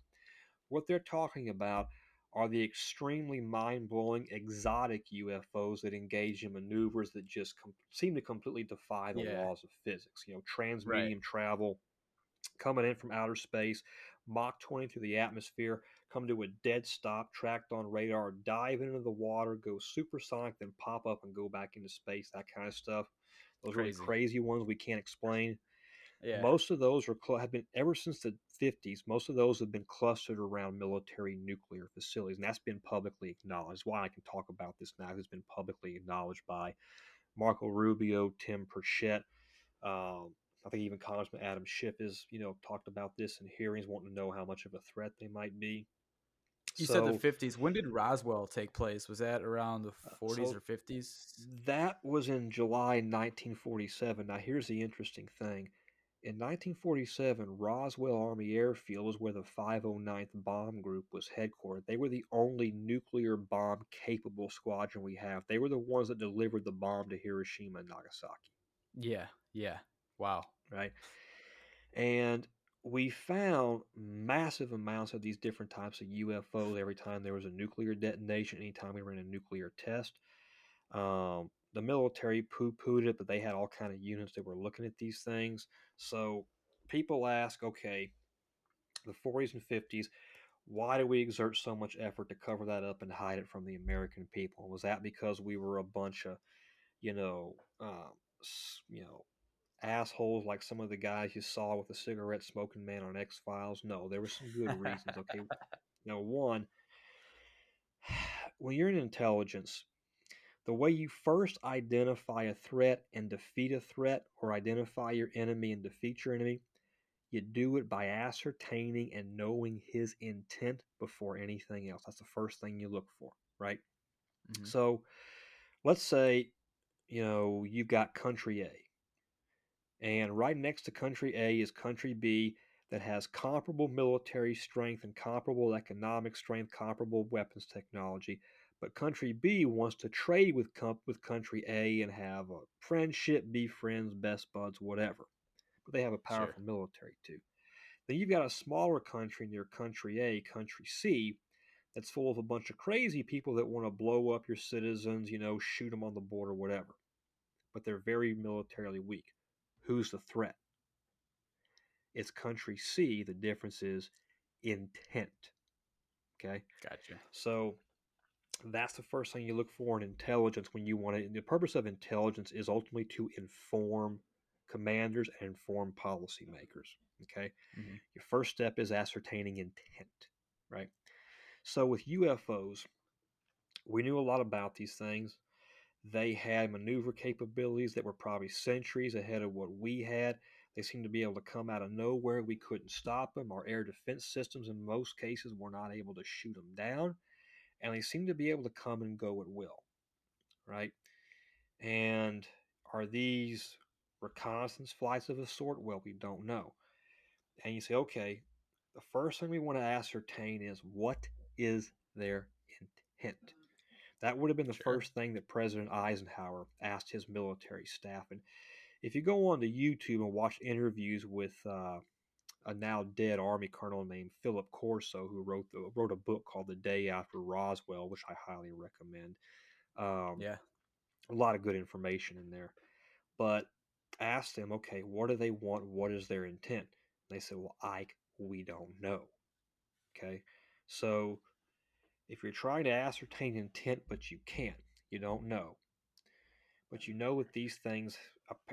What they're talking about are the extremely mind-blowing exotic UFOs that engage in maneuvers that just com- seem to completely defy the Yeah. laws of physics. You know, transmedium travel, coming in from outer space, Mach 20 through the atmosphere, come to a dead stop, tracked on radar, dive into the water, go supersonic, then pop up and go back into space. That kind of stuff. Those Crazy. really crazy ones we can't explain. Yeah. Most of those are have been ever since the 50s. Most of those have been clustered around military nuclear facilities, and that's been publicly acknowledged. Why I can talk about this now? It's been publicly acknowledged by Marco Rubio, Tim Burchett. Um, I think even Congressman Adam Schiff has, you know, talked about this in hearings, wanting to know how much of a threat they might be. You said the 50s. When did Roswell take place? Was that around the 40s Uh, so- or 50s? That was in July 1947. Now, here's the interesting thing. In 1947, Roswell Army Airfield was where the 509th Bomb Group was headquartered. They were the only nuclear bomb capable squadron we have. They were the ones that delivered the bomb to Hiroshima and Nagasaki, Yeah, yeah. Wow. right? And we found massive amounts of these different types of UFOs every time there was a nuclear detonation, anytime we ran a nuclear test. Um, the military poo-pooed it, but they had all kind of units that were looking at these things. So people ask, okay, the 40s and 50s, why do we exert so much effort to cover that up and hide it from the American people? Was that because we were a bunch of, you know, s- you know, assholes like some of the guys you saw with the cigarette smoking man on X Files? No, there were some good reasons. Okay, now one, when you're in intelligence, the way you first identify a threat and defeat a threat, or identify your enemy and defeat your enemy, you do it by ascertaining and knowing his intent before anything else. That's the first thing you look for, right? Mhm. So let's say, you know, you've got country A. And right next to country A is country B that has comparable military strength and comparable economic strength, comparable weapons technology. But country B wants to trade with com- with country A and have a friendship, be friends, best buds, whatever. But they have a Sure. powerful military too. Then you've got a smaller country near country A, country C, that's full of a bunch of crazy people that want to blow up your citizens, you know, shoot them on the border, whatever. But they're very militarily weak. Who's the threat? It's country C. The difference is intent. Okay. Gotcha. So that's the first thing you look for in intelligence when you want to. The purpose of intelligence is ultimately to inform commanders and inform policymakers. Okay. Mhm. Your first step is ascertaining intent, right? So with UFOs, we knew a lot about these things. They had maneuver capabilities that were probably centuries ahead of what we had. They seemed to be able to come out of nowhere. We couldn't stop them. Our air defense systems, in most cases, were not able to shoot them down. And they seemed to be able to come and go at will, right? And are these reconnaissance flights of a sort? Well, we don't know. And you say, okay, the first thing we want to ascertain is what is their intent? That would have been the Sure. first thing that President Eisenhower asked his military staff. And if you go on to YouTube and watch interviews with uh, a now dead Army colonel named Philip Corso, who wrote the, wrote a book called The Day After Roswell, which I highly recommend. Um, Yeah. a lot of good information in there. But ask them, okay, what do they want? What is their intent? They said, well, Ike, we don't know. Okay. So if you're trying to ascertain intent, but you can't, you don't know, but you know that these things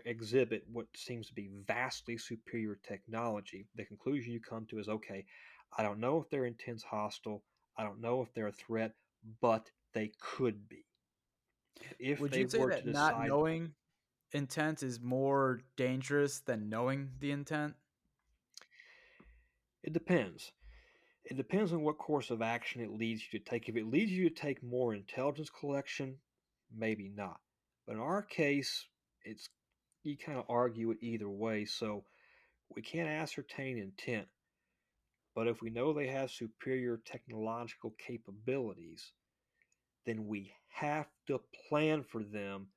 exhibit what seems to be vastly superior technology, the conclusion you come to is okay, I don't know if their intent's hostile, I don't know if they're a threat, but they could be. If Would you say that to not knowing intent is more dangerous than knowing the intent? It depends. It depends on what course of action it leads you to take. If it leads you to take more intelligence collection, maybe not. But in our case, it's you kind of argue it either way. So we can't ascertain intent. But if we know they have superior technological capabilities, then we have to plan for them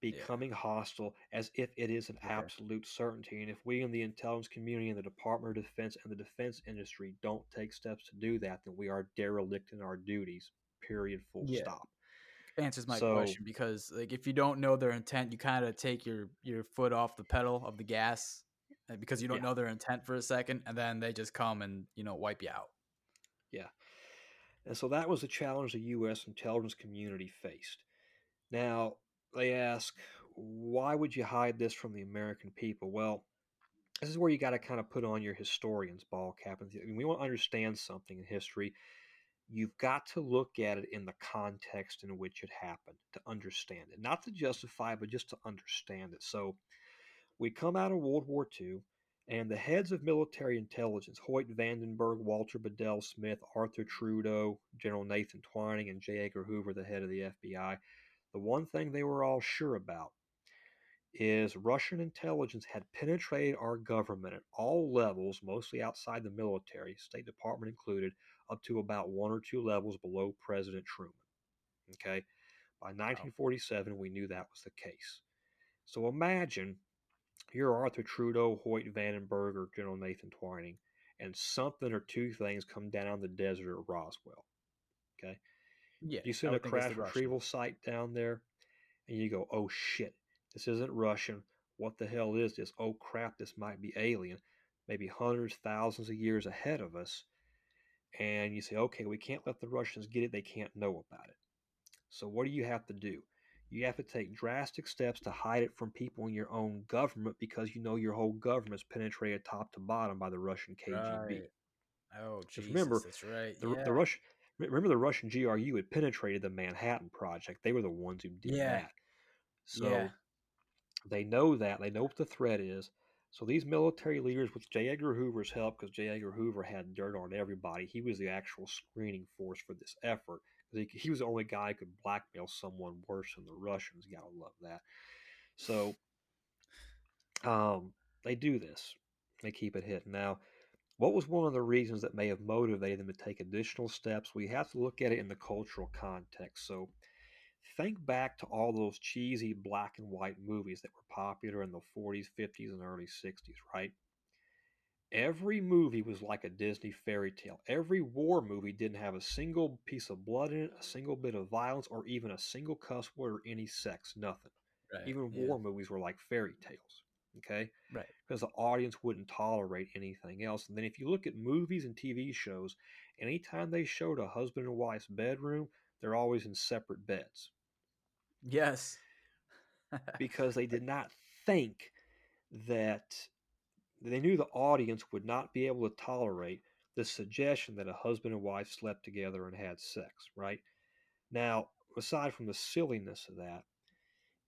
becoming hostile as if it is an Sure. absolute certainty. And if we in the intelligence community and the Department of Defense and the defense industry don't take steps to do that, then we are derelict in our duties. Period. Full Yeah. stop. Answers my So- question because like if you don't know their intent, you kind of take your your foot off the pedal of the gas uh, because you don't Yeah. know their intent for a second, and then they just come and you know wipe you out. Yeah, and so that was the challenge the U.S. intelligence community faced. Now, they ask, why would you hide this from the American people? Well, this is where you got to kind of put on your historian's ball cap. And when we want to understand something in history, you've got to look at it in the context in which it happened to understand it. Not to justify, but just to understand it. So we come out of World War II, and the heads of military intelligence, Hoyt Vandenberg, Walter Bedell Smith, Arthur Trudeau, General Nathan Twining, and J. Edgar Hoover, the head of the FBI, the one thing they were all sure about is Russian intelligence had penetrated our government at all levels, mostly outside the military, State Department included, up to about one or two levels below President Truman. Okay? By 1947, we knew that was the case. So imagine you're Arthur Trudeau, Hoyt Vandenberg, or General Nathan Twining, and something or two things come down the desert at Roswell. Okay? Yeah, You send a would think it's crash retrieval site down there, and you go, oh shit, this isn't Russian. What the hell is this? Oh crap, this might be alien. Maybe hundreds, thousands of years ahead of us. And you say, okay, we can't let the Russians get it. They can't know about it. So what do you have to do? You have to take drastic steps to hide it from people in your own government because you know your whole government's penetrated top to bottom by the Russian KGB. Right. Oh, Jesus, remember, that's right. The, yeah. the Russian remember the Russian GRU had penetrated the Manhattan Project. They were the ones who did Yeah. that. So Yeah. they know that. They know what the threat is. So these military leaders, with J. Edgar Hoover's help, because J. Edgar Hoover had dirt on everybody, he was the actual screening force for this effort. He, he was the only guy who could blackmail someone worse than the Russians. Gotta love that. So um, they do this. They keep it hidden. Now, what was one of the reasons that may have motivated them to take additional steps? We have to look at it in the cultural context. So think back to all those cheesy black and white movies that were popular in the 40s, 50s, and early 60s, right? every movie was like a Disney fairy tale. Every war movie didn't have a single piece of blood in it, a single bit of violence, or even a single cuss word or any sex. Nothing. Right. Even yeah. war movies were like fairy tales. Okay? Right. Because the audience wouldn't tolerate anything else. And then if you look at movies and TV shows, anytime they showed a husband and wife's bedroom, they're always in separate beds Yes. because they did not think that they knew the audience would not be able to tolerate the suggestion that a husband and wife slept together and had sex, right? Now, aside from the silliness of that,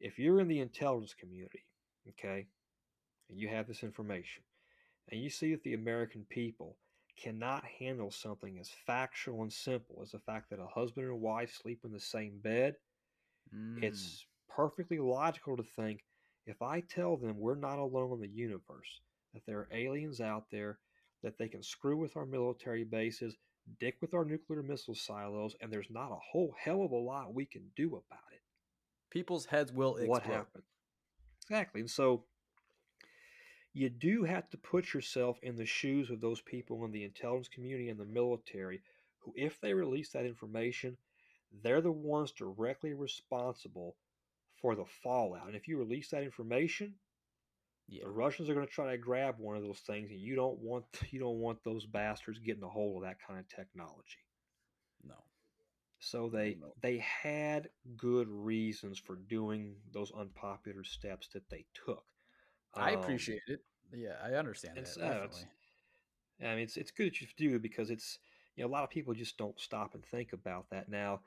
if you're in the intelligence community, okay, and you have this information, and you see that the American people cannot handle something as factual and simple as the fact that a husband and wife sleep in the same bed, Mm. it's perfectly logical to think if I tell them we're not alone in the universe, that there are aliens out there, that they can screw with our military bases, dick with our nuclear missile silos, and there's not a whole hell of a lot we can do about it. people's heads will explode. What happened? Exactly. And so you do have to put yourself in the shoes of those people in the intelligence community and the military who, if they release that information, they're the ones directly responsible for the fallout. And if you release that information, Yeah. the Russians are going to try to grab one of those things, and you don't want you don't want those bastards getting a hold of that kind of technology. No. So they no. they had good reasons for doing those unpopular steps that they took. I Um, appreciate it. Yeah, I understand it's- that. uh, it's- Definitely. I mean, it's it's good that you do because it's you know a lot of people just don't stop and think about that. Now,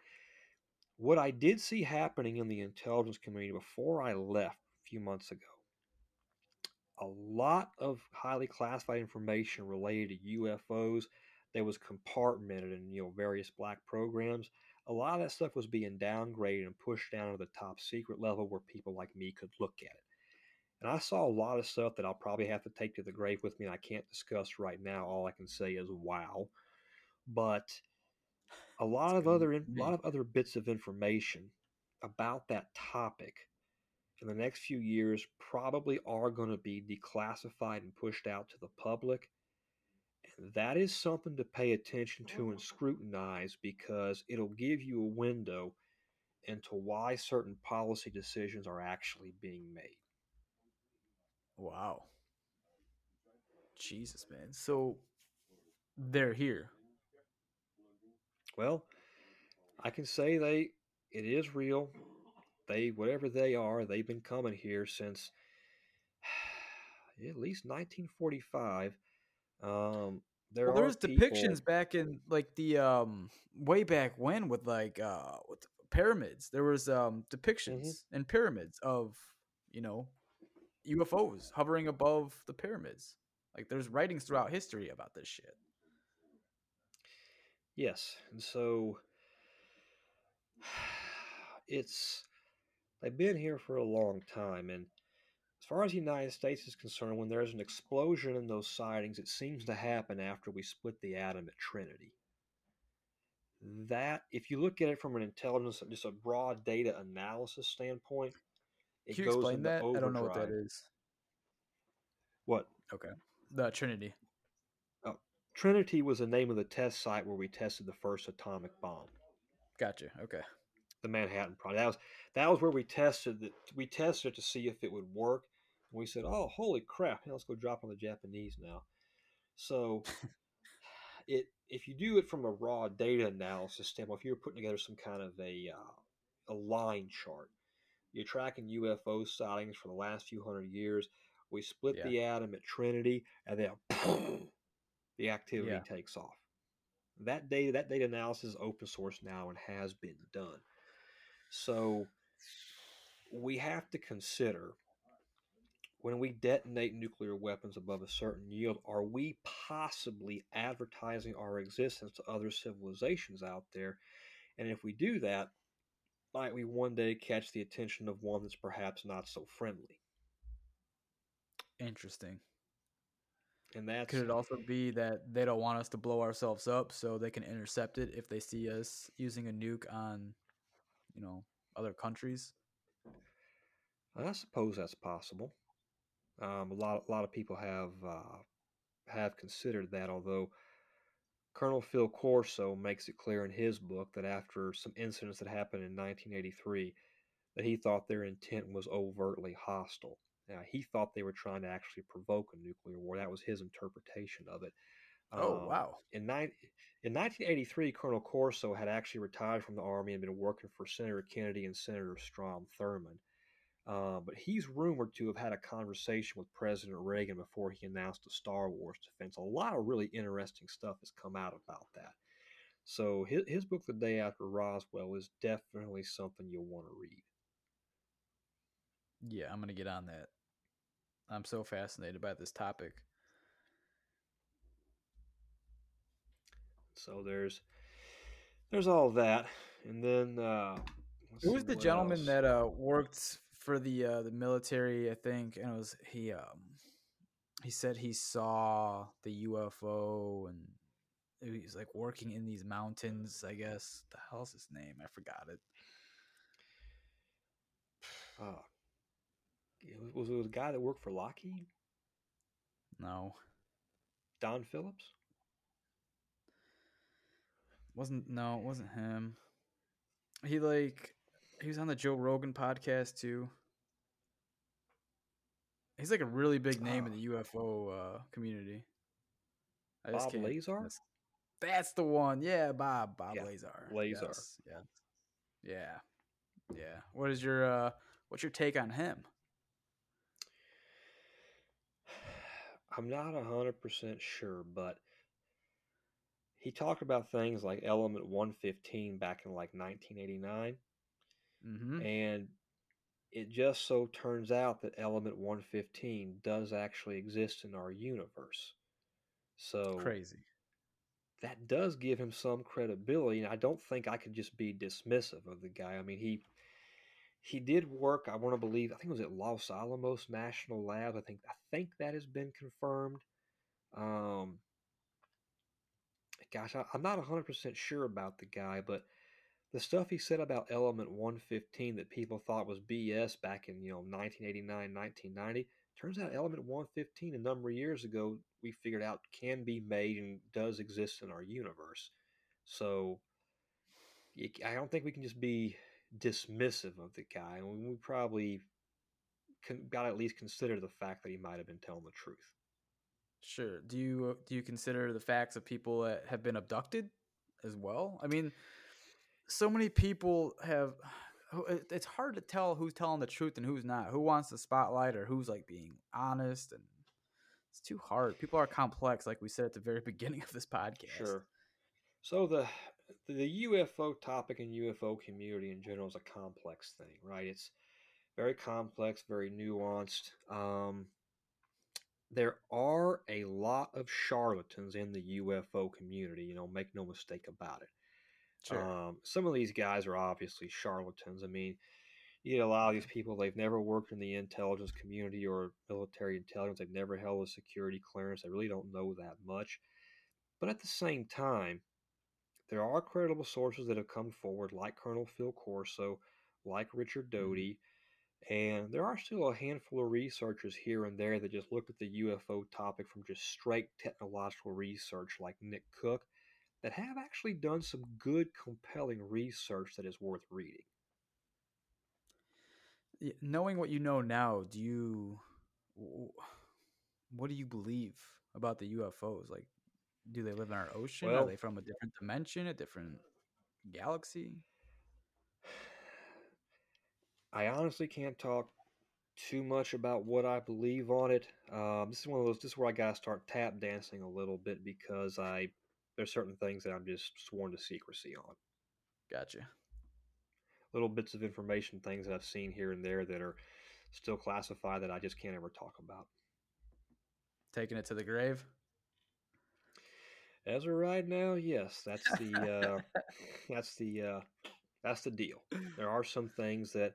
what I did see happening in the intelligence community before I left a few months ago, a lot of highly classified information related to UFOs that was compartmented in you know various black programs. A lot of that stuff was being downgraded and pushed down to the top secret level where people like me could look at it. And I saw a lot of stuff that I'll probably have to take to the grave with me and I can't discuss right now. All I can say is wow. But a lot of other in, lot of other bits of information about that topic in the next few years probably are going to be declassified and pushed out to the public. And that is something to pay attention to and oh. scrutinize because it'll give you a window into why certain policy decisions are actually being made. Wow. Jesus, man. So they're here. Well, I can say they it is real. They whatever they are, they've been coming here since at least 1945. Um, there Well, are there's people- depictions back in like the um way back when with like uh with pyramids. There was um depictions Mm-hmm. in pyramids of you know UFOs hovering above the pyramids. Like there's writings throughout history about this shit. Yes, and so it's they've been here for a long time, and as far as the United States is concerned, when there's an explosion in those sightings, it seems to happen after we split the atom at Trinity. That, if you look at it from an intelligence, just a broad data analysis standpoint, it Can you goes explain that? I don't know what that is. What Okay. The Trinity. Oh, Trinity was the name of the test site where we tested the first atomic bomb. Gotcha. Okay. the Manhattan Project. That was that was where we tested it. We tested it to see if it would work. And we said, "Oh, holy crap! Let's go drop on the Japanese now." So, it if you do it from a raw data analysis standpoint, if you're putting together some kind of a uh, a line chart, you're tracking UFO sightings for the last few hundred years. We split Yeah. the atom at Trinity, and then the activity Yeah. takes off. That data, that data analysis is open source now and has been done. So we have to consider when we detonate nuclear weapons above a certain yield, are we possibly advertising our existence to other civilizations out there? And if we do that, might we one day catch the attention of one that's perhaps not so friendly? Interesting. And that Could it also be that they don't want us to blow ourselves up so they can intercept it if they see us using a nuke on, you know, other countries? I suppose that's possible. Um, a lot, a lot of people have uh, have considered that, although Colonel Phil Corso makes it clear in his book that after some incidents that happened in 1983, that he thought their intent was overtly hostile. Now, he thought they were trying to actually provoke a nuclear war. That was his interpretation of it. Oh Um, wow. in, ni- in 1983, Colonel Corso had actually retired from the Army and been working for Senator Kennedy and Senator Strom Thurmond. Uh, but he's rumored to have had a conversation with President Reagan before he announced the Star Wars defense. A lot of really interesting stuff has come out about that. So his, his book, The Day After Roswell, is definitely something you'll want to read. Yeah, I'm gonna get on that. I'm so fascinated by this topic. So there's there's all that, and then uh, Who was the gentleman else. that uh worked for the uh the military, I think, and it was he um he said he saw the UFO and he's like working in these mountains, I guess. The hell's his name? I forgot it. Uh, it was, was it the guy that worked for Lockheed, No. Don Phillips? Wasn't no, it wasn't him. He like he was on the Joe Rogan podcast too. He's like a really big name in the UFO uh, community. I Bob Lazar? That's, that's the one. Yeah, Bob. Bob Yeah, Lazar. Lazar. Yes, yeah. Yeah. Yeah. What is your uh what's your take on him? I'm not hundred percent sure, but he talked about things like Element 115 back in like 1989, Mm-hmm. and it just so turns out that Element 115 does actually exist in our universe. So Crazy. that does give him some credibility, and I don't think I could just be dismissive of the guy. I mean, he he did work. I want to believe. I think it was at Los Alamos National Lab. I think I think that has been confirmed. Um, gosh, I, I'm not 100 percent sure about the guy, but the stuff he said about Element 115 that people thought was BS back in you know 1989, 1990. Turns out Element 115 a number of years ago we figured out can be made and does exist in our universe. So I don't think we can just be dismissive of the guy. and We probably got to at least consider the fact that he might have been telling the truth. Sure. Do you uh, do you consider the facts of people that have been abducted as well? I mean, so many people have. It's hard to tell who's telling the truth and who's not. Who wants the spotlight or who's like being honest, and it's too hard. People are complex, like we said at the very beginning of this podcast. Sure. So the the UFO topic and UFO community in general is a complex thing, right? It's very complex, very nuanced. Um, there are a lot of charlatans in the UFO community. You know, make no mistake about it. Sure. Um, some of these guys are obviously charlatans. I mean, you get a lot of these people, they've never worked in the intelligence community or military intelligence. They've never held a security clearance. They really don't know that much. But at the same time, there are credible sources that have come forward, like Colonel Phil Corso, like Richard Doty, and there are still a handful of researchers here and there that just looked at the UFO topic from just straight technological research, like Nick Cook, that have actually done some good, compelling research that is worth reading. Knowing what you know now, do you what do you believe about the UFOs? Like, do they live in our ocean? Well- Are they from a different dimension, a different galaxy? I honestly can't talk too much about what I believe on it. Um, this is one of those. This is where I gotta start tap dancing a little bit because I there's certain things that I'm just sworn to secrecy on. Gotcha. Little bits of information, things that I've seen here and there that are still classified that I just can't ever talk about. Taking it to the grave. As of right now, yes, that's the uh, that's the uh, that's the deal. There are some things that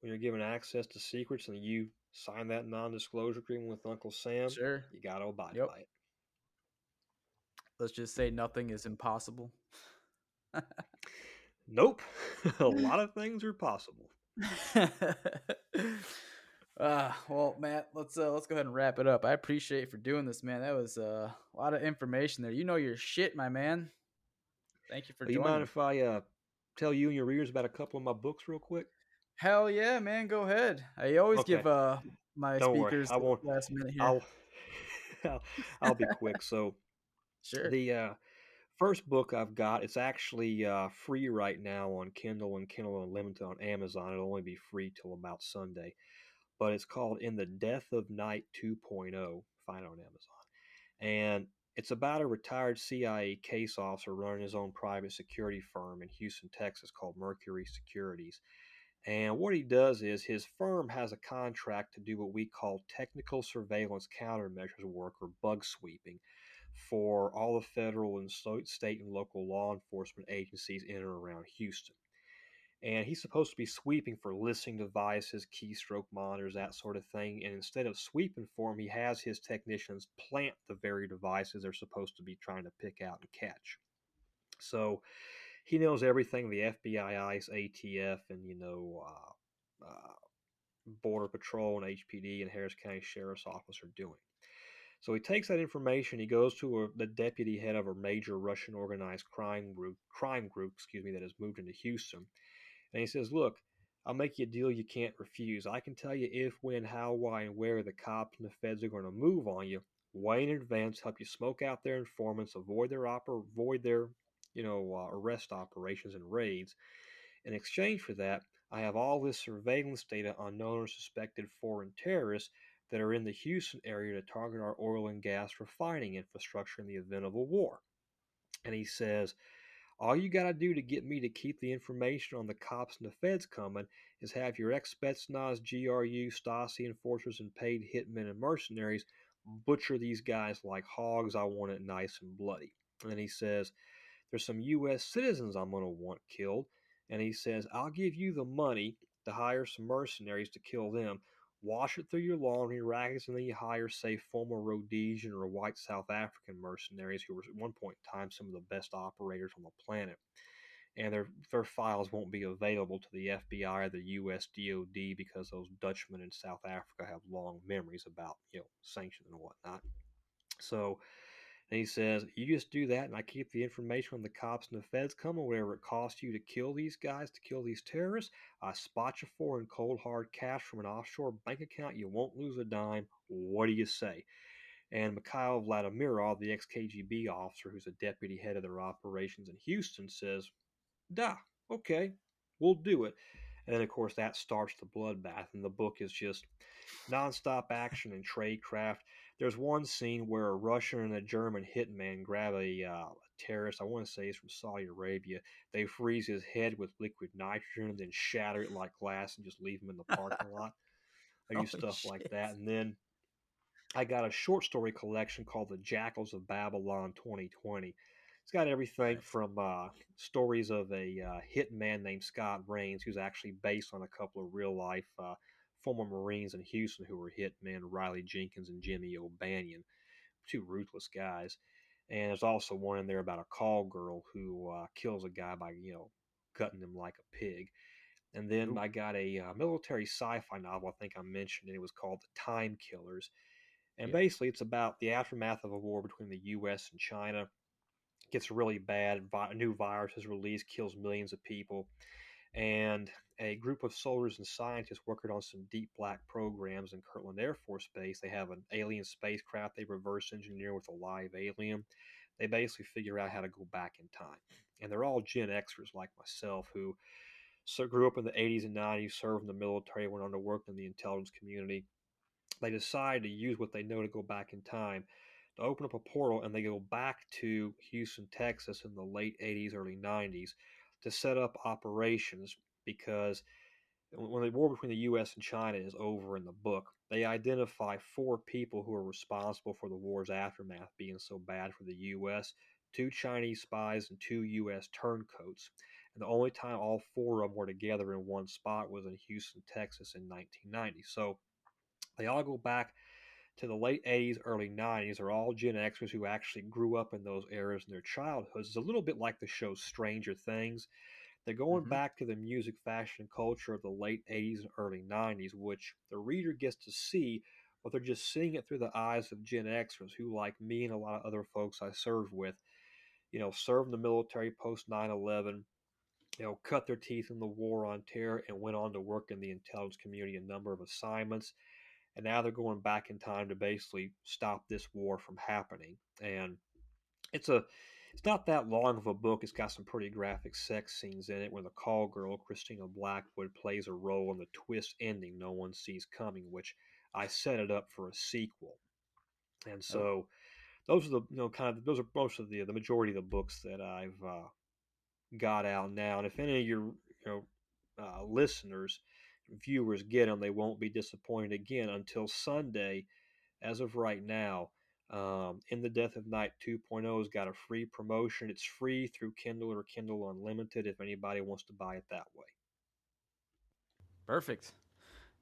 when you're given access to secrets and you sign that non-disclosure agreement with Uncle Sam, Sure. you got to abide Yep. by it. Let's just say nothing is impossible. Nope, a lot of things are possible. Uh, well, Matt, let's uh, let's go ahead and wrap it up. I appreciate you for doing this, man. That was uh, a lot of information there. You know your shit, my man. Thank you for. Do you mind me. if I uh, tell you and your readers about a couple of my books real quick? Hell yeah, man. Go ahead. I always Okay. give uh my Don't worry, speakers I won't- last minute here. I'll, I'll I'll be quick. So sure. the uh, first book I've got it's actually uh, free right now on Kindle and Kindle Unlimited on Amazon. It'll only be free till about Sunday, but it's called "In the Death of Night 2.0." Find it on Amazon, and it's about a retired CIA case officer running his own private security firm in Houston, Texas, called Mercury Securities. And what he does is his firm has a contract to do what we call technical surveillance countermeasures work or bug sweeping for all the federal and state and local law enforcement agencies in and around Houston. And he's supposed to be sweeping for listening devices, keystroke monitors, that sort of thing. And instead of sweeping for him, he has his technicians plant the very devices they're supposed to be trying to pick out and catch. So he knows everything the FBI, ICE, ATF, and you know, uh, uh, Border Patrol and HPD and Harris County Sheriff's Office are doing. So he takes that information. He goes to a, the deputy head of a major Russian organized crime group, crime group, excuse me, that has moved into Houston, and he says, "Look, I'll make you a deal you can't refuse. I can tell you if, when, how, why, and where the cops and the feds are going to move on you way in advance. Help you smoke out their informants, avoid their oper- avoid their, you know, uh, arrest operations and raids. In exchange for that, I have all this surveillance data on known or suspected foreign terrorists." That are in the Houston area to target our oil and gas refining infrastructure in the event of a war. And he says, all you got to do to get me to keep the information on the cops and the feds coming is have your ex Spetsnaz, GRU, Stasi enforcers, and paid hitmen and mercenaries butcher these guys like hogs. I want it nice and bloody. And he says, There's some U.S. citizens I'm going to want killed. And he says, I'll give you the money to hire some mercenaries to kill them. Wash it through your laundry rackets, and then you hire, say, former Rhodesian or white South African mercenaries who were at one point in time some of the best operators on the planet. And their, their files won't be available to the FBI or the US DoD because those Dutchmen in South Africa have long memories about, you know, sanctions and whatnot. So and he says, You just do that, and I keep the information on the cops and the feds coming, whatever it costs you to kill these guys, to kill these terrorists. I spot you for in cold hard cash from an offshore bank account. You won't lose a dime. What do you say? And Mikhail Vladimirov, the ex KGB officer who's a deputy head of their operations in Houston, says, Da, okay, we'll do it. And then, of course, that starts the bloodbath, and the book is just nonstop action and tradecraft. There's one scene where a Russian and a German hitman grab a, uh, a terrorist. I want to say he's from Saudi Arabia. They freeze his head with liquid nitrogen and then shatter it like glass and just leave him in the parking lot. I do Holy stuff like that. And then I got a short story collection called The Jackals of Babylon 2020. It's got everything from uh, stories of a uh, hitman named Scott Rains, who's actually based on a couple of real life uh, former Marines in Houston who were hit hitmen, Riley Jenkins and Jimmy O'Banion, two ruthless guys. And there's also one in there about a call girl who uh, kills a guy by, you know, cutting him like a pig. And then. I got a uh, military sci-fi novel. I think I mentioned and it was called The Time Killers, and Yeah. basically it's about the aftermath of a war between the U.S. and China. It gets really bad. Vi- a new virus is released, kills millions of people, and a group of soldiers and scientists working on some deep black programs in Kirtland Air Force Base. They have an alien spacecraft they reverse engineer with a live alien. They basically figure out how to go back in time, and they're all Gen Xers like myself who so grew up in the 80s and 90s, served in the military, went on to work in the intelligence community. They decide to use what they know to go back in time to open up a portal, and they go back to Houston, Texas in the late 80s, early 90s to set up operations because when the war between the U.S. and China is over in the book, they identify four people who are responsible for the war's aftermath being so bad for the U.S. Two Chinese spies and two U.S. turncoats. And the only time all four of them were together in one spot was in Houston, Texas in 1990. So they all go back to the late 80s, early 90s. They're all Gen Xers who actually grew up in those eras in their childhoods. It's a little bit like the show Stranger Things. They're going Mhm. back to the music, fashion, and culture of the late 80s and early 90s, which the reader gets to see, but they're just seeing it through the eyes of Gen Xers who, like me and a lot of other folks I served with, you know, served in the military post 9 11, you know, cut their teeth in the war on terror and went on to work in the intelligence community a number of assignments. And now they're going back in time to basically stop this war from happening. And it's a it's not that long of a book. It's got some pretty graphic sex scenes in it where the call girl, Christina Blackwood, plays a role in the twist ending no one sees coming, which I set it up for a sequel. And so those are the you know kind of those are most of the the majority of the books that I've uh, got out now. And if any of your you know uh, listeners, viewers get them, they won't be disappointed again until Sunday. As of right now, um, In the Death of Night 2.0 has got a free promotion. It's free through Kindle or Kindle Unlimited if anybody wants to buy it that way. Perfect.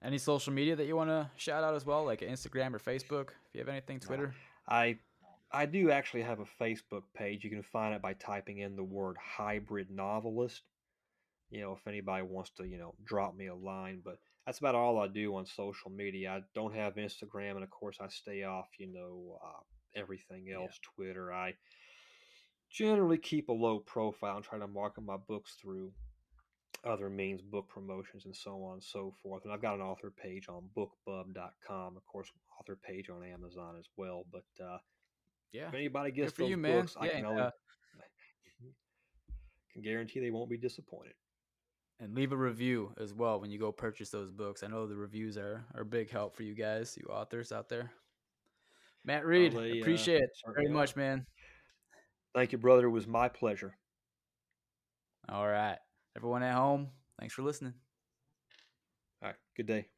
Any social media that you want to shout out as well, like Instagram or Facebook? If you have anything, Twitter. I I do actually have a Facebook page. You can find it by typing in the word hybrid novelist. You know, if anybody wants to, you know, drop me a line, but that's about all I do on social media. I don't have Instagram, and of course, I stay off, you know, uh, everything else, Twitter. I generally keep a low profile and try to market my books through other means, book promotions, and so on and so forth. And I've got an author page on bookbub.com, of course, author page on Amazon as well. But uh, Yeah. if anybody gets those you, books, I Yeah, can, uh, can guarantee they won't be disappointed. And leave a review as well when you go purchase those books. I know the reviews are, are a big help for you guys, you authors out there. Matt Reed, uh, appreciate it very much, man. Thank you, brother. It was my pleasure. All right. Everyone at home, thanks for listening. All right. Good day.